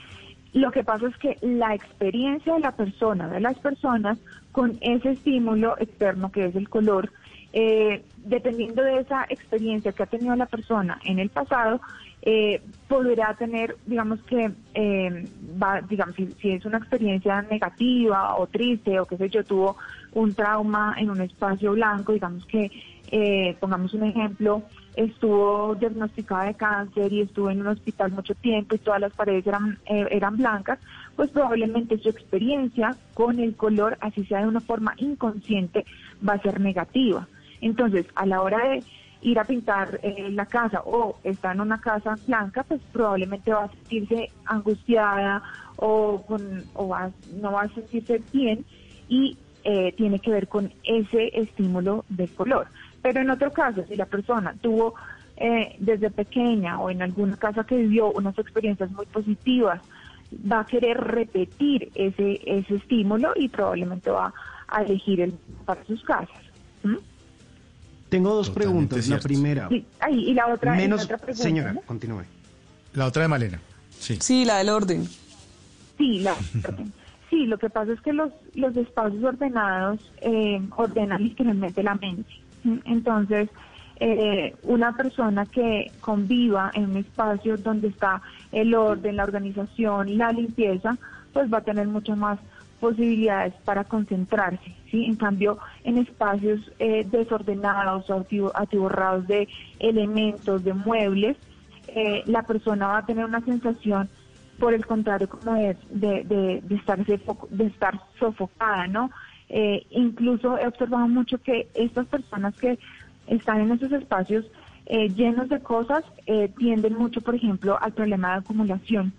Lo que pasa es que la experiencia de la persona, de las personas, con ese estímulo externo que es el color, eh, dependiendo de esa experiencia que ha tenido la persona en el pasado, eh, podrá tener, digamos que, eh, va, digamos, si, si es una experiencia negativa o triste o qué sé yo, tuvo un trauma en un espacio blanco, digamos que, eh, pongamos un ejemplo, estuvo diagnosticada de cáncer y estuvo en un hospital mucho tiempo y todas las paredes eran, eh, eran blancas, pues probablemente su experiencia con el color, así sea de una forma inconsciente, va a ser negativa. Entonces, a la hora de ir a pintar eh, la casa o está en una casa blanca, pues probablemente va a sentirse angustiada o, con, o va- no va a sentirse bien y eh, tiene que ver con ese estímulo del color. Pero en otro caso, si la persona tuvo eh, desde pequeña o en alguna casa que vivió unas experiencias muy positivas, va a querer repetir ese, ese estímulo y probablemente va a elegir el para sus casas. Tengo dos Totalmente preguntas. cierto. La primera, Sí, ay, y la otra, y la menos, otra pregunta, señora, ¿no? continúe. La otra de Malena. Sí. Sí, la del orden. Sí, la Sí, lo que pasa es que los, los espacios ordenados eh, ordenan literalmente la mente. Entonces, eh, una persona que conviva en un espacio donde está el orden, la organización, la limpieza, pues va a tener muchas más posibilidades para concentrarse. ¿sí? En cambio, en espacios eh, desordenados atiborrados de elementos, de muebles, eh, la persona va a tener una sensación por el contrario, como de, de, de, de estar, sofo- de estar sofocada, ¿no? Eh, incluso he observado mucho que estas personas que están en esos espacios eh, llenos de cosas eh, tienden mucho, por ejemplo, al problema de acumulación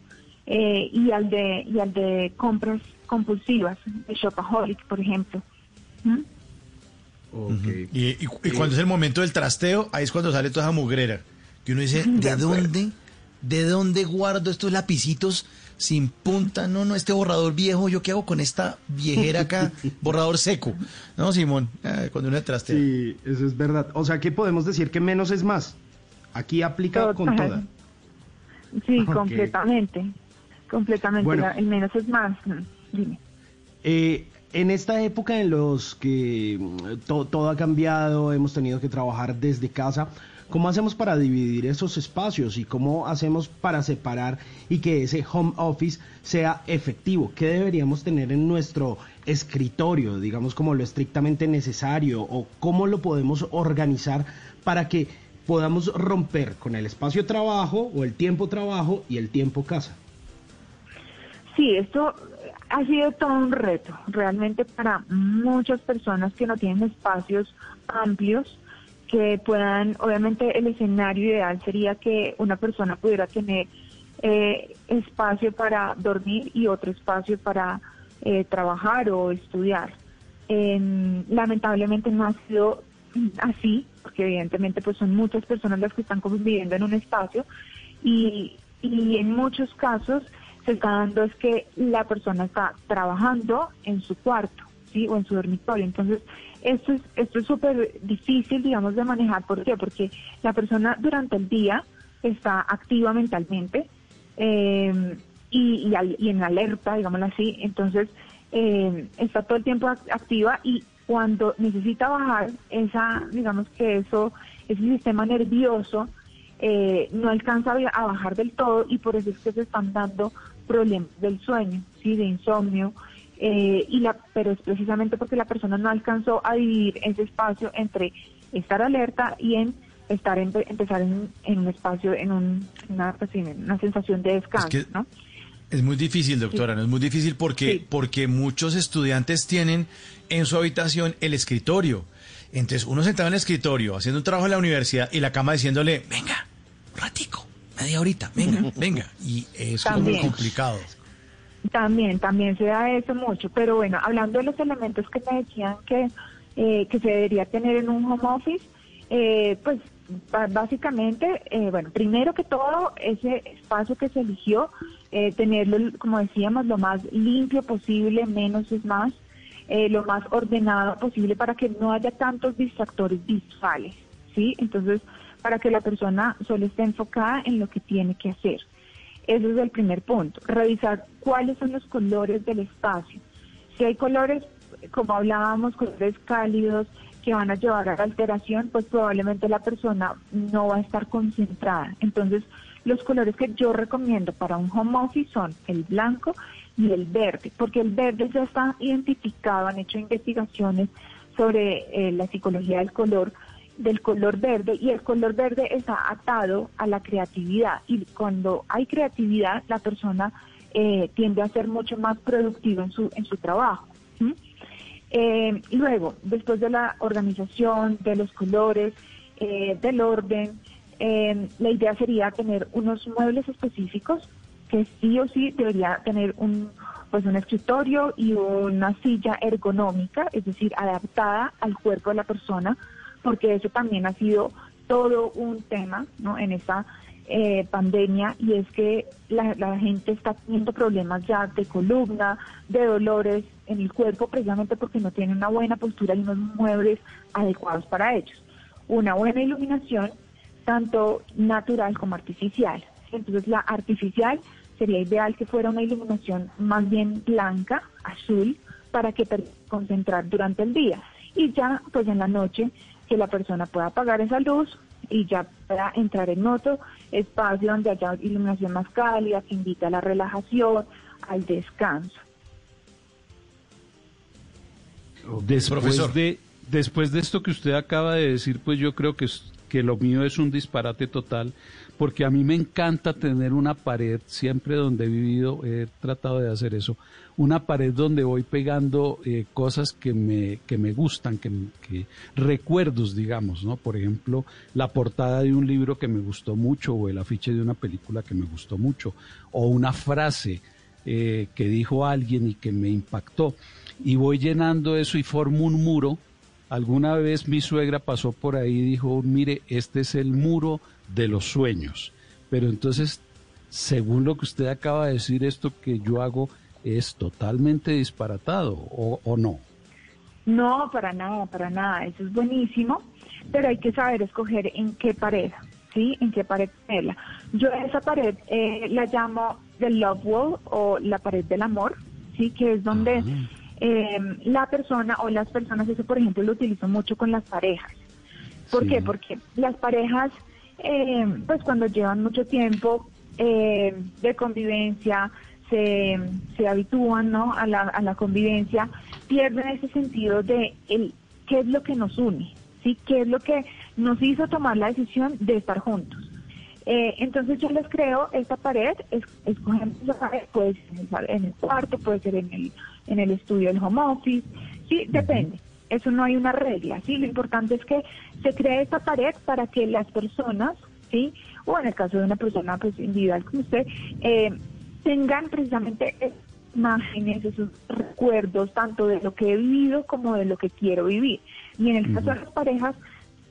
eh, y al de y al de compras compulsivas, de shopaholic, por ejemplo. ¿Mm? Y, y- y cuando es el momento del trasteo, ahí es cuando sale toda esa mugrera. Que uno dice, ¿de dónde? ¿De dónde guardo estos lapicitos sin punta? No, no, este borrador viejo, ¿yo qué hago con esta viejera acá? borrador seco. ¿No, Simón? Eh, cuando uno trastea. Sí, eso es verdad. O sea que podemos decir que menos es más. Aquí aplica con Total. toda. Sí, completamente. Completamente. Bueno. La- el menos es más. Dime. Eh, en esta época en los que mm, to- todo ha cambiado, hemos tenido que trabajar desde casa, ¿cómo hacemos para dividir esos espacios y cómo hacemos para separar y que ese home office sea efectivo? ¿Qué deberíamos tener en nuestro escritorio, digamos como lo estrictamente necesario o cómo lo podemos organizar para que podamos romper con el espacio trabajo o el tiempo trabajo y el tiempo casa? Sí, esto ha sido todo un reto, realmente para muchas personas que no tienen espacios amplios, que puedan, obviamente el escenario ideal sería que una persona pudiera tener eh, espacio para dormir y otro espacio para eh, trabajar o estudiar. Em, lamentablemente no ha sido así, porque evidentemente pues son muchas personas las que están conviviendo en un espacio y, y en muchos casos se está dando es que la persona está trabajando en su cuarto, ¿sí? O en su dormitorio. Entonces, esto es esto es súper difícil, digamos, de manejar. ¿Por qué? Porque la persona durante el día está activa mentalmente eh, y, al- y en alerta, digámoslo así. Entonces, eh, está todo el tiempo act- activa y cuando necesita bajar esa, digamos que eso, ese sistema nervioso, eh, no alcanza a bajar del todo y por eso es que se están dando problemas del sueño, sí, de insomnio, eh, y la, pero es precisamente porque la persona no alcanzó a dividir ese espacio entre estar alerta y en estar en, empezar en, en un espacio, en un- una, pues, sí, en una sensación de descanso, que- ¿no? Es muy difícil, doctora, ¿no? Es muy difícil porque, porque muchos estudiantes tienen en su habitación el escritorio. Entonces, uno sentado en el escritorio, haciendo un trabajo en la universidad y la cama diciéndole, venga, ratico, media horita, venga, venga. Y es como También. complicado. También, también se da eso mucho, pero bueno, hablando de los elementos que me decían que, eh, que se debería tener en un home office, eh, pues básicamente, eh, bueno, primero que todo, ese espacio que se eligió, eh, tenerlo, como decíamos, lo más limpio posible, menos es más, eh, lo más ordenado posible para que no haya tantos distractores visuales, ¿sí? Entonces, para que la persona solo esté enfocada en lo que tiene que hacer. Ese es el primer punto. Revisar cuáles son los colores del espacio. Si hay colores, como hablábamos, colores cálidos que van a llevar a la alteración, pues probablemente la persona no va a estar concentrada. Entonces, los colores que yo recomiendo para un home office son el blanco y el verde, porque el verde ya está identificado, han hecho investigaciones sobre eh, la psicología del color, del color verde y el color verde está atado a la creatividad y cuando hay creatividad la persona eh, tiende a ser mucho más productiva en su en su trabajo ¿m? Eh, luego después de la organización de los colores eh, del orden eh, la idea sería tener unos muebles específicos que sí o sí debería tener un pues un escritorio y una silla ergonómica, es decir, adaptada al cuerpo de la persona, porque eso también ha sido todo un tema ¿no? en esta eh, pandemia y es que la, la gente está teniendo problemas ya de columna, de dolores en el cuerpo, precisamente porque no tienen una buena postura y unos muebles adecuados para ellos. Una buena iluminación, tanto natural como artificial. Entonces la artificial sería ideal que fuera una iluminación más bien blanca, azul, para que concentrar durante el día. Y ya, pues en la noche, que la persona pueda apagar esa luz y ya pueda entrar en otro espacio donde haya iluminación más cálida, que invita a la relajación, al descanso. Después Profesor. de, después de esto que usted acaba de decir, pues yo creo que, que lo mío es un disparate total, porque a mí me encanta tener una pared, siempre donde he vivido he tratado de hacer eso, una pared donde voy pegando eh, cosas que me, que me gustan, que, que recuerdos, digamos, ¿no? Por ejemplo, la portada de un libro que me gustó mucho, o el afiche de una película que me gustó mucho, o una frase eh, que dijo alguien y que me impactó. Y voy llenando eso y formo un muro. Alguna vez mi suegra pasó por ahí y dijo, mire, este es el muro de los sueños. Pero entonces, según lo que usted acaba de decir, esto que yo hago es totalmente disparatado, ¿o, o no? No, para nada, para nada. Eso es buenísimo, pero hay que saber escoger en qué pared, ¿sí? En qué pared ponerla. Yo esa pared eh, la llamo the love wall o la pared del amor, ¿sí? Que es donde eh, la persona o las personas, eso por ejemplo lo utilizo mucho con las parejas. ¿Por qué? Porque las parejas, eh, pues cuando llevan mucho tiempo eh, de convivencia, se, se habitúan ¿no? a, la, a la convivencia, pierden ese sentido de el, qué es lo que nos une, ¿sí? qué es lo que nos hizo tomar la decisión de estar juntos. Eh, entonces yo les creo esta pared, es, escogemos la pared, puede ser en el, cuarto, puede ser en el, en el estudio del home office, sí, depende. Eso no hay una regla, sí. Lo importante es que se cree esta pared para que las personas, sí, o en el caso de una persona pues individual como usted, eh, tengan precisamente imágenes, esos recuerdos, tanto de lo que he vivido como de lo que quiero vivir. Y en el caso de las parejas,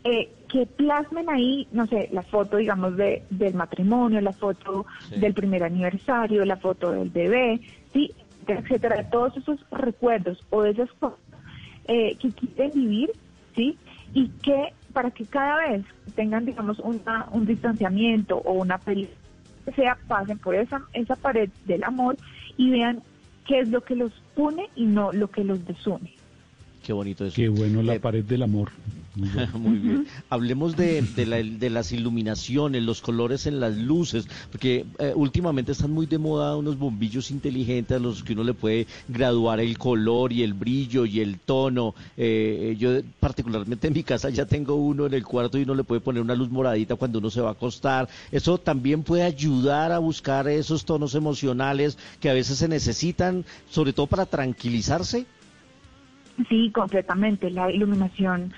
eh, que plasmen ahí, no sé, la foto, digamos, de, del matrimonio, la foto Sí. del primer aniversario, la foto del bebé, sí, etcétera, todos esos recuerdos o de esas cosas eh, que quieren vivir, sí, y que para que cada vez tengan, digamos, una, un distanciamiento o una pelea, sea, pasen por esa, esa pared del amor y vean qué es lo que los une y no lo que los desune. Qué bonito eso. Qué bueno la pared del amor. Muy bien. Hablemos de, de, la- de las iluminaciones, los colores en las luces, porque eh, últimamente están muy de moda unos bombillos inteligentes a los que uno le puede graduar el color y el brillo y el tono. Eh, yo particularmente en mi casa ya tengo uno en el cuarto y uno le puede poner una luz moradita cuando uno se va a acostar. Eso también puede ayudar a buscar esos tonos emocionales que a veces se necesitan, sobre todo para tranquilizarse. Sí, completamente. La iluminación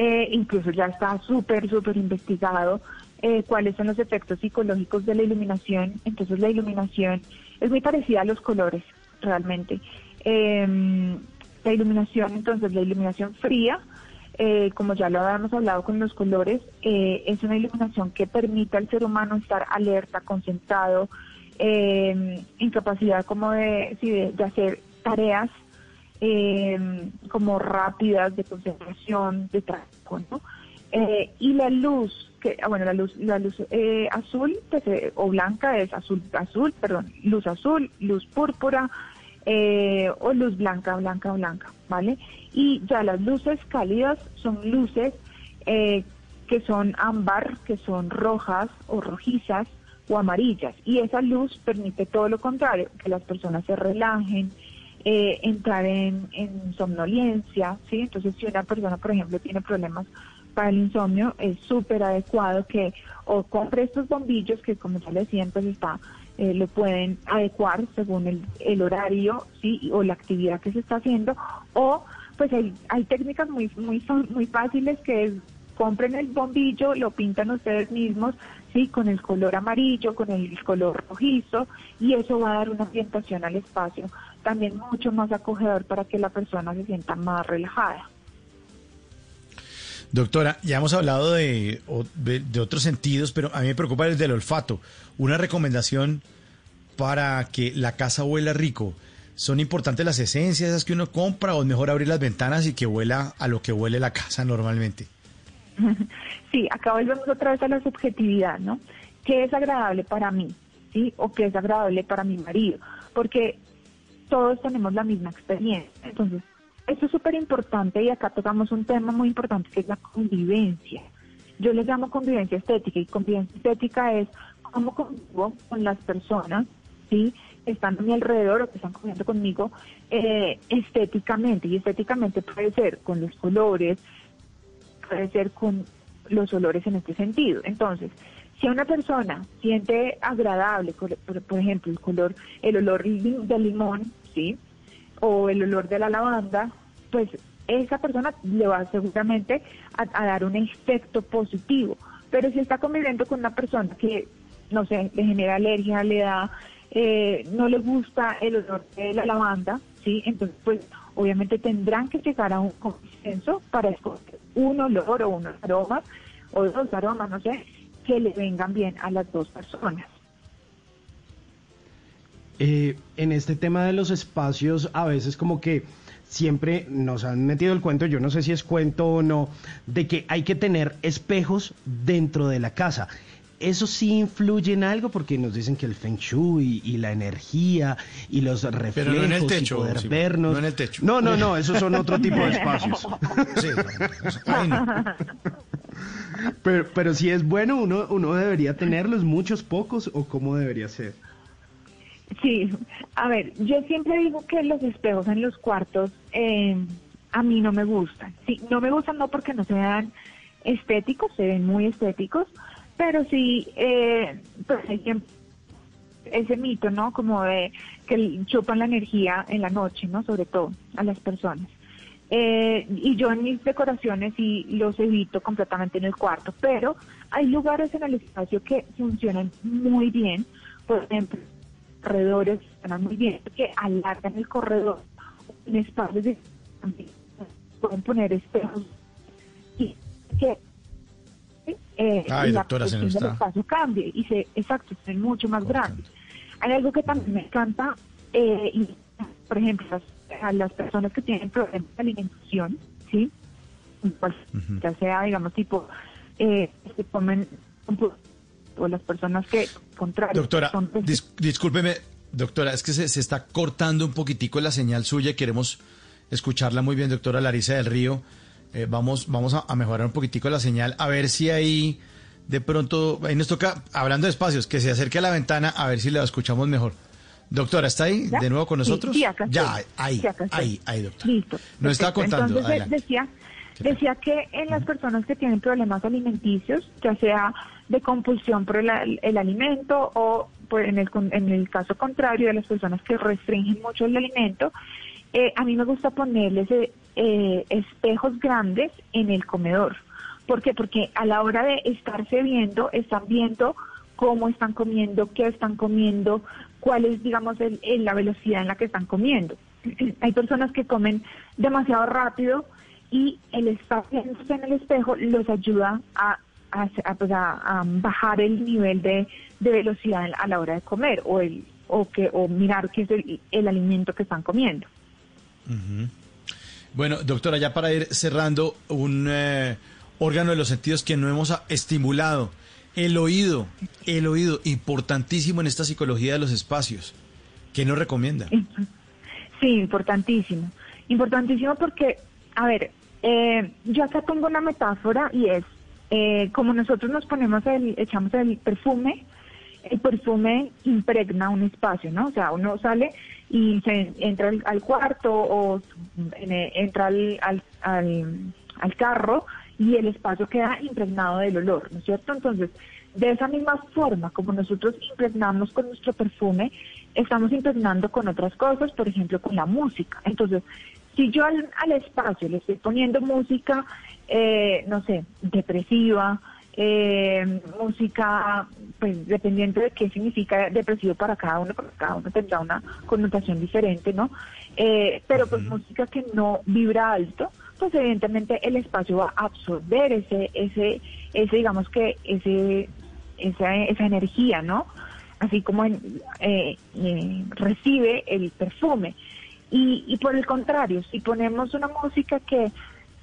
eh, incluso ya está súper, súper investigado eh, cuáles son los efectos psicológicos de la iluminación. Entonces la iluminación es muy parecida a los colores, realmente. Eh, la iluminación, entonces la iluminación fría, eh, como ya lo habíamos hablado con los colores, eh, es una iluminación que permite al ser humano estar alerta, concentrado, eh, en capacidad como de, de, de hacer tareas eh, como rápidas de concentración, de trabajo, ¿no? Eh, y la luz, que ah, bueno, la luz, la luz eh, azul pues, eh, o blanca es azul, azul, perdón, luz azul, luz púrpura eh, o luz blanca, blanca, blanca, ¿vale? Y ya las luces cálidas son luces eh, que son ámbar, que son rojas o rojizas o amarillas. Y esa luz permite todo lo contrario, que las personas se relajen, eh, entrar en, en somnolencia, ¿sí? Entonces, si una persona, por ejemplo, tiene problemas para el insomnio, es súper adecuado que o compre estos bombillos que, como ya le decían, pues está, eh, lo pueden adecuar según el, el horario, ¿sí? O la actividad que se está haciendo, o pues hay, hay técnicas muy, muy, muy fáciles que es compren el bombillo, lo pintan ustedes mismos, sí, con el color amarillo, con el color rojizo, y eso va a dar una ambientación al espacio también mucho más acogedor para que la persona se sienta más relajada. Doctora, ya hemos hablado de, de otros sentidos, pero a mí me preocupa el del olfato. Una recomendación para que la casa huela rico. ¿Son importantes las esencias esas que uno compra o es mejor abrir las ventanas y que huela a lo que huele la casa normalmente? Sí, acá volvemos otra vez a la subjetividad, ¿no? ¿Qué es agradable para mí? ¿Sí? ¿O qué es agradable para mi marido? Porque todos tenemos la misma experiencia. Entonces, esto es súper importante y acá tocamos un tema muy importante que es la convivencia. Yo le llamo convivencia estética y convivencia estética es cómo convivo con las personas, ¿sí? que están a mi alrededor o que están conviviendo conmigo eh, estéticamente. Y estéticamente puede ser con los colores, puede ser con los olores en este sentido. Entonces, si a una persona siente agradable, por, ejemplo, el color, el olor del limón, ¿sí? O el olor de la lavanda, pues esa persona le va seguramente a, a dar un efecto positivo. Pero si está conviviendo con una persona que, no sé, le genera alergia, le da, eh, no le gusta el olor de la lavanda, ¿sí? Entonces, pues obviamente tendrán que llegar a un consenso para escoger un olor o unos aromas, o dos aromas, no sé, que le vengan bien a las dos personas. Eh, en este tema de los espacios, a veces como que siempre nos han metido el cuento, yo no sé si es cuento o no, de que hay que tener espejos dentro de la casa. eso sí influye en algo porque nos dicen que el Feng Shui y, la energía y los reflejos Pero no en el y techo, poder sí, vernos. no en el techo. No, no, no, esos son otro tipo de espacios. Sí, ahí no. Pero, pero si es bueno, uno, uno debería tenerlos, muchos, pocos, o cómo debería ser. Sí, a ver, yo siempre digo que los espejos en los cuartos eh, a mí no me gustan. Sí, no me gustan no porque no sean estéticos, se ven muy estéticos, pero sí, eh, por ejemplo, ese mito, ¿no? Como de que chupan la energía en la noche, ¿no? Sobre todo a las personas. Eh, y yo en mis decoraciones sí los evito completamente en el cuarto, pero hay lugares en el espacio que funcionan muy bien, por ejemplo, corredores funcionan muy bien, que alargan el corredor, en espacios de pueden poner espejos y que eh, Ay, la doctora, se del está- espacio cambie y se exacto se ven mucho más grande. Hay algo que también me encanta eh, y, por ejemplo las, a las personas que tienen problemas de alimentación sí Pues, ya sea digamos tipo eh, que comen o las personas que contrario Doctora, son dis- discúlpeme, doctora, es que se, se está cortando un poquitico la señal suya. Queremos escucharla muy bien, doctora Larisa del Río. Eh, vamos vamos a, a mejorar un poquitico la señal, a ver si ahí de pronto, ahí nos toca, hablando de espacios, que se acerque a la ventana, a ver si la escuchamos mejor. Doctora, ¿está ahí ¿Ya? de nuevo con Sí, nosotros? sí, acá ya, ahí, Sí, acá ahí, ahí, doctora. Listo. Nos está contando, Entonces adelante. decía, decía que en las personas que tienen problemas alimenticios, ya sea de compulsión por el, el alimento o por- en, el, en el caso contrario de las personas que restringen mucho el alimento, eh, a mí me gusta ponerles eh, eh, espejos grandes en el comedor. ¿Por qué? Porque a la hora de estarse viendo, están viendo cómo están comiendo, qué están comiendo, cuál es, digamos, el- el- la velocidad en la que están comiendo. Hay personas que comen demasiado rápido y el viéndose en el espejo los ayuda a, pues, bajar el nivel de, velocidad a la hora de comer o el o que o mirar qué es el, el alimento que están comiendo. Bueno, doctora, ya para ir cerrando, un eh, órgano de los sentidos que no hemos estimulado, el oído, el oído, importantísimo en esta psicología de los espacios. ¿Qué nos recomienda? Sí, importantísimo. Importantísimo porque, a ver, eh, yo acá tengo una metáfora y es, eh, como nosotros nos ponemos el, echamos el perfume, el perfume impregna un espacio, ¿no? O sea, uno sale y se entra al, cuarto o eh, entra al, al, al carro y el espacio queda impregnado del olor, ¿no es cierto? Entonces, de esa misma forma, como nosotros impregnamos con nuestro perfume, estamos impregnando con otras cosas, por ejemplo, con la música. Entonces, si yo al, al espacio le estoy poniendo música, eh, no sé, depresiva, eh, música, pues dependiendo de qué significa depresivo para cada uno, porque cada uno tendrá una connotación diferente, ¿no? Eh, pero pues música que no vibra alto, pues evidentemente el espacio va a absorber ese, ese, ese digamos que ese, esa, esa energía, ¿no? Así como en- eh, eh, recibe el perfume. Y, y por el contrario, si ponemos una música que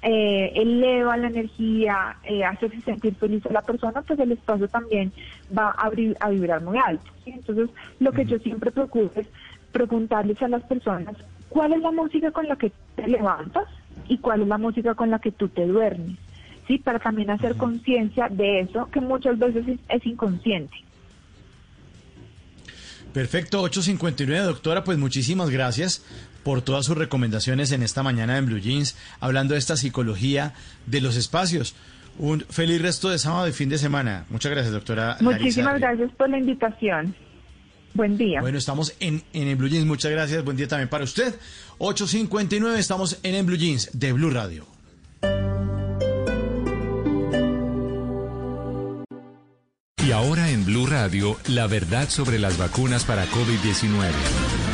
eh, eleva la energía, hace sentir feliz a la persona, pues el espacio también va a, a vibrar muy alto. ¿sí? Entonces, lo que yo siempre procuro es preguntarles a las personas cuál es la música con la que te levantas y cuál es la música con la que tú te duermes, ¿sí? Para también hacer conciencia de eso que muchas veces es, inconsciente. Perfecto, 859, doctora, pues muchísimas gracias por todas sus recomendaciones en esta mañana en Blue Jeans, hablando de esta psicología de los espacios. Un feliz resto de sábado y fin de semana. Muchas gracias, doctora. Muchísimas gracias por la invitación. Buen día. Bueno, estamos en, en el Blue Jeans. Muchas gracias. Buen día también para usted. 859, estamos en el Blue Jeans de Blue Radio. Y ahora en Blue Radio, la verdad sobre las vacunas para COVID-19.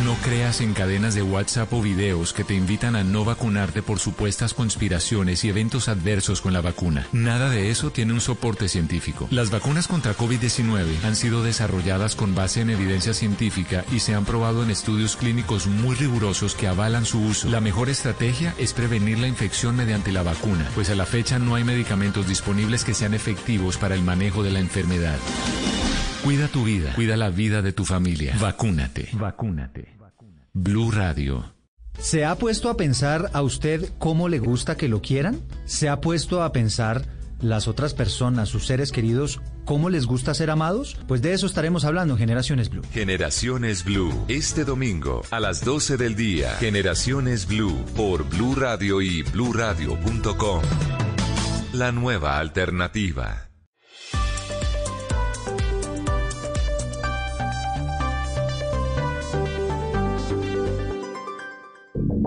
No creas en cadenas de WhatsApp o videos que te invitan a no vacunarte por supuestas conspiraciones y eventos adversos con la vacuna. Nada de eso tiene un soporte científico. Las vacunas contra COVID-19 han sido desarrolladas con base en evidencia científica y se han probado en estudios clínicos muy rigurosos que avalan su uso. La mejor estrategia es prevenir la infección mediante la vacuna, pues a la fecha no hay medicamentos disponibles que sean efectivos para el manejo de la enfermedad. Cuida tu vida, cuida la vida de tu familia. Vacúnate. Vacúnate. Blue Radio. ¿Se ha puesto a pensar a usted cómo le gusta que lo quieran? ¿Se ha puesto a pensar las otras personas, sus seres queridos, cómo les gusta ser amados? Pues de eso estaremos hablando en Generaciones Blue. Generaciones Blue. Este domingo a las 12 del día. Generaciones Blue por Blue Radio y bluradio.com. La nueva alternativa.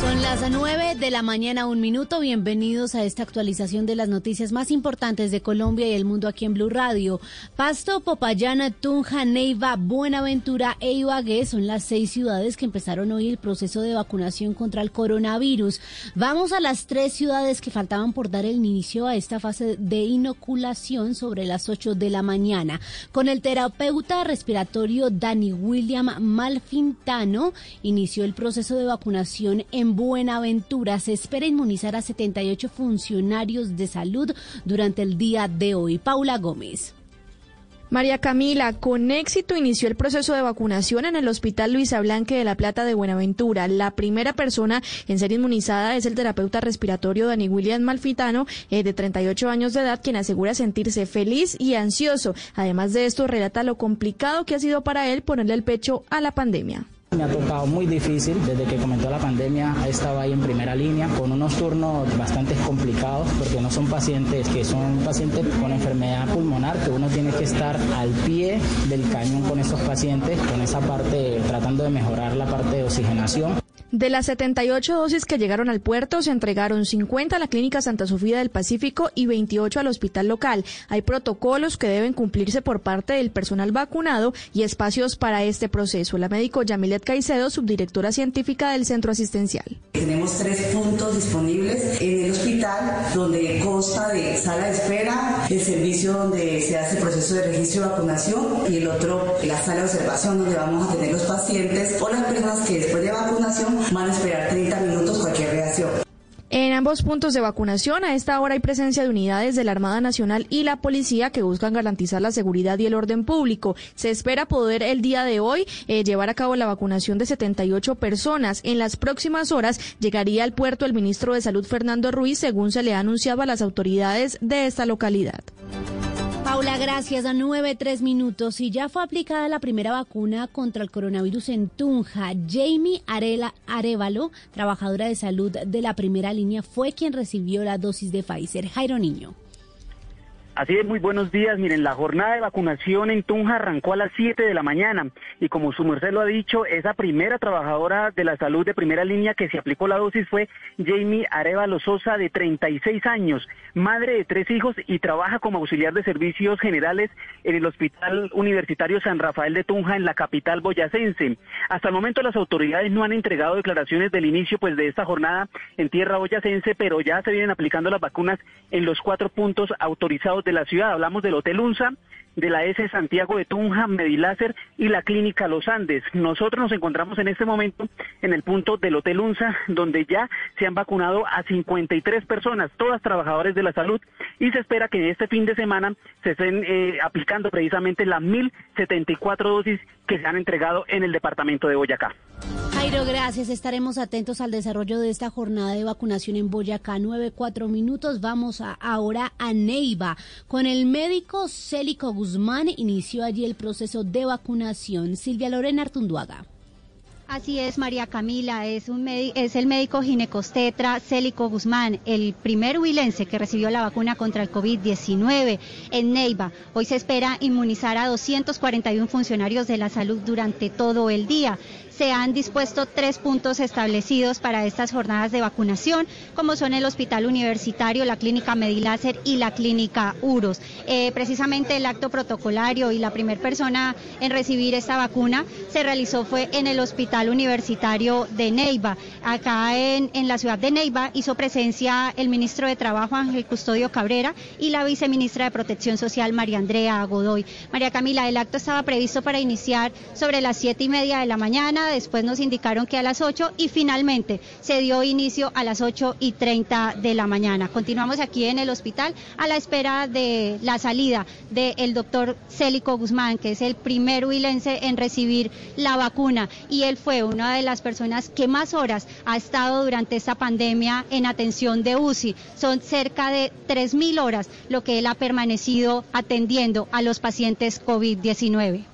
Son las 9 de la mañana, un minuto. Bienvenidos a esta actualización de las noticias más importantes de Colombia y el mundo aquí en Blue Radio. Pasto, Popayana, Tunja, Neiva, Buenaventura e Ibagué son las seis ciudades que empezaron hoy el proceso de vacunación contra el coronavirus. Vamos a las tres ciudades que faltaban por dar el inicio a esta fase de inoculación sobre las 8 de la mañana. Con el terapeuta respiratorio Dani William Malfintano, inició el proceso de vacunación en Buenaventura. Se espera inmunizar a 78 funcionarios de salud durante el día de hoy. Paula Gómez. María Camila, con éxito inició el proceso de vacunación en el Hospital Luisa Blanque de La Plata de Buenaventura. La primera persona en ser inmunizada es el terapeuta respiratorio Dani William Malfitano, eh, de 38 años de edad, quien asegura sentirse feliz y ansioso. Además de esto, relata lo complicado que ha sido para él ponerle el pecho a la pandemia. Me ha tocado muy difícil desde que comenzó la pandemia. He estado ahí en primera línea con unos turnos bastante complicados porque no son pacientes que son pacientes con enfermedad pulmonar que uno tiene que estar al pie del cañón con esos pacientes, con esa parte tratando de mejorar la parte de oxigenación. De las 78 dosis que llegaron al puerto, se entregaron 50 a la Clínica Santa Sofía del Pacífico y 28 al hospital local. Hay protocolos que deben cumplirse por parte del personal vacunado y espacios para este proceso. La médico Yamilet Caicedo, subdirectora científica del centro asistencial. Tenemos tres puntos disponibles en el hospital donde consta de sala de espera, el servicio donde se hace el proceso de registro de vacunación y el otro la sala de observación donde vamos a tener los pacientes o las personas que después de vacunación van a esperar 30 minutos cualquier. En ambos puntos de vacunación, a esta hora hay presencia de unidades de la Armada Nacional y la Policía que buscan garantizar la seguridad y el orden público. Se espera poder el día de hoy eh, llevar a cabo la vacunación de 78 personas. En las próximas horas llegaría al puerto el ministro de Salud Fernando Ruiz, según se le ha anunciado a las autoridades de esta localidad. Paula, gracias. A nueve, tres minutos. Y ya fue aplicada la primera vacuna contra el coronavirus en Tunja. Jamie Arela Arevalo, trabajadora de salud de la primera línea, fue quien recibió la dosis de Pfizer. Jairo Niño. Así es, muy buenos días. Miren, la jornada de vacunación en Tunja arrancó a las 7 de la mañana y como su merced lo ha dicho, esa primera trabajadora de la salud de primera línea que se aplicó la dosis fue Jamie Arevalo Sosa, de 36 años, madre de tres hijos y trabaja como auxiliar de servicios generales en el Hospital Universitario San Rafael de Tunja, en la capital boyacense. Hasta el momento las autoridades no han entregado declaraciones del inicio pues, de esta jornada en tierra boyacense, pero ya se vienen aplicando las vacunas en los cuatro puntos autorizados de la ciudad. Hablamos del Hotel UNSA, de la S Santiago de Tunja, Medilácer y la Clínica Los Andes. Nosotros nos encontramos en este momento en el punto del Hotel UNSA, donde ya se han vacunado a 53 personas, todas trabajadores de la salud, y se espera que este fin de semana se estén eh, aplicando precisamente las 1.074 dosis que se han entregado en el departamento de Boyacá. Jairo, gracias. Estaremos atentos al desarrollo de esta jornada de vacunación en Boyacá. Nueve, cuatro minutos. Vamos a- ahora a Neiva. Con el médico Célico Guzmán inició allí el proceso de vacunación. Silvia Lorena Artunduaga. Así es, María Camila, es, el médico ginecostetra Célico Guzmán, el primer huilense que recibió la vacuna contra el COVID-19 en Neiva. Hoy se espera inmunizar a 241 funcionarios de la salud durante todo el día. Se han dispuesto tres puntos establecidos para estas jornadas de vacunación, como son el Hospital Universitario, la Clínica Mediláser y la Clínica UROS. Eh, precisamente el acto protocolario y la primera persona en recibir esta vacuna se realizó fue en el Hospital Universitario de Neiva. Acá en, en la ciudad de Neiva hizo presencia el ministro de Trabajo Ángel Custodio Cabrera y la viceministra de Protección Social María Andrea Godoy. María Camila, el acto estaba previsto para iniciar sobre las siete y media de la mañana, después nos indicaron que a las ocho y finalmente se dio inicio a las ocho y treinta de la mañana. Continuamos aquí en el hospital a la espera de la salida del doctor Célico Guzmán, que es el primer huilense en recibir la vacuna y él fue una de las personas que más horas ha estado durante esta pandemia en atención de UCI. Son cerca de 3.000 horas lo que él ha permanecido atendiendo a los pacientes COVID-19.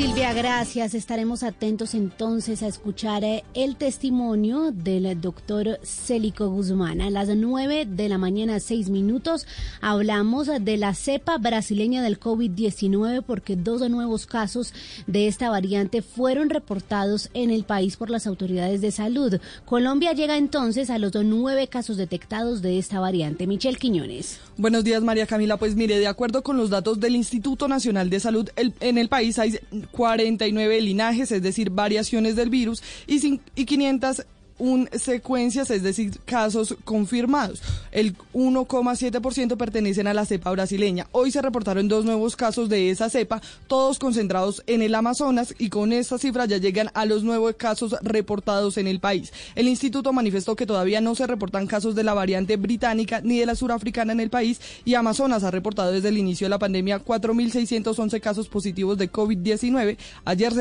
Silvia, gracias. Estaremos atentos entonces a escuchar eh, el testimonio del doctor Célico Guzmán. A las 9 de la mañana, 6 minutos, hablamos de la cepa brasileña del COVID-19 porque dos nuevos casos de esta variante fueron reportados en el país por las autoridades de salud. Colombia llega entonces a los nueve casos detectados de esta variante. Michelle Quiñones. Buenos días, María Camila. Pues mire, de acuerdo con los datos del Instituto Nacional de Salud, en el país hay 49 linajes, es decir, variaciones del virus, y, y 500 un secuencias, es decir, casos confirmados. El 1,7% pertenecen a la cepa brasileña. Hoy se reportaron dos nuevos casos de esa cepa, todos concentrados en el Amazonas, y con esta cifra ya llegan a los nueve casos reportados en el país. El instituto manifestó que todavía no se reportan casos de la variante británica ni de la surafricana en el país, y Amazonas ha reportado desde el inicio de la pandemia 4.611 casos positivos de COVID-19. Ayer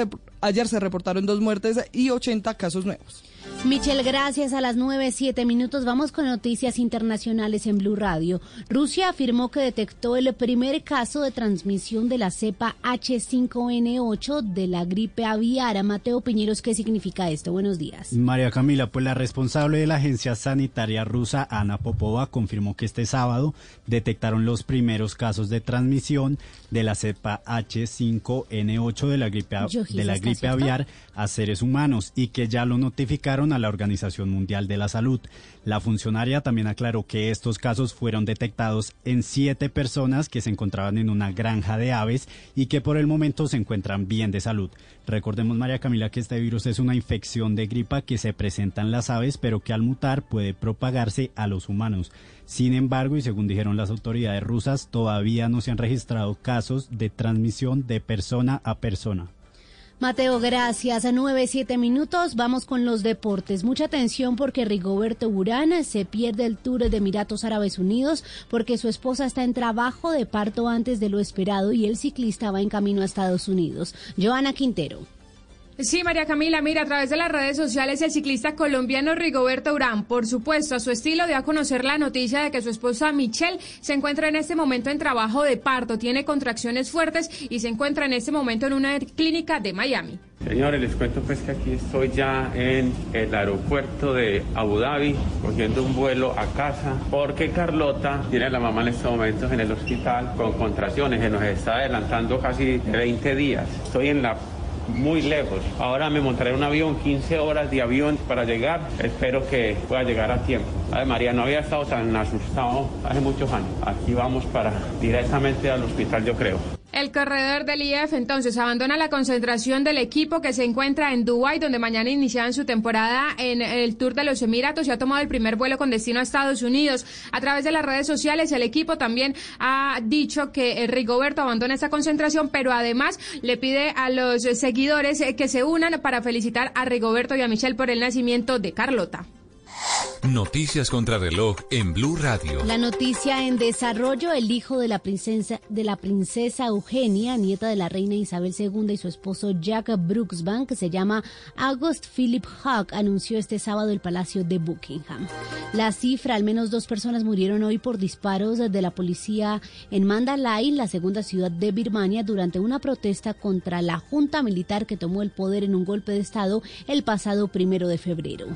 ayer se reportaron dos muertes y 80 casos nuevos. Michelle, gracias. A las 9, 7 minutos vamos con noticias internacionales en Blue Radio. Rusia afirmó que detectó el primer caso de transmisión de la cepa H5N8 de la gripe aviar. Mateo Piñeros, ¿qué significa esto? Buenos días. María Camila, pues la responsable de la agencia sanitaria rusa, Ana Popova, confirmó que este sábado detectaron los primeros casos de transmisión de la cepa H5N8 de la gripe, de la ¿está gripe aviar a seres humanos y que ya lo notificaron a la Organización Mundial de la Salud. La funcionaria también aclaró que estos casos fueron detectados en siete personas que se encontraban en una granja de aves y que por el momento se encuentran bien de salud. Recordemos, María Camila, que este virus es una infección de gripa que se presenta en las aves, pero que al mutar puede propagarse a los humanos. Sin embargo, y según dijeron las autoridades rusas, todavía no se han registrado casos de transmisión de persona a persona. Mateo, gracias. A 9, 7 minutos vamos con los deportes. Mucha atención porque Rigoberto Urán se pierde el Tour de Emiratos Árabes Unidos porque su esposa está en trabajo de parto antes de lo esperado y el ciclista va en camino a Estados Unidos. Joana Quintero. Sí, María Camila, mira, a través de las redes sociales el ciclista colombiano Rigoberto Urán, por supuesto, a su estilo dio a conocer la noticia de que su esposa Michelle se encuentra en este momento en trabajo de parto, tiene contracciones fuertes y se encuentra en este momento en una clínica de Miami. Señores, les cuento pues que aquí estoy ya en el aeropuerto de Abu Dhabi, cogiendo un vuelo a casa, porque Carlota tiene a la mamá en estos momentos en el hospital con contracciones, que nos está adelantando casi 20 días. Estoy en la muy lejos. Ahora me montaré un avión, 15 horas de avión para llegar. Espero que pueda llegar a tiempo. Ay, María, no había estado tan asustado hace muchos años. Aquí vamos para directamente al hospital, yo creo. El corredor del IF entonces abandona la concentración del equipo que se encuentra en Dubái, donde mañana iniciaban su temporada en el Tour de los Emiratos y ha tomado el primer vuelo con destino a Estados Unidos. A través de las redes sociales, el equipo también ha dicho que eh, Rigoberto abandona esta concentración, pero además le pide a los seguidores eh, que se unan para felicitar a Rigoberto y a Michelle por el nacimiento de Carlota. Noticias contra reloj en Blue Radio. La noticia en desarrollo, el hijo de la princesa de la princesa Eugenia, nieta de la reina Isabel II y su esposo Jack Brooksbank, que se llama August Philip Hawke, anunció este sábado el Palacio de Buckingham. La cifra, al menos dos personas murieron hoy por disparos de la policía en Mandalay, la segunda ciudad de Birmania, durante una protesta contra la junta militar que tomó el poder en un golpe de Estado el pasado primero de febrero.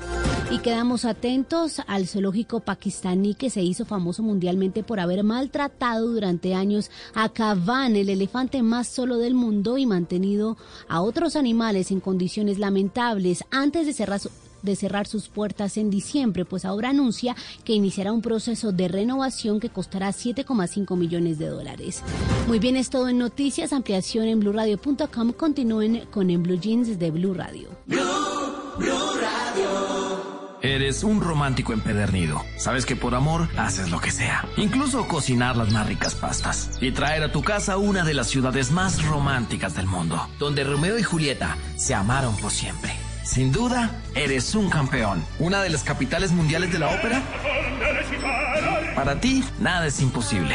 Y quedamos atentos al zoológico pakistaní que se hizo famoso mundialmente por haber maltratado durante años a Kavan, el elefante más solo del mundo, y mantenido a otros animales en condiciones lamentables antes de cerrar sus puertas en diciembre, pues ahora anuncia que iniciará un proceso de renovación que costará 7,5 millones de dólares. Muy bien, es todo en noticias, ampliación en blurradio.com. Continúen con En Blue Jeans de Blue Radio. Eres un romántico empedernido. Sabes que por amor haces lo que sea. Incluso cocinar las más ricas pastas. Y traer a tu casa una de las ciudades más románticas del mundo. Donde Romeo y Julieta se amaron por siempre. Sin duda, eres un campeón. Una de las capitales mundiales de la ópera. Para ti, nada es imposible.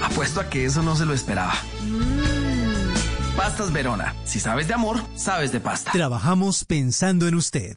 Apuesto a que eso no se lo esperaba. Pastas Verona. Si sabes de amor, sabes de pasta. Trabajamos pensando en usted.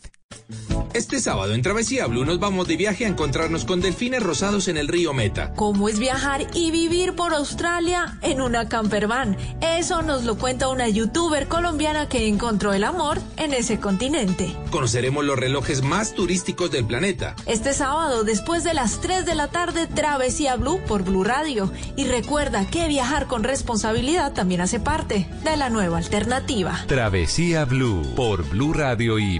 Este sábado en Travesía Blue nos vamos de viaje a encontrarnos con delfines rosados en el río Meta. ¿Cómo es viajar y vivir por Australia en una campervan? Eso nos lo cuenta una youtuber colombiana que encontró el amor en ese continente. Conoceremos los relojes más turísticos del planeta. Este sábado, después de las 3 de la tarde, Travesía Blue por Blue Radio. Y recuerda que viajar con responsabilidad también hace parte de la nueva alternativa. Travesía Blue por Blue Radio y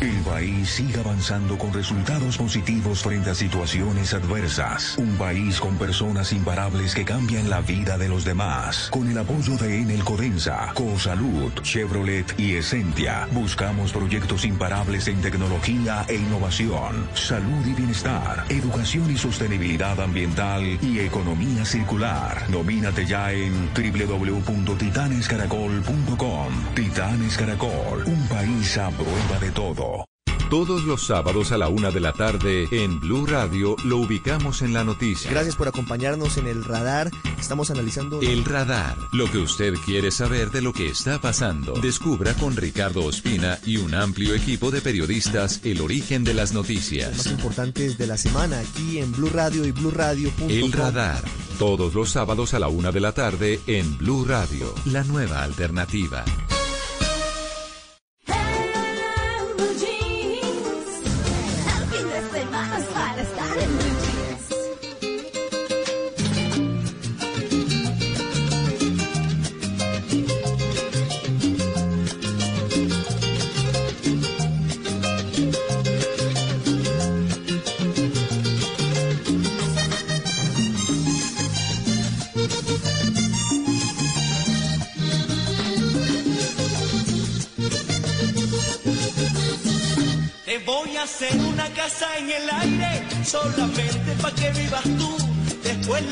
El país sigue avanzando con resultados positivos frente a situaciones adversas. Un país con personas imparables que cambian la vida de los demás. Con el apoyo de Enel Codensa, Cosalud, Chevrolet y Essentia, buscamos proyectos imparables en tecnología e innovación, salud y bienestar, educación y sostenibilidad ambiental y economía circular. Domínate ya en www.titanescaracol.com. Titanes Caracol, un país a prueba de todo. Todos los sábados a la una de la tarde en Blue Radio lo ubicamos en la noticia. Gracias por acompañarnos en el radar. Estamos analizando El radar, lo que usted quiere saber de lo que está pasando. Descubra con Ricardo Ospina y un amplio equipo de periodistas el origen de las los más noticias. importantes de la semana aquí en Blue Radio y BlueRadio.com. El radar, todos los sábados a la una de la tarde en Blue Radio, la nueva alternativa.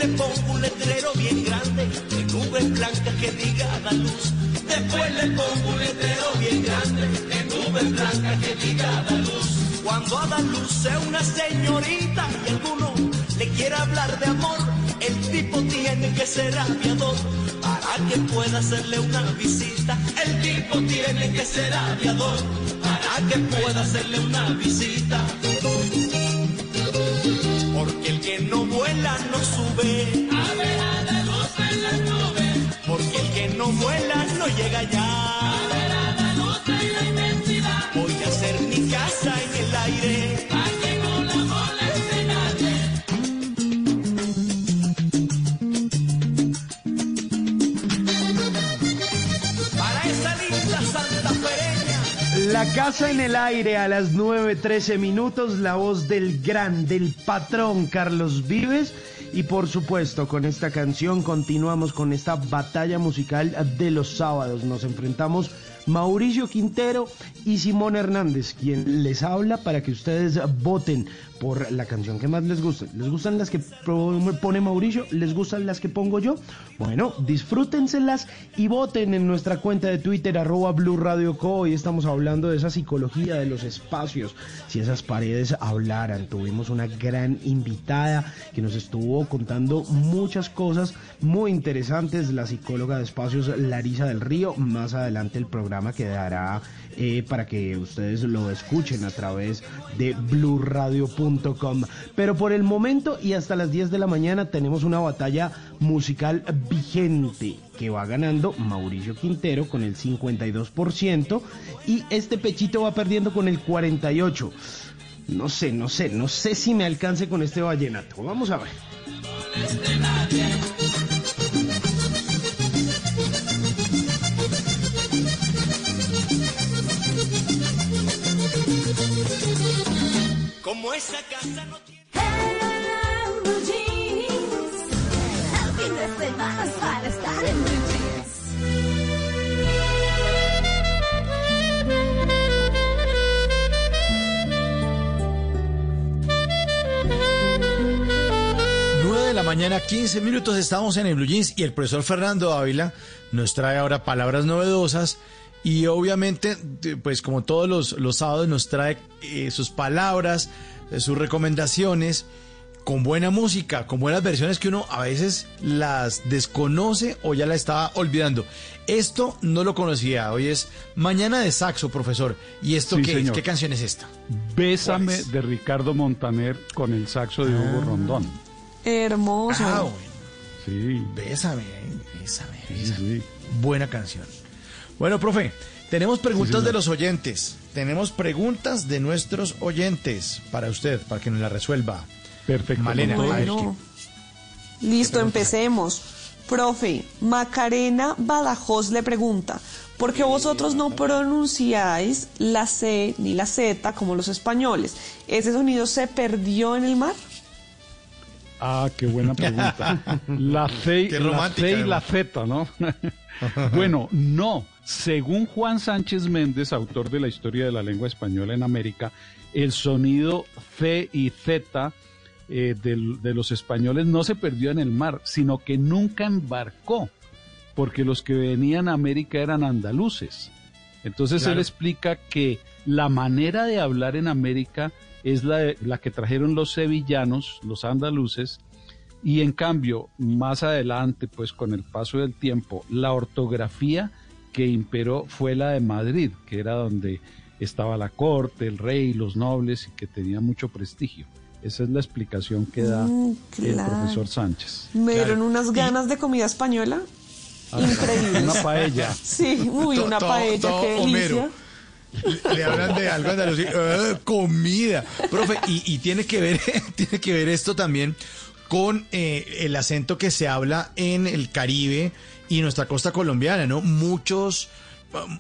Le pongo un letrero bien grande, en nubes blancas que diga da luz. Después le pongo un letrero bien grande, en nubes blancas que diga da luz. Cuando a da luz sea una señorita y alguno le quiera hablar de amor, el tipo tiene que ser aviador para que pueda hacerle una visita. El tipo tiene que ser aviador para que pueda hacerle una visita. Porque el que no vuela no sube. A ver a la luz en las nubes. Porque el que no vuela no llega allá. Casa en el aire a las 9.13 minutos, la voz del gran, del patrón Carlos Vives. Y por supuesto, con esta canción continuamos con esta batalla musical de los sábados. Nos enfrentamos Mauricio Quintero y Simón Hernández, quien les habla para que ustedes voten por la canción que más les guste. ¿Les gustan las que pone Mauricio? ¿Les gustan las que pongo yo? Bueno, disfrútenselas y voten en nuestra cuenta de Twitter, arroba Blue Radio Co. Hoy estamos hablando de esa psicología de los espacios. Si esas paredes hablaran, tuvimos una gran invitada que nos estuvo contando muchas cosas muy interesantes. La psicóloga de espacios, Larisa del Río. Más adelante el programa quedará eh, para que ustedes lo escuchen a través de blurradio.com. Pero por el momento y hasta las 10 de la mañana tenemos una batalla musical vigente que va ganando Mauricio Quintero con el 52% y este pechito va perdiendo con el 48%. No sé, no sé, no sé si me alcance con este vallenato. Vamos a ver. Como esa casa no tiene. El fin de semana para estar en blue jeans. 9 de la mañana, 15 minutos, estamos en el Blue Jeans y el profesor Fernando Ávila nos trae ahora palabras novedosas y obviamente, pues como todos los, los sábados, nos trae eh, sus palabras, eh, sus recomendaciones con buena música, con buenas versiones que uno a veces las desconoce o ya la estaba olvidando. Esto no lo conocía, hoy es Mañana de Saxo, profesor. ¿Y esto Sí, qué es? ¿Qué canción es esta? Bésame de Ricardo Montaner con el saxo de Hugo Ah. Rondón. Hermoso. Ah, bueno. Sí. Bésame, eh, bésame, bésame. Buena canción. Bueno, profe, tenemos preguntas de los oyentes. Tenemos preguntas de nuestros oyentes para usted, para que nos la resuelva. Perfecto. Malena, a ver Bueno. Listo, empecemos. Profe, Macarena Badajoz le pregunta, ¿por qué vosotros no pronunciáis la C ni la Z como los españoles? ¿Ese sonido se perdió en el mar? Ah, qué buena pregunta. La C, la y la Z, ¿no? bueno, no. Según Juan Sánchez Méndez, autor de la historia de la lengua española en América, el sonido C y Z eh, de los españoles no se perdió en el mar, sino que nunca embarcó, porque los que venían a América eran andaluces. Entonces Claro. él explica que la manera de hablar en América es la, de- la que trajeron los sevillanos, los andaluces, y en cambio, más adelante, pues con el paso del tiempo, la ortografía que imperó fue la de Madrid, que era donde estaba la corte, el rey, los nobles y que tenía mucho prestigio. Esa es la explicación que da Mm, el profesor Sánchez. Me dieron unas ganas de comida española. Increíbles. Una paella. Sí, uy, una to- paella, to- qué delicia. le hablan de algo andaluz. y, "Ah, comida. Profe, y, y tiene que ver, tiene que ver esto también con eh, el acento que se habla en el Caribe y nuestra costa colombiana, ¿no? Muchos,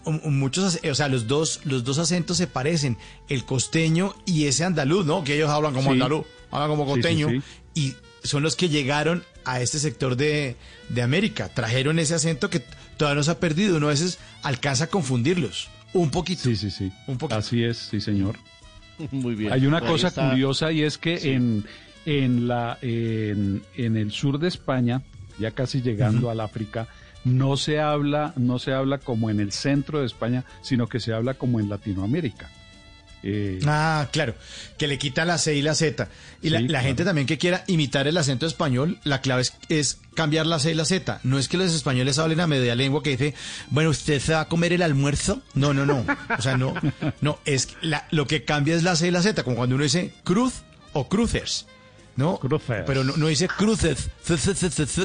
um, um, muchos, o sea, los dos, los dos acentos se parecen, el costeño y ese andaluz, ¿no? Que ellos hablan como Sí. andaluz, hablan como sí, costeño sí. y son los que llegaron a este sector de, de América. Trajeron ese acento que todavía no se ha perdido. Uno a veces alcanza a confundirlos. Un poquito. Sí, sí, sí. Así es, sí, señor. Muy bien. Hay una ahí cosa está. curiosa y es que Sí. en, en, la, en, en el sur de España, ya casi llegando al África, no se habla, no se habla como en el centro de España, sino que se habla como en Latinoamérica. Eh, Ah, claro, que le quita la C y la Z. Y la, Sí, la claro. gente también que quiera imitar el acento español, la clave es, es cambiar la C y la Z. No es que los españoles hablen a media lengua que dice, bueno, ¿usted se va a comer el almuerzo? No, no, no. O sea, no, no, es la- lo que cambia es la C y la Z, como cuando uno dice cruz o cruces. ¿No? Pero no, no dice cruces,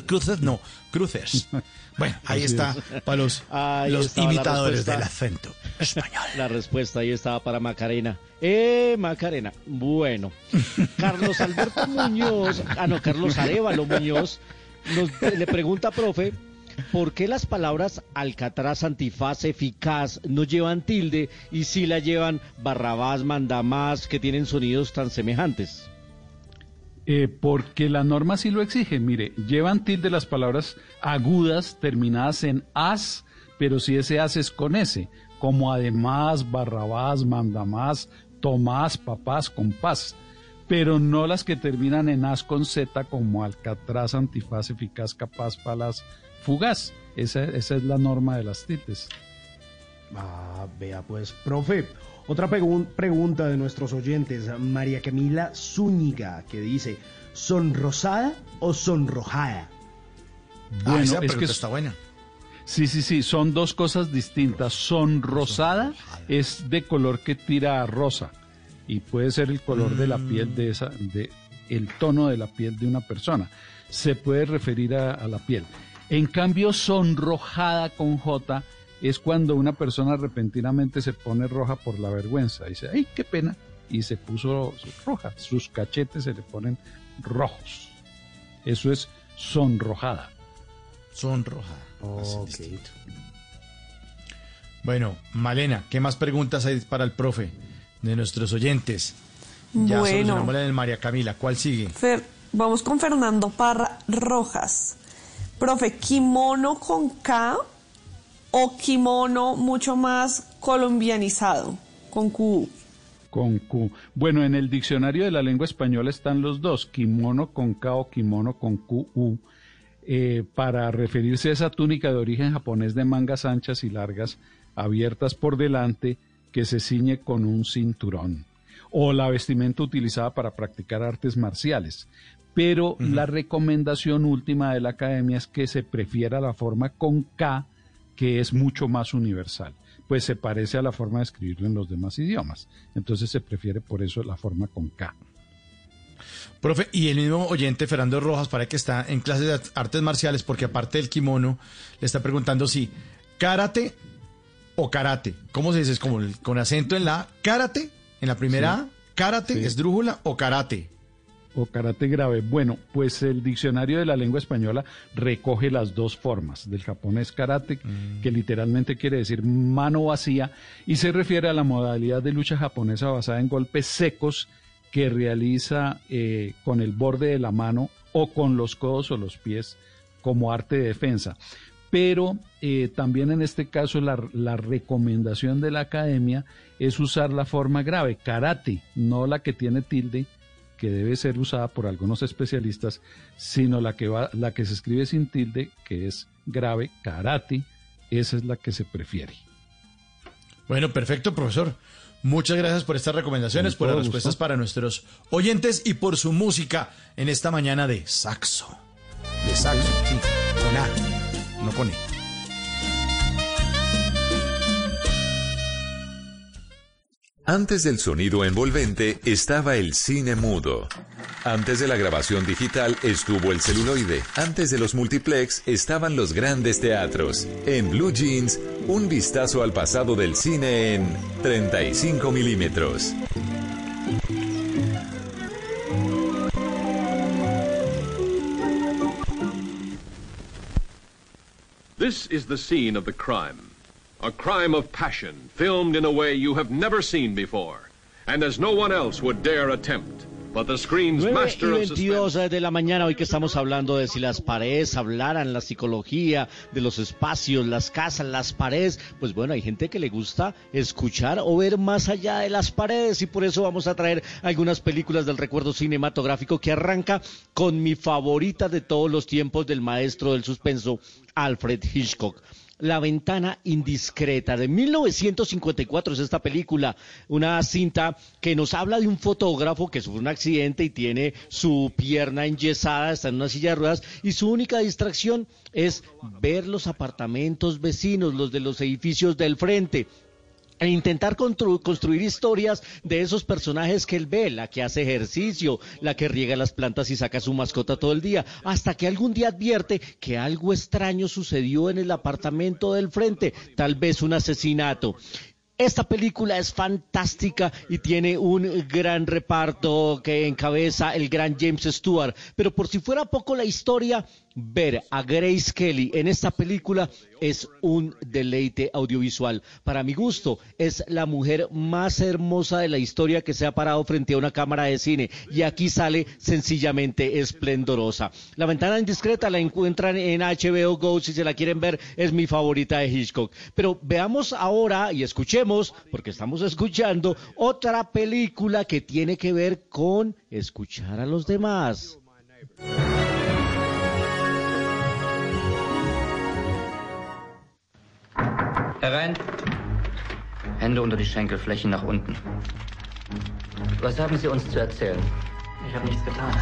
cruces, no, cruces. Bueno, ahí está es. para los, imitadores del acento español. La respuesta ahí estaba para Macarena. Eh, Macarena. Bueno, Carlos Alberto Muñoz, ah no, Carlos Arevalo Muñoz, nos, le pregunta, profe, ¿por qué las palabras alcatraz, antifaz, eficaz no llevan tilde y sí la llevan barrabás, mandamás, que tienen sonidos tan semejantes? Eh, porque la norma sí lo exige. Mire, llevan tilde las palabras agudas terminadas en as, pero si ese as es con S, como además, barrabás, mandamás, tomás, papás, compás. Pero no las que terminan en as con Z, como alcatraz, antifaz, eficaz, capaz, palas, fugaz. Esa, esa es la norma de las tildes. Ah, vea pues, profe. Otra pregun- pregunta de nuestros oyentes, María Camila Zúñiga, que dice, ¿sonrosada o sonrojada? Ah, esa es que está buena. Sí, sí, sí, son dos cosas distintas. Sonrosada es de color que tira a rosa y puede ser el color de la piel de esa, de el tono de la piel de una persona. Se puede referir a, a la piel. En cambio, sonrojada con J es cuando una persona repentinamente se pone roja por la vergüenza. Dice, ay, qué pena. Y se puso roja. Sus cachetes se le ponen rojos. Eso es sonrojada. Sonrojada. Bueno, Malena, ¿qué más preguntas hay para el profe de nuestros oyentes? Ya Bueno. solucionamos la de María Camila. ¿Cuál sigue? Fer- vamos con Fernando Parra Rojas. Profe, ¿kimono con K o kimono mucho más colombianizado con Q? Con Q. Bueno, en el diccionario de la lengua española están los dos, kimono con K o kimono con QU, eh, para referirse a esa túnica de origen japonés de mangas anchas y largas, abiertas por delante, que se ciñe con un cinturón, o la vestimenta utilizada para practicar artes marciales. Pero la recomendación última de la academia es que se prefiera la forma con K, que es mucho más universal pues se parece a la forma de escribirlo en los demás idiomas. Entonces se prefiere por eso la forma con K. Profe, y el mismo oyente, Fernando Rojas, para que está en clases de artes marciales, porque aparte del kimono, le está preguntando si karate o karate. ¿Cómo se dice? Es como el- con acento en la A, karate, en la primera Sí. A, karate, Sí. esdrújula o karate. O karate grave. Bueno, pues el diccionario de la lengua española recoge las dos formas. Del japonés karate, que literalmente quiere decir mano vacía, y se refiere a la modalidad de lucha japonesa basada en golpes secos que realiza eh, con el borde de la mano o con los codos o los pies como arte de defensa. Pero eh, también en este caso la, la recomendación de la academia es usar la forma grave, karate, no la que tiene tilde, que debe ser usada por algunos especialistas, sino la que va, la que se escribe sin tilde, que es grave, karate, esa es la que se prefiere. Bueno, perfecto, profesor. Muchas gracias por estas recomendaciones, por las respuestas gusto. para nuestros oyentes y por su música en esta mañana de saxo. De saxo, sí, con A, no con E. Antes del sonido envolvente estaba el cine mudo. Antes de la grabación digital estuvo el celuloide. Antes de los multiplex estaban los grandes teatros. En Blue Jeans, un vistazo al pasado del cine en 35 milímetros. This is the scene of the crime. A crime of passion, filmed in a way you have never seen before, and as no one else would dare attempt. But the screen's 9 y master of suspense. 22 de la mañana, hoy que estamos hablando de si las paredes hablaran, la psicología de los espacios, las casas, las paredes, pues bueno, hay gente que le gusta escuchar o ver más allá de las paredes y por eso vamos a traer algunas películas del recuerdo cinematográfico que arranca con mi favorita de todos los tiempos del maestro del suspenso, Alfred Hitchcock. La ventana indiscreta de 1954 es esta película, una cinta que nos habla de un fotógrafo que sufre un accidente y tiene su pierna enyesada, está en una silla de ruedas y su única distracción es ver los apartamentos vecinos, los de los edificios del frente e intentar constru- construir historias de esos personajes que él ve, la que hace ejercicio, la que riega las plantas y saca su mascota todo el día, hasta que algún día advierte que algo extraño sucedió en el apartamento del frente, tal vez un asesinato. Esta película es fantástica y tiene un gran reparto que encabeza el gran James Stewart. Pero por si fuera poco la historia, ver a Grace Kelly en esta película es un deleite audiovisual. Para mi gusto, es la mujer más hermosa de la historia que se ha parado frente a una cámara de cine y aquí sale sencillamente esplendorosa. La ventana indiscreta la encuentran en HBO Go si se la quieren ver, es mi favorita de Hitchcock. Pero veamos ahora y escuchemos, porque estamos escuchando, otra película que tiene que ver con escuchar a los demás. Herein. Hände unter die Schenkelflächen nach unten. Was haben Sie uns zu erzählen? Ich habe nichts getan.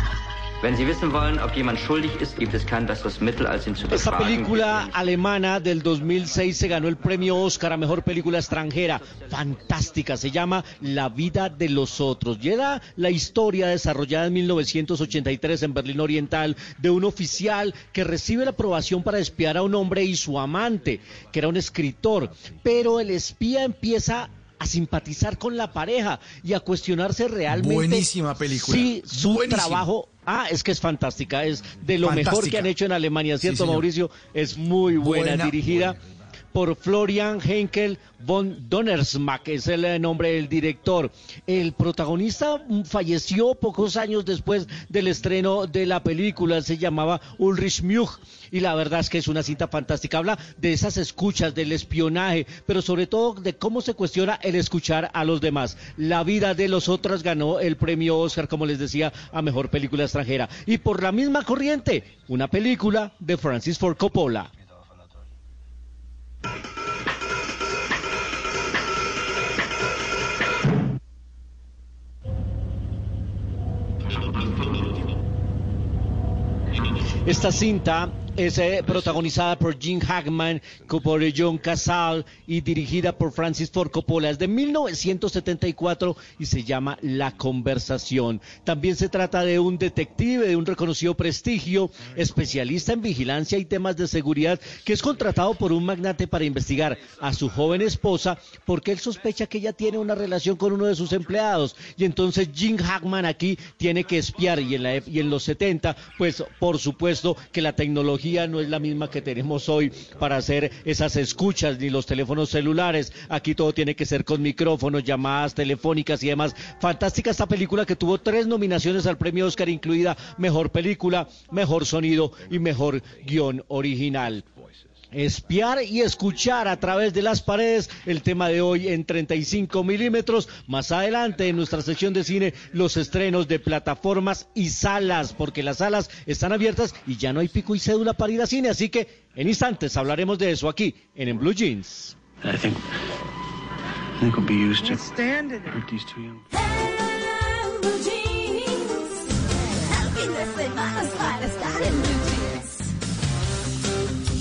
Wenn Sie wissen wollen, ob jemand schuldig ist, gibt es kein besseres Mittel, als ihn zu Esta película alemana del 2006 se ganó el premio Oscar a Mejor Película Extranjera. Fantástica, se llama La vida de los otros. Y era la historia desarrollada en 1983 en Berlín Oriental de un oficial que recibe la aprobación para espiar a un hombre y su amante, que era un escritor. Pero el espía empieza a simpatizar con la pareja y a cuestionarse realmente Buenísima película. si su trabajo Ah, es que es fantástica, es de lo mejor que han hecho en Alemania, ¿cierto. Mauricio? Es muy buena, Buena, dirigida por Florian Henkel von Donnersmarck, es el nombre del director. El protagonista mm, falleció pocos años después del estreno de la película, se llamaba Ulrich Much, y la verdad es que es una cinta fantástica, habla de esas escuchas, del espionaje, pero sobre todo de cómo se cuestiona el escuchar a los demás. La vida de los otros ganó el premio Oscar, como les decía, a Mejor Película Extranjera. Y por la misma corriente, una película de Francis Ford Coppola. Esta cinta es eh, protagonizada por Jim Hackman, por John Casal y dirigida por Francis Ford Coppola. Es de 1974 y se llama La Conversación. También se trata de un detective de un reconocido prestigio, especialista en vigilancia y temas de seguridad, que es contratado por un magnate para investigar a su joven esposa porque él sospecha que ella tiene una relación con uno de sus empleados. Y entonces Jim Hackman aquí tiene que espiar y en, la, ep- y en los 70, pues por supuesto que la tecnología no es la misma que tenemos hoy para hacer esas escuchas ni los teléfonos celulares. Aquí todo tiene que ser con micrófonos, llamadas telefónicas y demás. Fantástica esta película que tuvo tres nominaciones al premio Oscar, incluida Mejor Película, Mejor Sonido y Mejor Guión Original. Espiar y escuchar a través de las paredes, el tema de hoy en 35 milímetros. Más adelante en nuestra sección de cine, los estrenos de plataformas y salas, porque las salas están abiertas y ya no hay pico y cédula para ir a cine. Así que en instantes hablaremos de eso aquí en, en Blue Jeans. I think, I think we'll be used to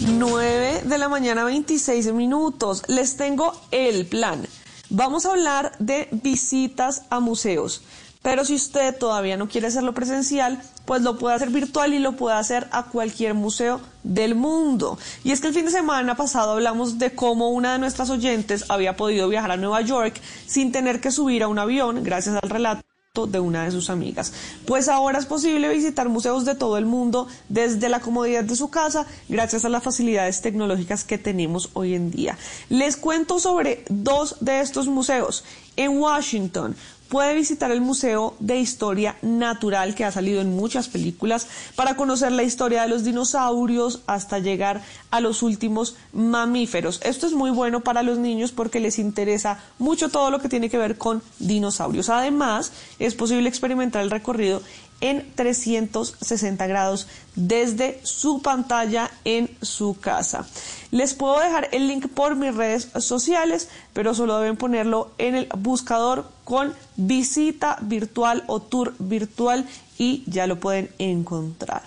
9 de la mañana 26 minutos. Les tengo el plan. Vamos a hablar de visitas a museos. Pero si usted todavía no quiere hacerlo presencial, pues lo puede hacer virtual y lo puede hacer a cualquier museo del mundo. Y es que el fin de semana pasado hablamos de cómo una de nuestras oyentes había podido viajar a Nueva York sin tener que subir a un avión gracias al relato de una de sus amigas. Pues ahora es posible visitar museos de todo el mundo desde la comodidad de su casa gracias a las facilidades tecnológicas que tenemos hoy en día. Les cuento sobre dos de estos museos. En Washington puede visitar el Museo de Historia Natural que ha salido en muchas películas para conocer la historia de los dinosaurios hasta llegar a los últimos mamíferos. Esto es muy bueno para los niños porque les interesa mucho todo lo que tiene que ver con dinosaurios. Además, es posible experimentar el recorrido en 360 grados desde su pantalla en su casa. Les puedo dejar el link por mis redes sociales, pero solo deben ponerlo en el buscador con visita virtual o tour virtual y ya lo pueden encontrar.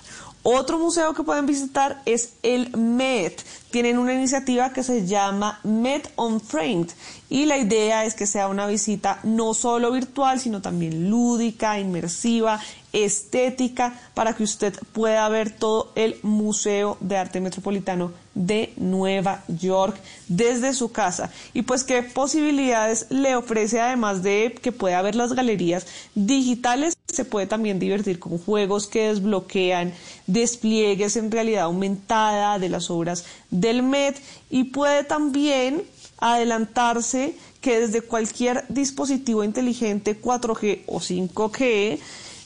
Otro museo que pueden visitar es el Met. Tienen una iniciativa que se llama Met on Framed y la idea es que sea una visita no solo virtual, sino también lúdica, inmersiva, estética para que usted pueda ver todo el Museo de Arte Metropolitano de Nueva York desde su casa. Y pues qué posibilidades le ofrece además de que pueda ver las galerías digitales, se puede también divertir con juegos que desbloquean despliegues en realidad aumentada de las obras del Met y puede también adelantarse que desde cualquier dispositivo inteligente 4G o 5G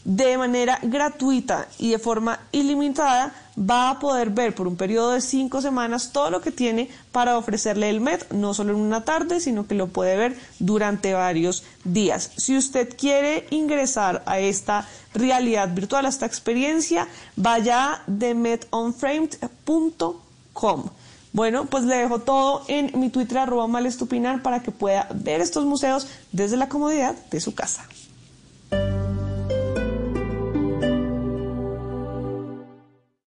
de manera gratuita y de forma ilimitada va a poder ver por un periodo de cinco semanas todo lo que tiene para ofrecerle el MED, no solo en una tarde, sino que lo puede ver durante varios días. Si usted quiere ingresar a esta realidad virtual, a esta experiencia, vaya a themedonframed.com. Bueno, pues le dejo todo en mi Twitter arroba malestupinar para que pueda ver estos museos desde la comodidad de su casa.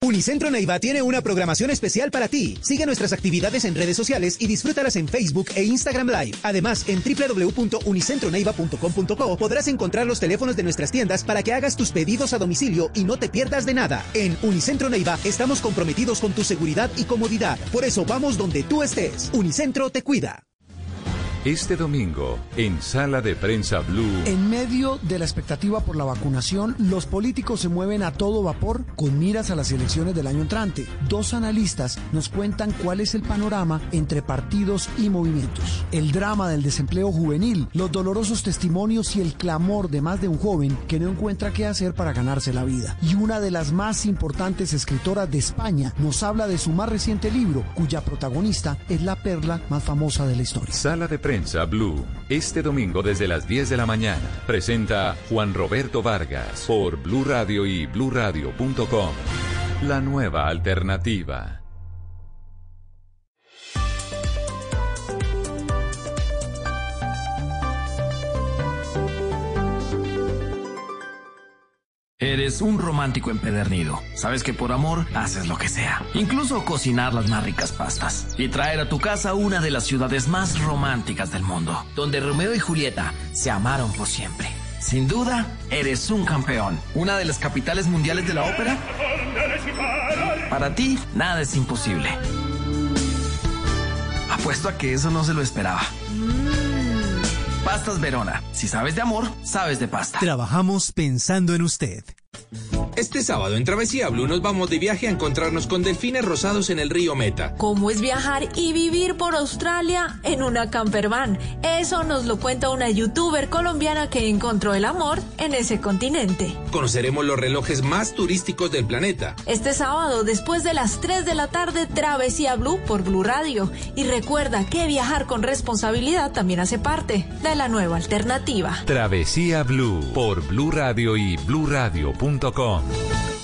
Unicentro Neiva tiene una programación especial para ti. Sigue nuestras actividades en redes sociales y disfrútalas en Facebook e Instagram Live. Además, en www.unicentroneiva.com.co podrás encontrar los teléfonos de nuestras tiendas para que hagas tus pedidos a domicilio y no te pierdas de nada. En Unicentro Neiva estamos comprometidos con tu seguridad y comodidad. Por eso vamos donde tú estés. Unicentro te cuida. Este domingo, en Sala de Prensa Blue, En medio de la expectativa por la vacunación, los políticos se mueven a todo vapor con miras a las elecciones del año entrante. Dos analistas nos cuentan cuál es el panorama entre partidos y movimientos. El drama del desempleo juvenil, los dolorosos testimonios y el clamor de más de un joven que no encuentra qué hacer para ganarse la vida. Y una de las más importantes escritoras de España nos habla de su más reciente libro, cuya protagonista es la perla más famosa de la historia. Sala de Prensa Blue, este domingo desde las 10 de la mañana, presenta Juan Roberto Vargas por Blue Radio y bluradio.com. La nueva alternativa. Eres un romántico empedernido. Sabes que por amor haces lo que sea. Incluso cocinar las más ricas pastas. Y traer a tu casa una de las ciudades más románticas del mundo. Donde Romeo y Julieta se amaron por siempre. Sin duda, eres un campeón. Una de las capitales mundiales de la ópera. Para ti, nada es imposible. Apuesto a que eso no se lo esperaba. Pastas Verona. Si sabes de amor, sabes de pasta. Trabajamos pensando en usted. Este sábado en Travesía Blue nos vamos de viaje a encontrarnos con delfines rosados en el río Meta. ¿Cómo es viajar y vivir por Australia en una campervan? Eso nos lo cuenta una youtuber colombiana que encontró el amor en ese continente. Conoceremos los relojes más turísticos del planeta. Este sábado, después de las 3 de la tarde, Travesía Blue por Blue Radio. Y recuerda que viajar con responsabilidad también hace parte de la nueva alternativa. Travesía Blue por Blue Radio y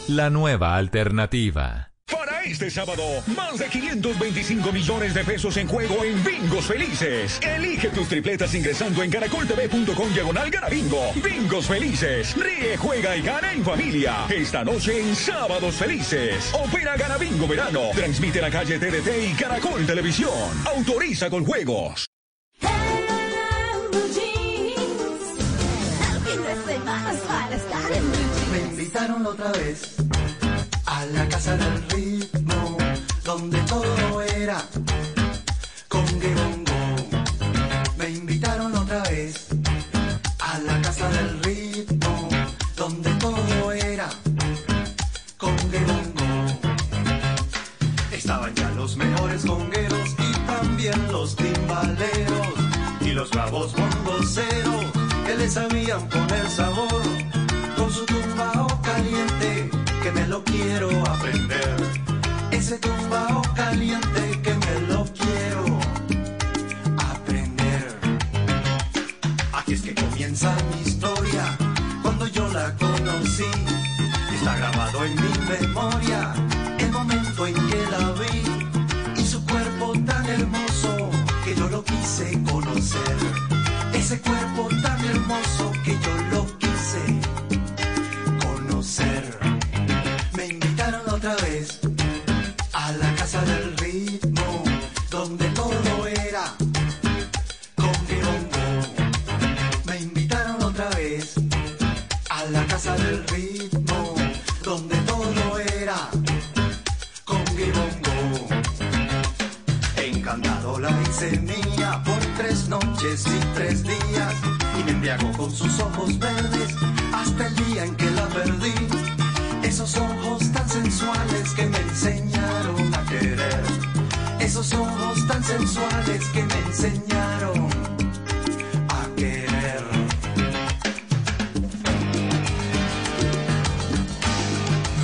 La nueva alternativa. Para este sábado, más de 525 millones de pesos en juego en Bingos Felices. Elige tus tripletas ingresando en caracoltv.com diagonal gana bingo. Bingos Felices. Ríe, juega y gana en familia. Esta noche en Sábados Felices. Opera Gana Bingo Verano. Transmite la calle TDT y Caracol Televisión. Autoriza con juegos. Me invitaron otra vez a la casa del ritmo, donde todo era con. Me invitaron otra vez a la casa del ritmo, donde todo era con. Estaban ya los mejores congueros y también los timbaleros y los bravos bongoceros que le sabían poner sabor tumbao caliente que me lo quiero aprender. Aquí es que comienza mi historia cuando yo la conocí. Está grabado en mi memoria era con bongo. Me invitaron otra vez a la casa del ritmo, todo era con bongo. Encantado la hice mía por tres noches y tres días y me embriagó con sus ojos verdes hasta el día en que la perdí. Esos ojos tan sensuales que sensuales que me enseñaron a querer.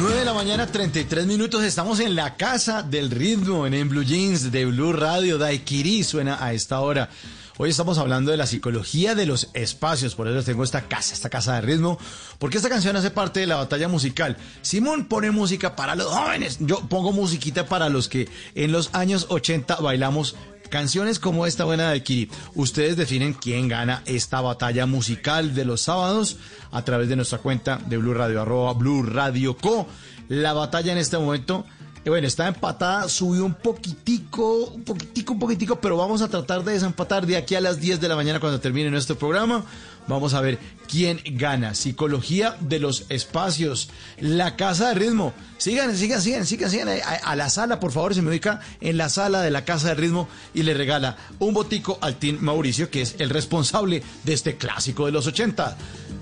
9 de la mañana, 33 minutos. Estamos en la casa del ritmo, en, en Blue Jeans de Blue Radio. Daiquiri suena a esta hora. Hoy estamos hablando de la psicología de los espacios, por eso tengo esta casa, esta casa de ritmo, porque esta canción hace parte de la batalla musical. Simón pone música para los jóvenes, yo pongo musiquita para los que en los años 80 bailamos canciones como esta buena de Kiri. Ustedes definen quién gana esta batalla musical de los sábados a través de nuestra cuenta de Blue Radio, arroba Blue Radio Co. La batalla en este momento bueno, está empatada, subió un poquitico, un poquitico, un poquitico, pero vamos a tratar de desempatar de aquí a las 10 de la mañana cuando termine nuestro programa. Vamos a ver quién gana. Psicología de los espacios. La casa de ritmo. Sigan, sigan, sigan, sigan, sigan a, a la sala, por favor, se me ubica en la sala de la casa de ritmo y le regala un botico al Team Mauricio, que es el responsable de este clásico de los 80.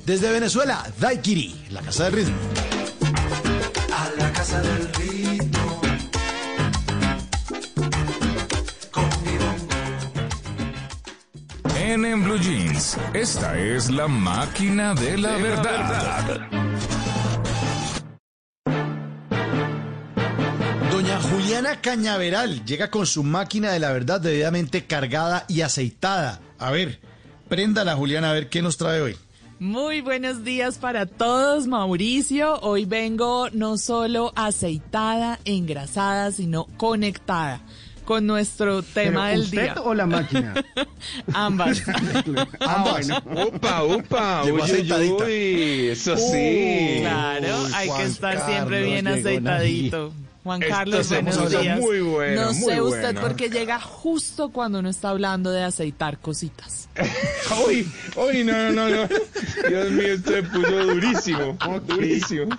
Desde Venezuela, Daikiri, la casa de ritmo. A la casa del ritmo. En, en Blue Jeans, esta es la máquina de la verdad. Doña Juliana Cañaveral llega con su máquina de la verdad debidamente cargada y aceitada. A ver, préndala Juliana, a ver qué nos trae hoy. Muy buenos días para todos, Mauricio. Hoy vengo no solo aceitada, engrasada, sino conectada con nuestro tema ¿Pero del usted día. o la máquina? Ambas. Ambas. Upa, upa, uy, uy, aceitadita. uy, eso Uh, sí. claro, Uy, hay que estar siempre bien aceitadito. Juan Carlos, buenos días. muy bueno, no muy sé usted bueno. por qué llega justo cuando uno está hablando de aceitar cositas. Uy, uy, no, no, no, no. Dios mío, esto se puso durísimo, durísimo.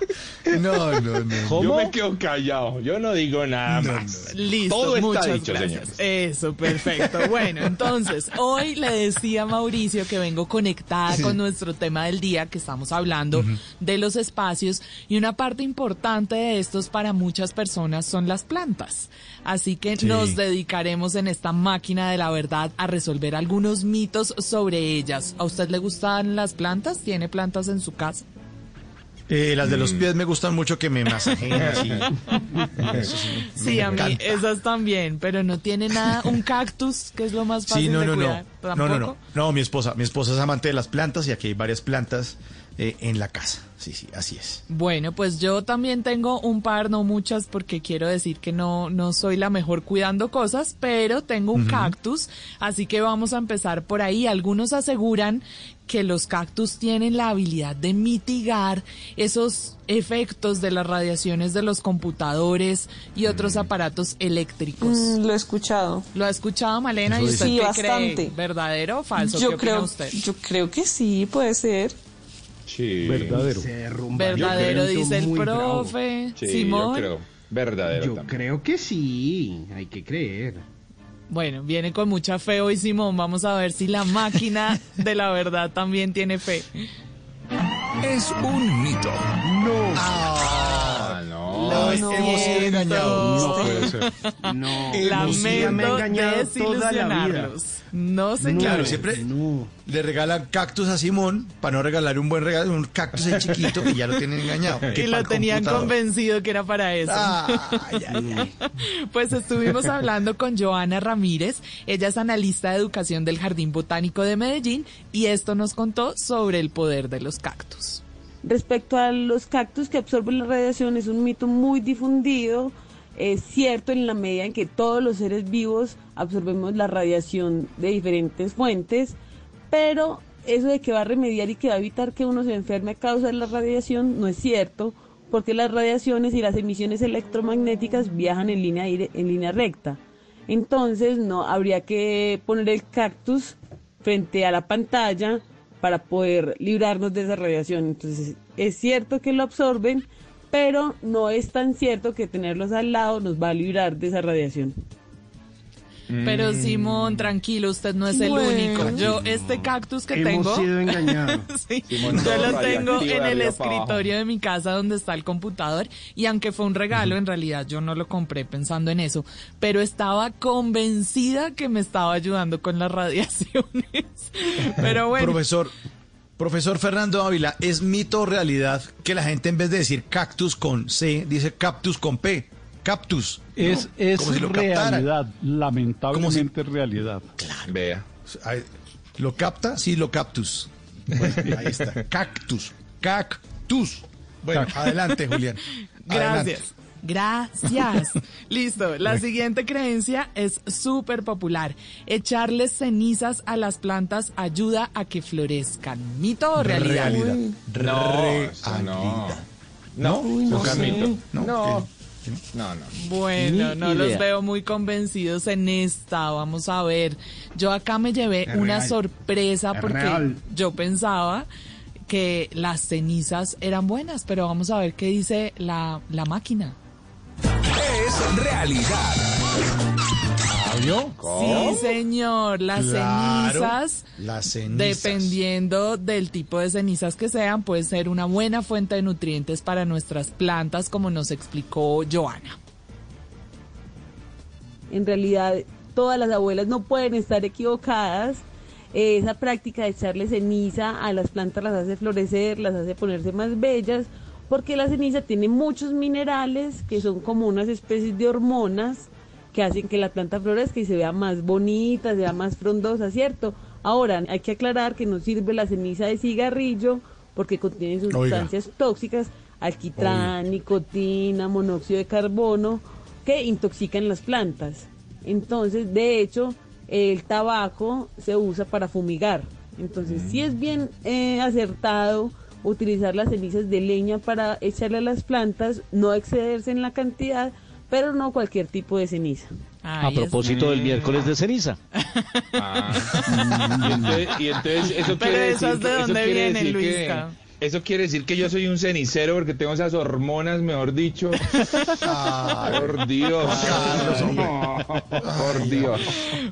No, no, no. Yo me quedo callado, yo no digo nada más. Listo, Todo está muchas dicho, gracias. señores. Eso, perfecto. Bueno, entonces, hoy le decía a Mauricio que vengo conectada Sí. con nuestro tema del día, que estamos hablando de los espacios, y una parte importante de estos para muchas personas son las plantas. Así que Sí. nos dedicaremos en esta máquina de la verdad a resolver algunos mitos sobre ellas. ¿A usted le gustan las plantas? ¿Tiene plantas en su casa? Eh, las de Mm. los pies me gustan mucho que me masajeen así. Eso sí, a mí encanta. esas también, pero no tiene nada, un cactus, que es lo más fácil Sí, no, de no, no. cuidar. No, no, no. ¿Tampoco? No, mi esposa, mi esposa es amante de las plantas y aquí hay varias plantas eh, en la casa. Sí, sí, así es. Bueno, pues yo también tengo un par, no muchas, porque quiero decir que no, no soy la mejor cuidando cosas, pero tengo un cactus, así que vamos a empezar por ahí. Algunos aseguran que los cactus tienen la habilidad de mitigar esos efectos de las radiaciones de los computadores y otros aparatos eléctricos. Mm, lo he escuchado. ¿Lo ha escuchado Malena? ¿Y usted dice. qué Sí, bastante. cree? ¿Verdadero o falso? Yo ¿Qué opina creo, usted? yo creo que sí, puede ser. Sí. Verdadero. Verdadero, dice el profe. Sí, Simón. yo creo. Verdadero Yo también. creo que sí, hay que creer. Bueno, viene con mucha fe hoy Simón. Vamos a ver si la máquina de la verdad también tiene fe. Es un mito. No. Ah, no. Lo hemos sido engañados. No puede ser. No. Lamento desilusionarlos. No, señor. Claro, siempre le regalan cactus a Simón para no regalar un buen regalo, un cactus ahí chiquito y ya lo tienen engañado. Que lo tenían computador. convencido que era para eso. Pues estuvimos hablando con Joana Ramírez, ella es analista de educación del Jardín Botánico de Medellín y esto nos contó sobre el poder de los cactus. Respecto a los cactus que absorben la radiación, es un mito muy difundido. Es cierto en la medida en que todos los seres vivos absorbemos la radiación de diferentes fuentes, pero eso de que va a remediar y que va a evitar que uno se enferme a causa de la radiación no es cierto, porque las radiaciones y las emisiones electromagnéticas viajan en línea, en línea recta. Entonces no habría que poner el cactus frente a la pantalla para poder librarnos de esa radiación. Entonces es cierto que lo absorben, pero no es tan cierto que tenerlos al lado nos va a librar de esa radiación. Pero Simón, tranquilo, usted no es el Bueno. único. Yo, este cactus que Hemos tengo. sido engañados. Sí, Simón, yo lo tengo en el escritorio de mi casa donde está el computador. Y aunque fue un regalo, en realidad yo no lo compré pensando en eso. Pero estaba convencida que me estaba ayudando con las radiaciones. Pero bueno. Profesor, profesor Fernando Ávila, ¿es mito o realidad que la gente en vez de decir cactus con C, dice cactus con P? Cactus. Es, ¿no? es Como si lo captara. realidad, lamentablemente es realidad. Vea. Ay, ¿Lo capta? Sí, lo captus. Bueno, ahí está. Cactus. Cactus. Bueno, adelante, Julián. Adelante. Gracias. Gracias. Listo. La siguiente creencia es súper popular. Echarles cenizas a las plantas ayuda a que florezcan. ¿Mito o realidad? Realidad. No, Realidad. no. No, no. No, No, no, no. Bueno, Ni no los veo muy convencidos en esta. Vamos a ver. Yo acá me llevé Es una real. sorpresa Es porque real. yo pensaba que las cenizas eran buenas, pero vamos a ver qué dice la, la máquina. Es realidad. Sí, señor, las Claro, cenizas, las cenizas. dependiendo del tipo de cenizas que sean, puede ser una buena fuente de nutrientes para nuestras plantas, como nos explicó Joana. En realidad, todas las abuelas no pueden estar equivocadas. Eh, Esa práctica de echarle ceniza a las plantas las hace florecer, las hace ponerse más bellas, porque la ceniza tiene muchos minerales que son como unas especies de hormonas que hacen que la planta florezca y se vea más bonita, se vea más frondosa, ¿cierto? Ahora, hay que aclarar que no sirve la ceniza de cigarrillo porque contiene sustancias tóxicas, alquitrán, nicotina, monóxido de carbono, que intoxican las plantas. Entonces, de hecho, el tabaco se usa para fumigar. Entonces, sí es bien eh, acertado utilizar las cenizas de leña para echarle a las plantas, no excederse en la cantidad, pero no cualquier tipo de ceniza. A propósito del miércoles de ceniza. Ah. Y entonces, y entonces eso Pero quiere esas decir de dónde vienen, que Luisca. Eso quiere decir que yo soy un cenicero porque tengo esas hormonas, mejor dicho. Por Dios. Por Dios.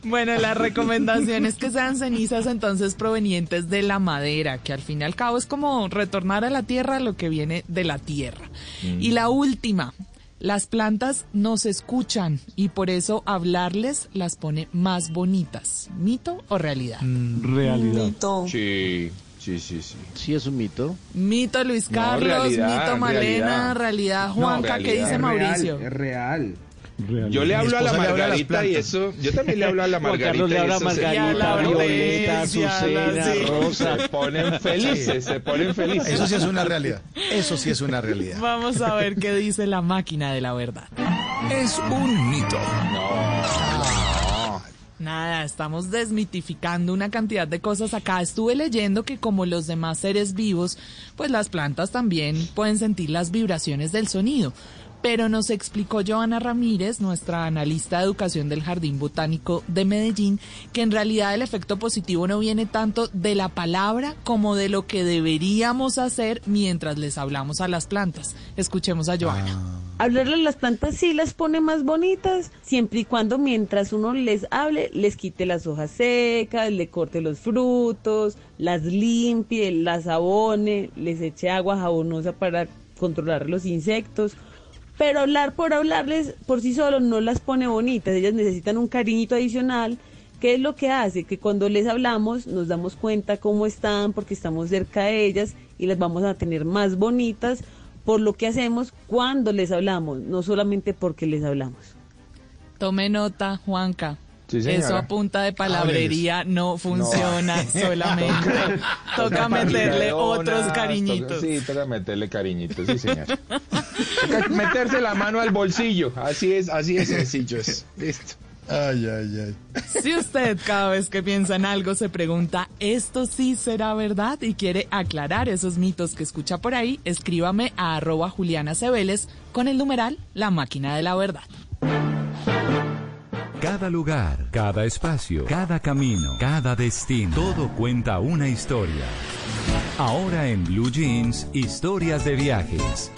Bueno, la recomendación es que sean cenizas entonces provenientes de la madera, que al fin y al cabo es como retornar a la tierra lo que viene de la tierra. Y la última, las plantas nos escuchan y por eso hablarles las pone más bonitas. ¿Mito o realidad? Realidad. Mito. Sí, sí, sí, sí. Sí, es un mito. Mito Luis No, Carlos, realidad, mito Malena, realidad. realidad No, Juanca, ¿qué realidad. dice Es Mauricio? Es real. Realidad. Yo le hablo a la a Margarita y eso, yo también le hablo a la Margarita. Carlos le habla a eso se- Margarita, Y a la Violeta, Azucena, sí. Rosa. Se ponen felices, se ponen felices. Eso sí es una realidad. Eso sí es una realidad. Vamos a ver qué dice la máquina de la verdad. Es un mito. Nada, estamos desmitificando una cantidad de cosas acá. Estuve leyendo que como los demás seres vivos, pues las plantas también pueden sentir las vibraciones del sonido. Pero nos explicó Joana Ramírez, nuestra analista de educación del Jardín Botánico de Medellín, que en realidad el efecto positivo no viene tanto de la palabra como de lo que deberíamos hacer mientras les hablamos a las plantas. Escuchemos a Joana. Hablarle a las plantas sí las pone más bonitas, siempre y cuando mientras uno les hable, les quite las hojas secas, le corte los frutos, las limpie, las abone, les eche agua jabonosa para controlar los insectos. Pero hablar por hablarles por sí solo no las pone bonitas, ellas necesitan un cariñito adicional. ¿Qué es lo que hace? Que cuando les hablamos nos damos cuenta cómo están porque estamos cerca de ellas y las vamos a tener más bonitas por lo que hacemos cuando les hablamos, no solamente porque les hablamos. Tome nota, Juanca. Sí. Eso a punta de palabrería no funciona solamente. Toca meterle otros cariñitos. toca- sí, toca meterle cariñitos, sí, señor. Toca meterse la mano al bolsillo. Así es, así es sencillo es. Listo. Ay, ay, ay. Si usted cada vez que piensa en algo se pregunta, ¿esto sí será verdad? Y quiere aclarar esos mitos que escucha por ahí, escríbame a arroba Juliana Cebeles con el numeral La Máquina de la Verdad. Cada lugar, cada espacio, cada camino, cada destino, todo cuenta una historia. Ahora en Blue Jeans, historias de viajes.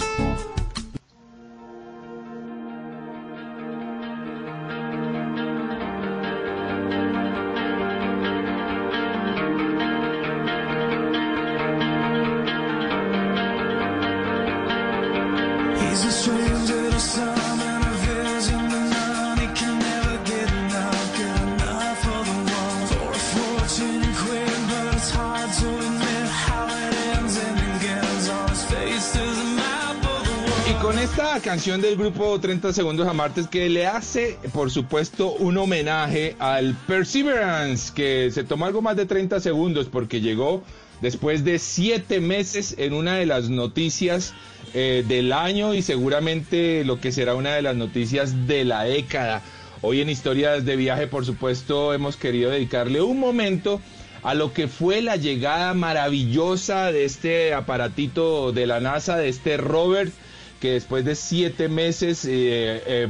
Canción del grupo 30 Segundos a Martes que le hace, por supuesto, un homenaje al Perseverance, que se tomó algo más de 30 segundos porque llegó después de siete meses en una de las noticias eh, del año y seguramente lo que será una de las noticias de la década. Hoy en Historias de Viaje, por supuesto, hemos querido dedicarle un momento a lo que fue la llegada maravillosa de este aparatito de la NASA, de este rover, que después de siete meses eh, eh,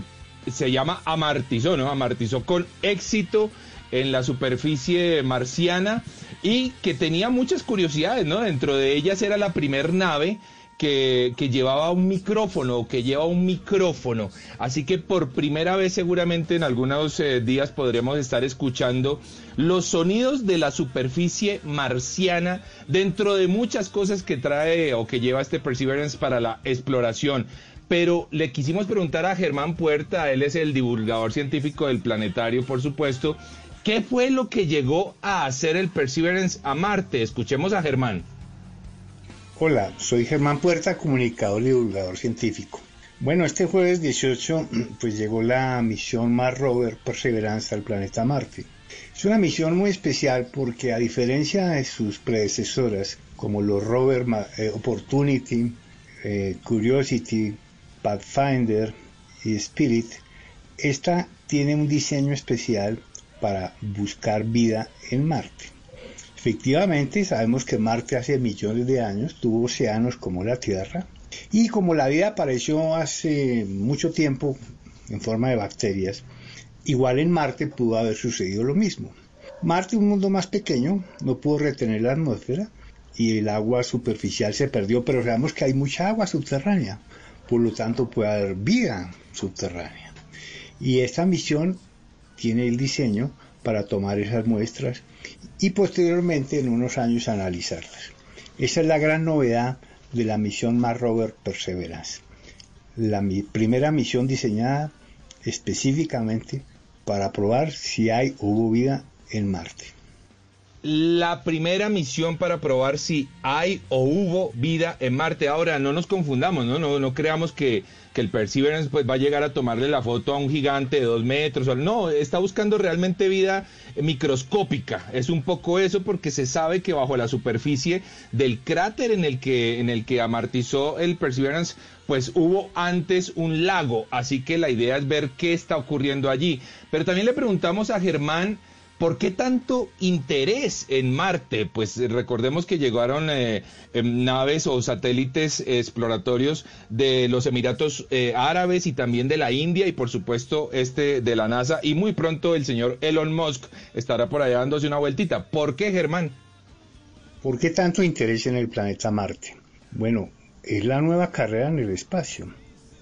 se llama amartizó, ¿no? Amartizó con éxito en la superficie marciana y que tenía muchas curiosidades, ¿no? Dentro de ellas era la primer nave que, llevaba un micrófono, que lleva un micrófono. Así que por primera vez seguramente en algunos eh, días podremos estar escuchando los sonidos de la superficie marciana dentro de muchas cosas que trae o que lleva este Perseverance para la exploración. Pero le quisimos preguntar a Germán Puerta, él es el divulgador científico del planetario, por supuesto, ¿qué fue lo que llegó a hacer el Perseverance a Marte? Escuchemos a Germán. Hola, soy Germán Puerta, comunicador y divulgador científico. Bueno, este jueves 18 pues llegó la misión Mars Rover Perseverance al planeta Marte. Es una misión muy especial porque a diferencia de sus predecesoras como los rover eh, Opportunity, eh, Curiosity, Pathfinder y Spirit, esta tiene un diseño especial para buscar vida en Marte. Efectivamente, sabemos que Marte hace millones de años tuvo océanos como la Tierra y como la vida apareció hace mucho tiempo en forma de bacterias, igual en Marte pudo haber sucedido lo mismo. Marte, un mundo más pequeño, no pudo retener la atmósfera y el agua superficial se perdió, pero sabemos que hay mucha agua subterránea, por lo tanto puede haber vida subterránea. Y esta misión tiene el diseño para tomar esas muestras y posteriormente en unos años analizarlas. Esa es la gran novedad de la misión Mars Rover Perseverance. La primera misión diseñada específicamente para probar si hay o hubo vida en Marte. La primera misión para probar si hay o hubo vida en Marte. Ahora, no nos confundamos, no, no, no creamos que, que el Perseverance pues, va a llegar a tomarle la foto a un gigante de dos metros. No, está buscando realmente vida microscópica. Es un poco eso porque se sabe que bajo la superficie del cráter en el que, en el que amartizó el Perseverance, pues hubo antes un lago. Así que la idea es ver qué está ocurriendo allí. Pero también le preguntamos a Germán. ¿Por qué tanto interés en Marte? Pues recordemos que llegaron eh, eh, naves o satélites exploratorios de los Emiratos eh, Árabes y también de la India y por supuesto este de la NASA y muy pronto el señor Elon Musk estará por allá dándose una vueltita. ¿Por qué, Germán? ¿Por qué tanto interés en el planeta Marte? Bueno, es la nueva carrera en el espacio,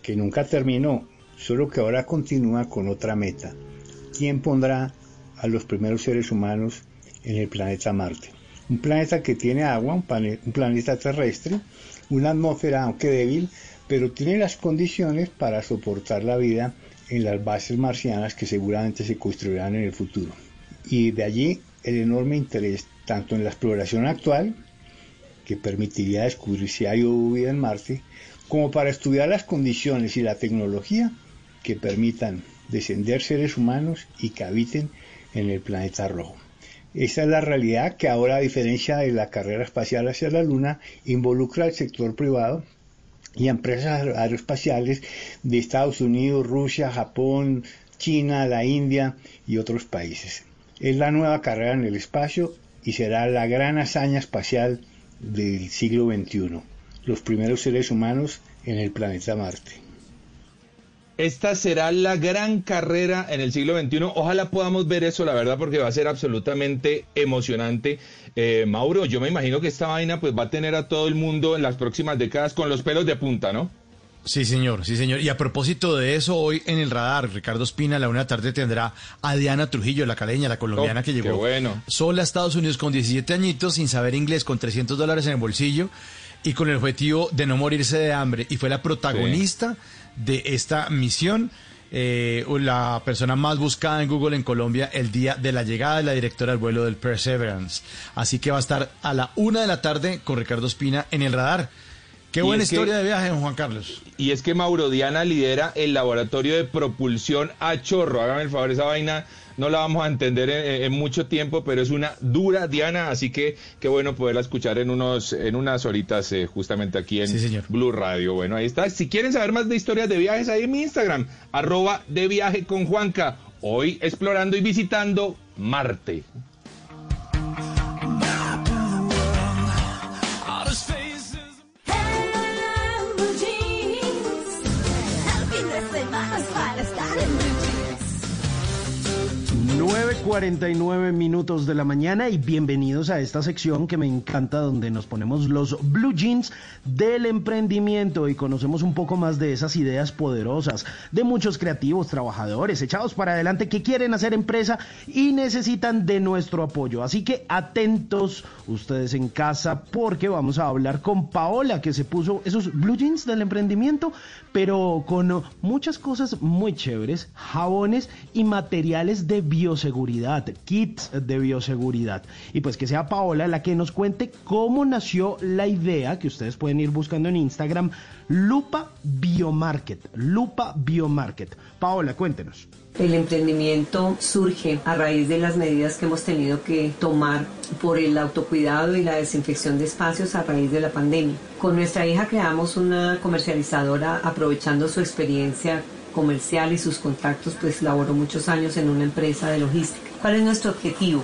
que nunca terminó, solo que ahora continúa con otra meta. ¿Quién pondrá a los primeros seres humanos en el planeta Marte. Un planeta que tiene agua, un, planeta terrestre, una atmósfera aunque débil, pero tiene las condiciones para soportar la vida en las bases marcianas que seguramente se construirán en el futuro. Y de allí el enorme interés tanto en la exploración actual, que permitiría descubrir si hay vida en Marte, como para estudiar las condiciones y la tecnología que permitan descender seres humanos y que habiten en el planeta rojo. Esta es la realidad que ahora, a diferencia de la carrera espacial hacia la Luna, involucra al sector privado y a empresas aeroespaciales de Estados Unidos, Rusia, Japón, China, la India y otros países. Es la nueva carrera en el espacio y será la gran hazaña espacial del siglo XXI. Los primeros seres humanos en el planeta Marte. Esta será la gran carrera en el siglo XXI. Ojalá podamos ver eso, la verdad, porque va a ser absolutamente emocionante. Eh, Mauro, yo me imagino que esta vaina pues va a tener a todo el mundo en las próximas décadas con los pelos de punta, ¿no? Sí, señor, sí, señor. Y a propósito de eso, hoy en el radar, Ricardo Espina, a la una tarde tendrá a Diana Trujillo, la caleña, la colombiana Oh, que llegó bueno. sola a Estados Unidos con 17 añitos, sin saber inglés, con 300 dólares en el bolsillo. y con el objetivo de no morirse de hambre. Y fue la protagonista de esta misión. eh, la persona más buscada en Google en Colombia el día de la llegada de la directora del vuelo del Perseverance. Así que va a estar a la una de la tarde con Ricardo Espina en el radar. Qué Y buena que- historia de viaje, Juan Carlos. Y es que Mauro Diana lidera el laboratorio de propulsión a chorro. Hágame el favor, esa vaina no la vamos a entender en, en mucho tiempo, pero es una dura Diana, así que qué bueno poderla escuchar en unos en unas horitas eh, justamente aquí en Blue Radio. Bueno, ahí está. Si quieren saber más de historias de viajes, ahí en mi Instagram, arroba de viaje con Juanca. Hoy explorando y visitando Marte. 9.49 minutos de la mañana y bienvenidos a esta sección que me encanta donde nos ponemos los blue jeans del emprendimiento y conocemos un poco más de esas ideas poderosas de muchos creativos, trabajadores echados para adelante que quieren hacer empresa y necesitan de nuestro apoyo. Así que atentos ustedes en casa porque vamos a hablar con Paola que se puso esos blue jeans del emprendimiento pero con muchas cosas muy chéveres, jabones y materiales de bioseguridad, kits de bioseguridad. Y pues que sea Paola la que nos cuente cómo nació la idea que ustedes pueden ir buscando en Instagram, Lupa Biomarket, Lupa Biomarket. Paola, cuéntenos. El emprendimiento surge a raíz de las medidas que hemos tenido que tomar por el autocuidado y la desinfección de espacios a raíz de la pandemia. Con nuestra hija creamos una comercializadora aprovechando su experiencia comercial y sus contactos, pues laboró muchos años en una empresa de logística. ¿Cuál es nuestro objetivo?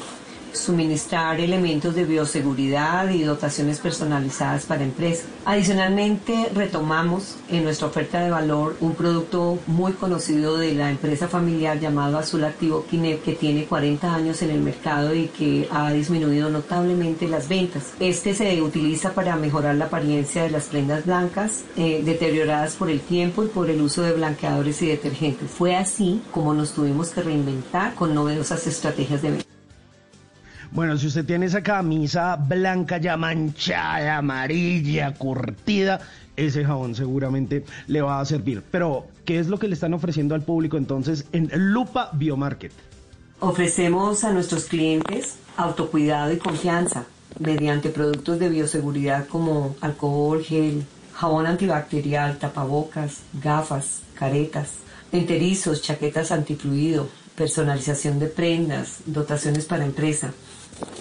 Suministrar elementos de bioseguridad y dotaciones personalizadas para empresas. Adicionalmente, retomamos en nuestra oferta de valor un producto muy conocido de la empresa familiar llamado Azul Activo Kinep, que tiene 40 años en el mercado y que ha disminuido notablemente las ventas. Este se utiliza para mejorar la apariencia de las prendas blancas, eh, deterioradas por el tiempo y por el uso de blanqueadores y detergentes. Fue así como nos tuvimos que reinventar con novedosas estrategias de venta. Bueno, si usted tiene esa camisa blanca ya manchada, amarilla, curtida, ese jabón seguramente le va a servir. Pero, ¿qué es lo que le están ofreciendo al público entonces en Lupa Biomarket? Ofrecemos a nuestros clientes autocuidado y confianza mediante productos de bioseguridad como alcohol, gel, jabón antibacterial, tapabocas, gafas, caretas, enterizos, chaquetas antifluido, personalización de prendas, dotaciones para empresa.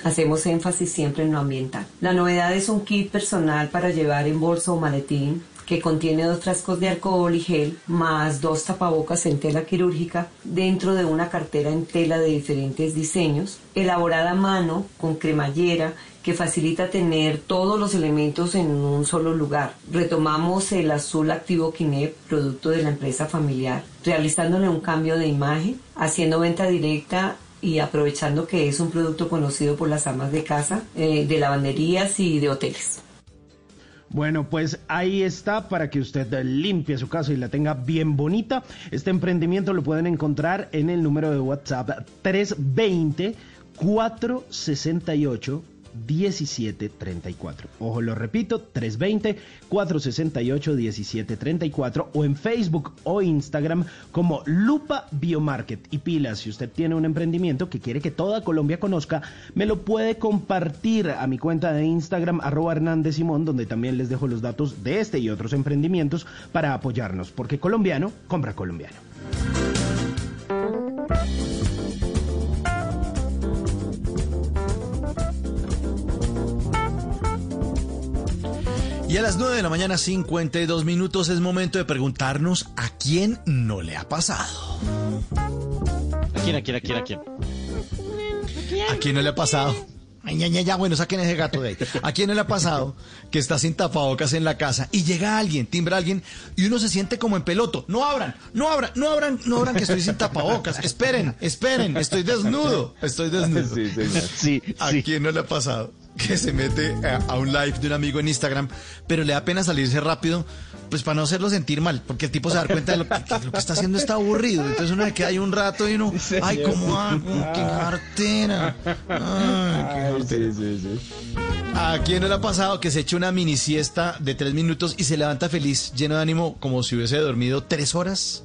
Hacemos énfasis siempre en lo ambiental. La novedad es un kit personal para llevar en bolso o maletín que contiene dos frascos de alcohol y gel más dos tapabocas en tela quirúrgica dentro de una cartera en tela de diferentes diseños, elaborada a mano con cremallera que facilita tener todos los elementos en un solo lugar. Retomamos el azul activo Kinep, producto de la empresa familiar, realizándole un cambio de imagen, haciendo venta directa y aprovechando que es un producto conocido por las amas de casa, eh, de lavanderías y de hoteles. Bueno, pues ahí está para que usted limpie su casa y la tenga bien bonita. Este emprendimiento lo pueden encontrar en el número de WhatsApp 320 468 1734. Ojo, lo repito, 320-468-1734 o en Facebook o Instagram como Lupa Biomarket. Y pilas, si usted tiene un emprendimiento que quiere que toda Colombia conozca, me lo puede compartir a mi cuenta de Instagram, arroba Hernández Simón, donde también les dejo los datos de este y otros emprendimientos para apoyarnos, porque colombiano compra colombiano. Y a las 9 de la mañana, 52 minutos, es momento de preguntarnos a quién no le ha pasado. ¿A quién, a quién, a quién, a quién? ¿A quién no le ha pasado? Ay, ya, ya, ya, bueno, saquen ese gato de ahí. ¿A quién no le ha pasado que está sin tapabocas en la casa y llega alguien, timbra alguien y uno se siente como en peloto? No abran, no abran, no abran, no abran que estoy sin tapabocas. Esperen, esperen, estoy desnudo, estoy desnudo. Sí, ¿A sí. quién no le ha pasado? Que se mete a, a un live de un amigo en Instagram, pero le da pena salirse rápido, pues para no hacerlo sentir mal, porque el tipo se da cuenta de lo que, que lo que está haciendo está aburrido. Entonces uno se queda ahí un rato y uno, ay, ¿cómo hago? ¡Qué cartera! Ay, qué jartera. ¿A quién no le ha pasado que se eche una mini siesta de tres minutos y se levanta feliz, lleno de ánimo, como si hubiese dormido tres horas?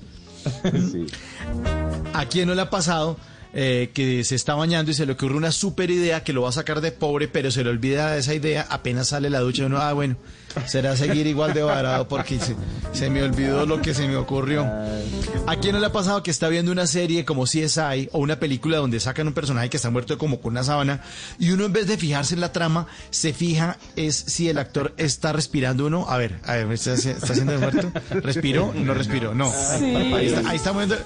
¿A quién no le ha pasado eh, que se está bañando y se le ocurre una super idea que lo va a sacar de pobre, pero se le olvida esa idea apenas sale la ducha y uno, ah, bueno, será seguir igual de varado porque se, se me olvidó lo que se me ocurrió. ¿A quién no le ha pasado que está viendo una serie como CSI o una película donde sacan un personaje que está muerto como con una sábana y uno en vez de fijarse en la trama, se fija es si el actor está respirando o no? A ver, a ver, ¿está, está haciendo el muerto? ¿Respiró? No respiró, no. Sí. Ahí está, ahí está moviendo,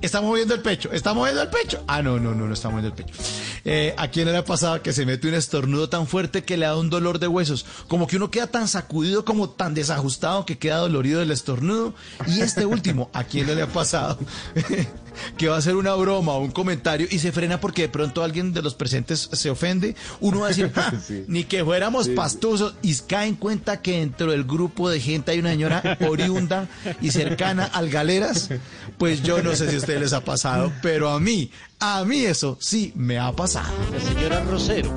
está moviendo el pecho, está moviendo el pecho. Ah, no, no, no, no está moviendo el pecho. Eh, ¿A quién no le ha pasado que se mete un estornudo tan fuerte que le da un dolor de huesos? Como que uno queda tan sacudido, como tan desajustado que queda dolorido del estornudo. Y este último, ¿a quién no le ha pasado? que va a hacer una broma o un comentario y se frena porque de pronto alguien de los presentes se ofende, uno va a decir, "Ja, ni que fuéramos Sí. pastosos, y cae en cuenta que dentro del grupo de gente hay una señora oriunda y cercana al galeras, pues yo no sé si a ustedes les ha pasado, pero a mí, a mí eso sí me ha pasado. La señora Rosero.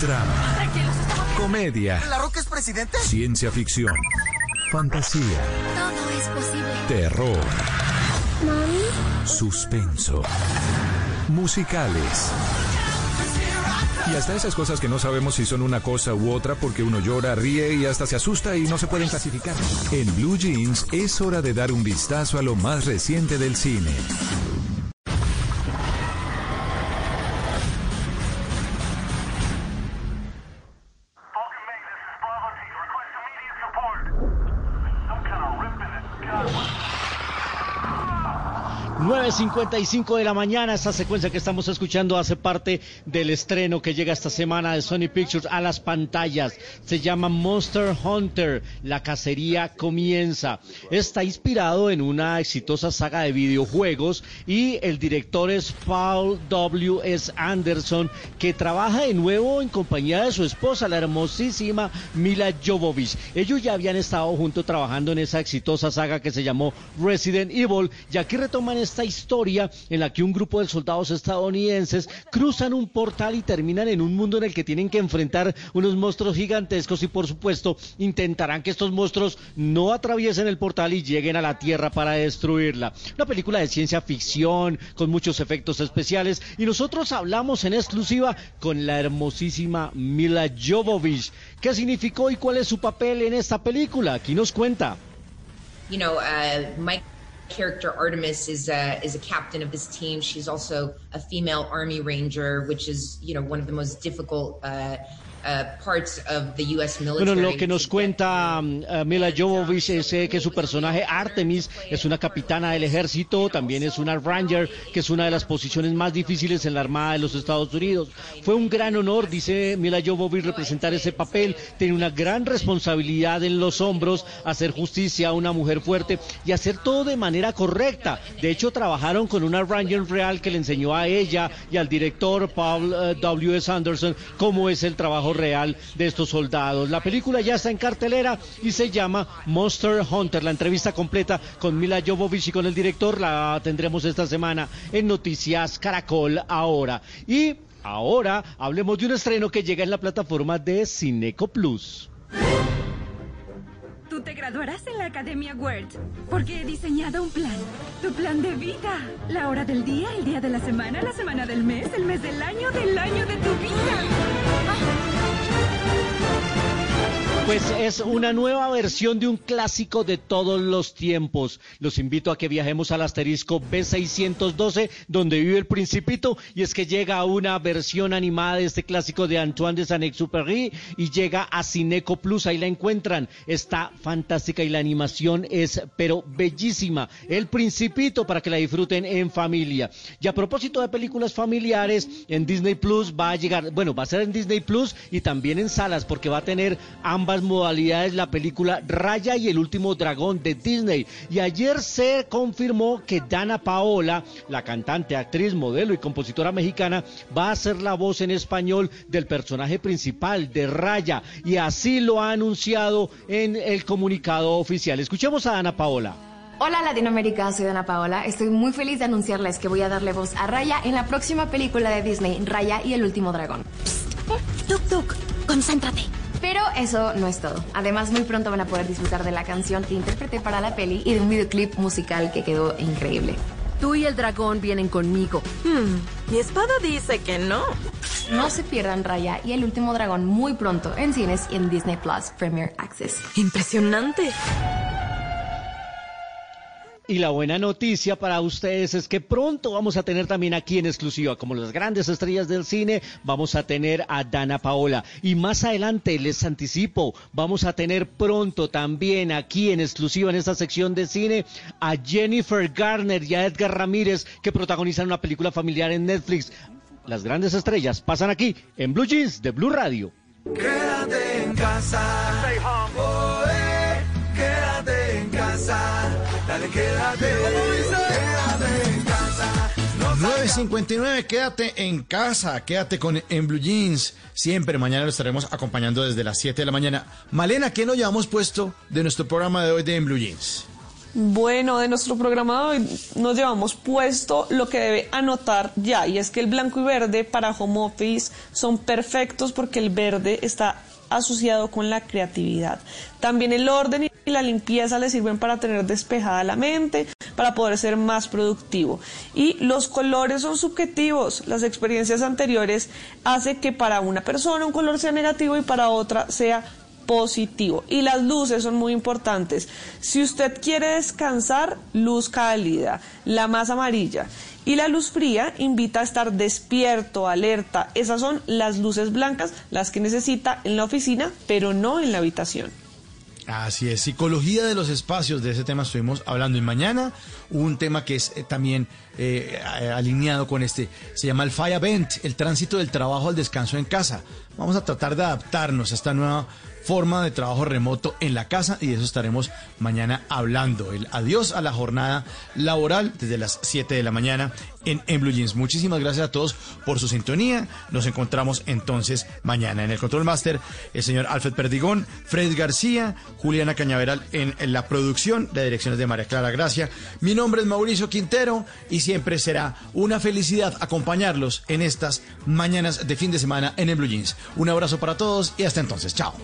Drama, comedia, ¿La Roca es presidente? ciencia ficción, fantasía, Todo es posible. terror, suspenso, musicales. Y hasta esas cosas que no sabemos si son una cosa u otra porque uno llora, ríe y hasta se asusta y no se pueden clasificar. En Blue Jeans es hora de dar un vistazo a lo más reciente del cine. 9.55 de la mañana, esta secuencia que estamos escuchando hace parte del estreno que llega esta semana de Sony Pictures a las pantallas. Se llama Monster Hunter, la cacería comienza. Está inspirado en una exitosa saga de videojuegos y el director es Paul W. S. Anderson, que trabaja de nuevo en compañía de su esposa, la hermosísima Mila Jovovich. Ellos ya habían estado juntos trabajando en esa exitosa saga que se llamó Resident Evil y aquí retoman esta historia en la que un grupo de soldados estadounidenses cruzan un portal y terminan en un mundo en el que tienen que enfrentar unos monstruos gigantescos y por supuesto intentarán que estos monstruos no atraviesen el portal y lleguen a la Tierra para destruirla. Una película de ciencia ficción con muchos efectos especiales y nosotros hablamos en exclusiva con la hermosísima Mila Jovovich. ¿Qué significó y cuál es su papel en esta película? Aquí nos cuenta. you know, uh, my character Artemis is uh, is a captain of this team. She's also a female Army Ranger, which is you know one of the most difficult uh, uh, parts of the U.S. military. Bueno, lo que nos cuenta um, uh, Mila Jovovich es eh, que su personaje Artemis es una capitana del ejército, también es una Ranger, que es una de las posiciones más difíciles en la Armada de los Estados Unidos. Fue un gran honor, dice Mila Jovovich, representar ese papel. Tiene una gran responsabilidad en los hombros, hacer justicia a una mujer fuerte y hacer todo de manera correcta. De hecho, trabajaron con una Ranger real que le enseñó a ella y al director Paul eh, W. S. Anderson cómo es el trabajo real de estos soldados. La película ya está en cartelera y se llama Monster Hunter. La entrevista completa con Mila Jovovich y con el director la tendremos esta semana en Noticias Caracol ahora. Y ahora hablemos de un estreno que llega en la plataforma de Cineco Plus. Tú te graduarás en la Academia Word porque he diseñado un plan. Tu plan de vida. La hora del día, el día de la semana, la semana del mes, el mes del año, del año de tu vida. Thank you. Pues es una nueva versión de un clásico de todos los tiempos. Los invito a que viajemos al asterisco B612, donde vive el Principito, y es que llega una versión animada de este clásico de Antoine de Saint-Exupéry y llega a Cineco Plus, ahí la encuentran. Está fantástica y la animación es pero bellísima. El Principito para que la disfruten en familia. Y a propósito de películas familiares, en Disney Plus va a llegar, bueno, va a ser en Disney Plus y también en salas porque va a tener ambas nuevas modalidades la película Raya y el último dragón de Disney. Y ayer se confirmó que Dana Paola, la cantante, actriz, modelo y compositora mexicana, va a ser la voz en español del personaje principal de Raya. Y así lo ha anunciado en el comunicado oficial. Escuchemos a Dana Paola. Hola Latinoamérica, soy Dana Paola. Estoy muy feliz de anunciarles que voy a darle voz a Raya en la próxima película de Disney, Raya y el último dragón. Tuk Tuk, concéntrate. Pero eso no es todo. Además, muy pronto van a poder disfrutar de la canción que interpreté para la peli y de un videoclip musical que quedó increíble. Tú y el dragón vienen conmigo. Hmm, mi espada dice que no. No se pierdan Raya y el último dragón muy pronto en cines y en Disney Plus Premier Access. Impresionante. Y la buena noticia para ustedes es que pronto vamos a tener también aquí en exclusiva, como las grandes estrellas del cine, vamos a tener a Dana Paola. Y más adelante les anticipo, vamos a tener pronto también aquí en exclusiva en esta sección de cine a Jennifer Garner y a Edgar Ramírez que protagonizan una película familiar en Netflix. Las grandes estrellas pasan aquí en Blue Jeans de Blue Radio. Quédate en casa. Oh, quédate. Quédate en casa. 9.59, quédate en casa, quédate con en Blue Jeans. Siempre mañana lo estaremos acompañando desde las 7 de la mañana. Malena, ¿qué nos llevamos puesto de nuestro programa de hoy de En Blue Jeans? Bueno, de nuestro programa de hoy nos llevamos puesto lo que debe anotar ya, y es que el blanco y verde para home office son perfectos porque el verde está asociado con la creatividad. También el orden y la limpieza le sirven para tener despejada la mente, para poder ser más productivo. Y los colores son subjetivos. Las experiencias anteriores hacen que para una persona un color sea negativo y para otra sea positivo. Y las luces son muy importantes. Si usted quiere descansar, luz cálida, la más amarilla. Y la luz fría invita a estar despierto, alerta. Esas son las luces blancas, las que necesita en la oficina, pero no en la habitación. Así es, psicología de los espacios, de ese tema estuvimos hablando y mañana un tema que es eh, también eh, alineado con este, se llama el Fire Event, el tránsito del trabajo al descanso en casa. Vamos a tratar de adaptarnos a esta nueva forma de trabajo remoto en la casa y de eso estaremos mañana hablando. El adiós a la jornada laboral desde las 7 de la mañana en, en Blue Jeans. Muchísimas gracias a todos por su sintonía. Nos encontramos entonces mañana en el Control Master, el señor Alfred Perdigón, Fred García, Juliana Cañaveral en, la producción, la dirección es de María Clara Gracia. Mi nombre es Mauricio Quintero y siempre será una felicidad acompañarlos en estas mañanas de fin de semana en el Blue Jeans. Un abrazo para todos y hasta entonces. Chao.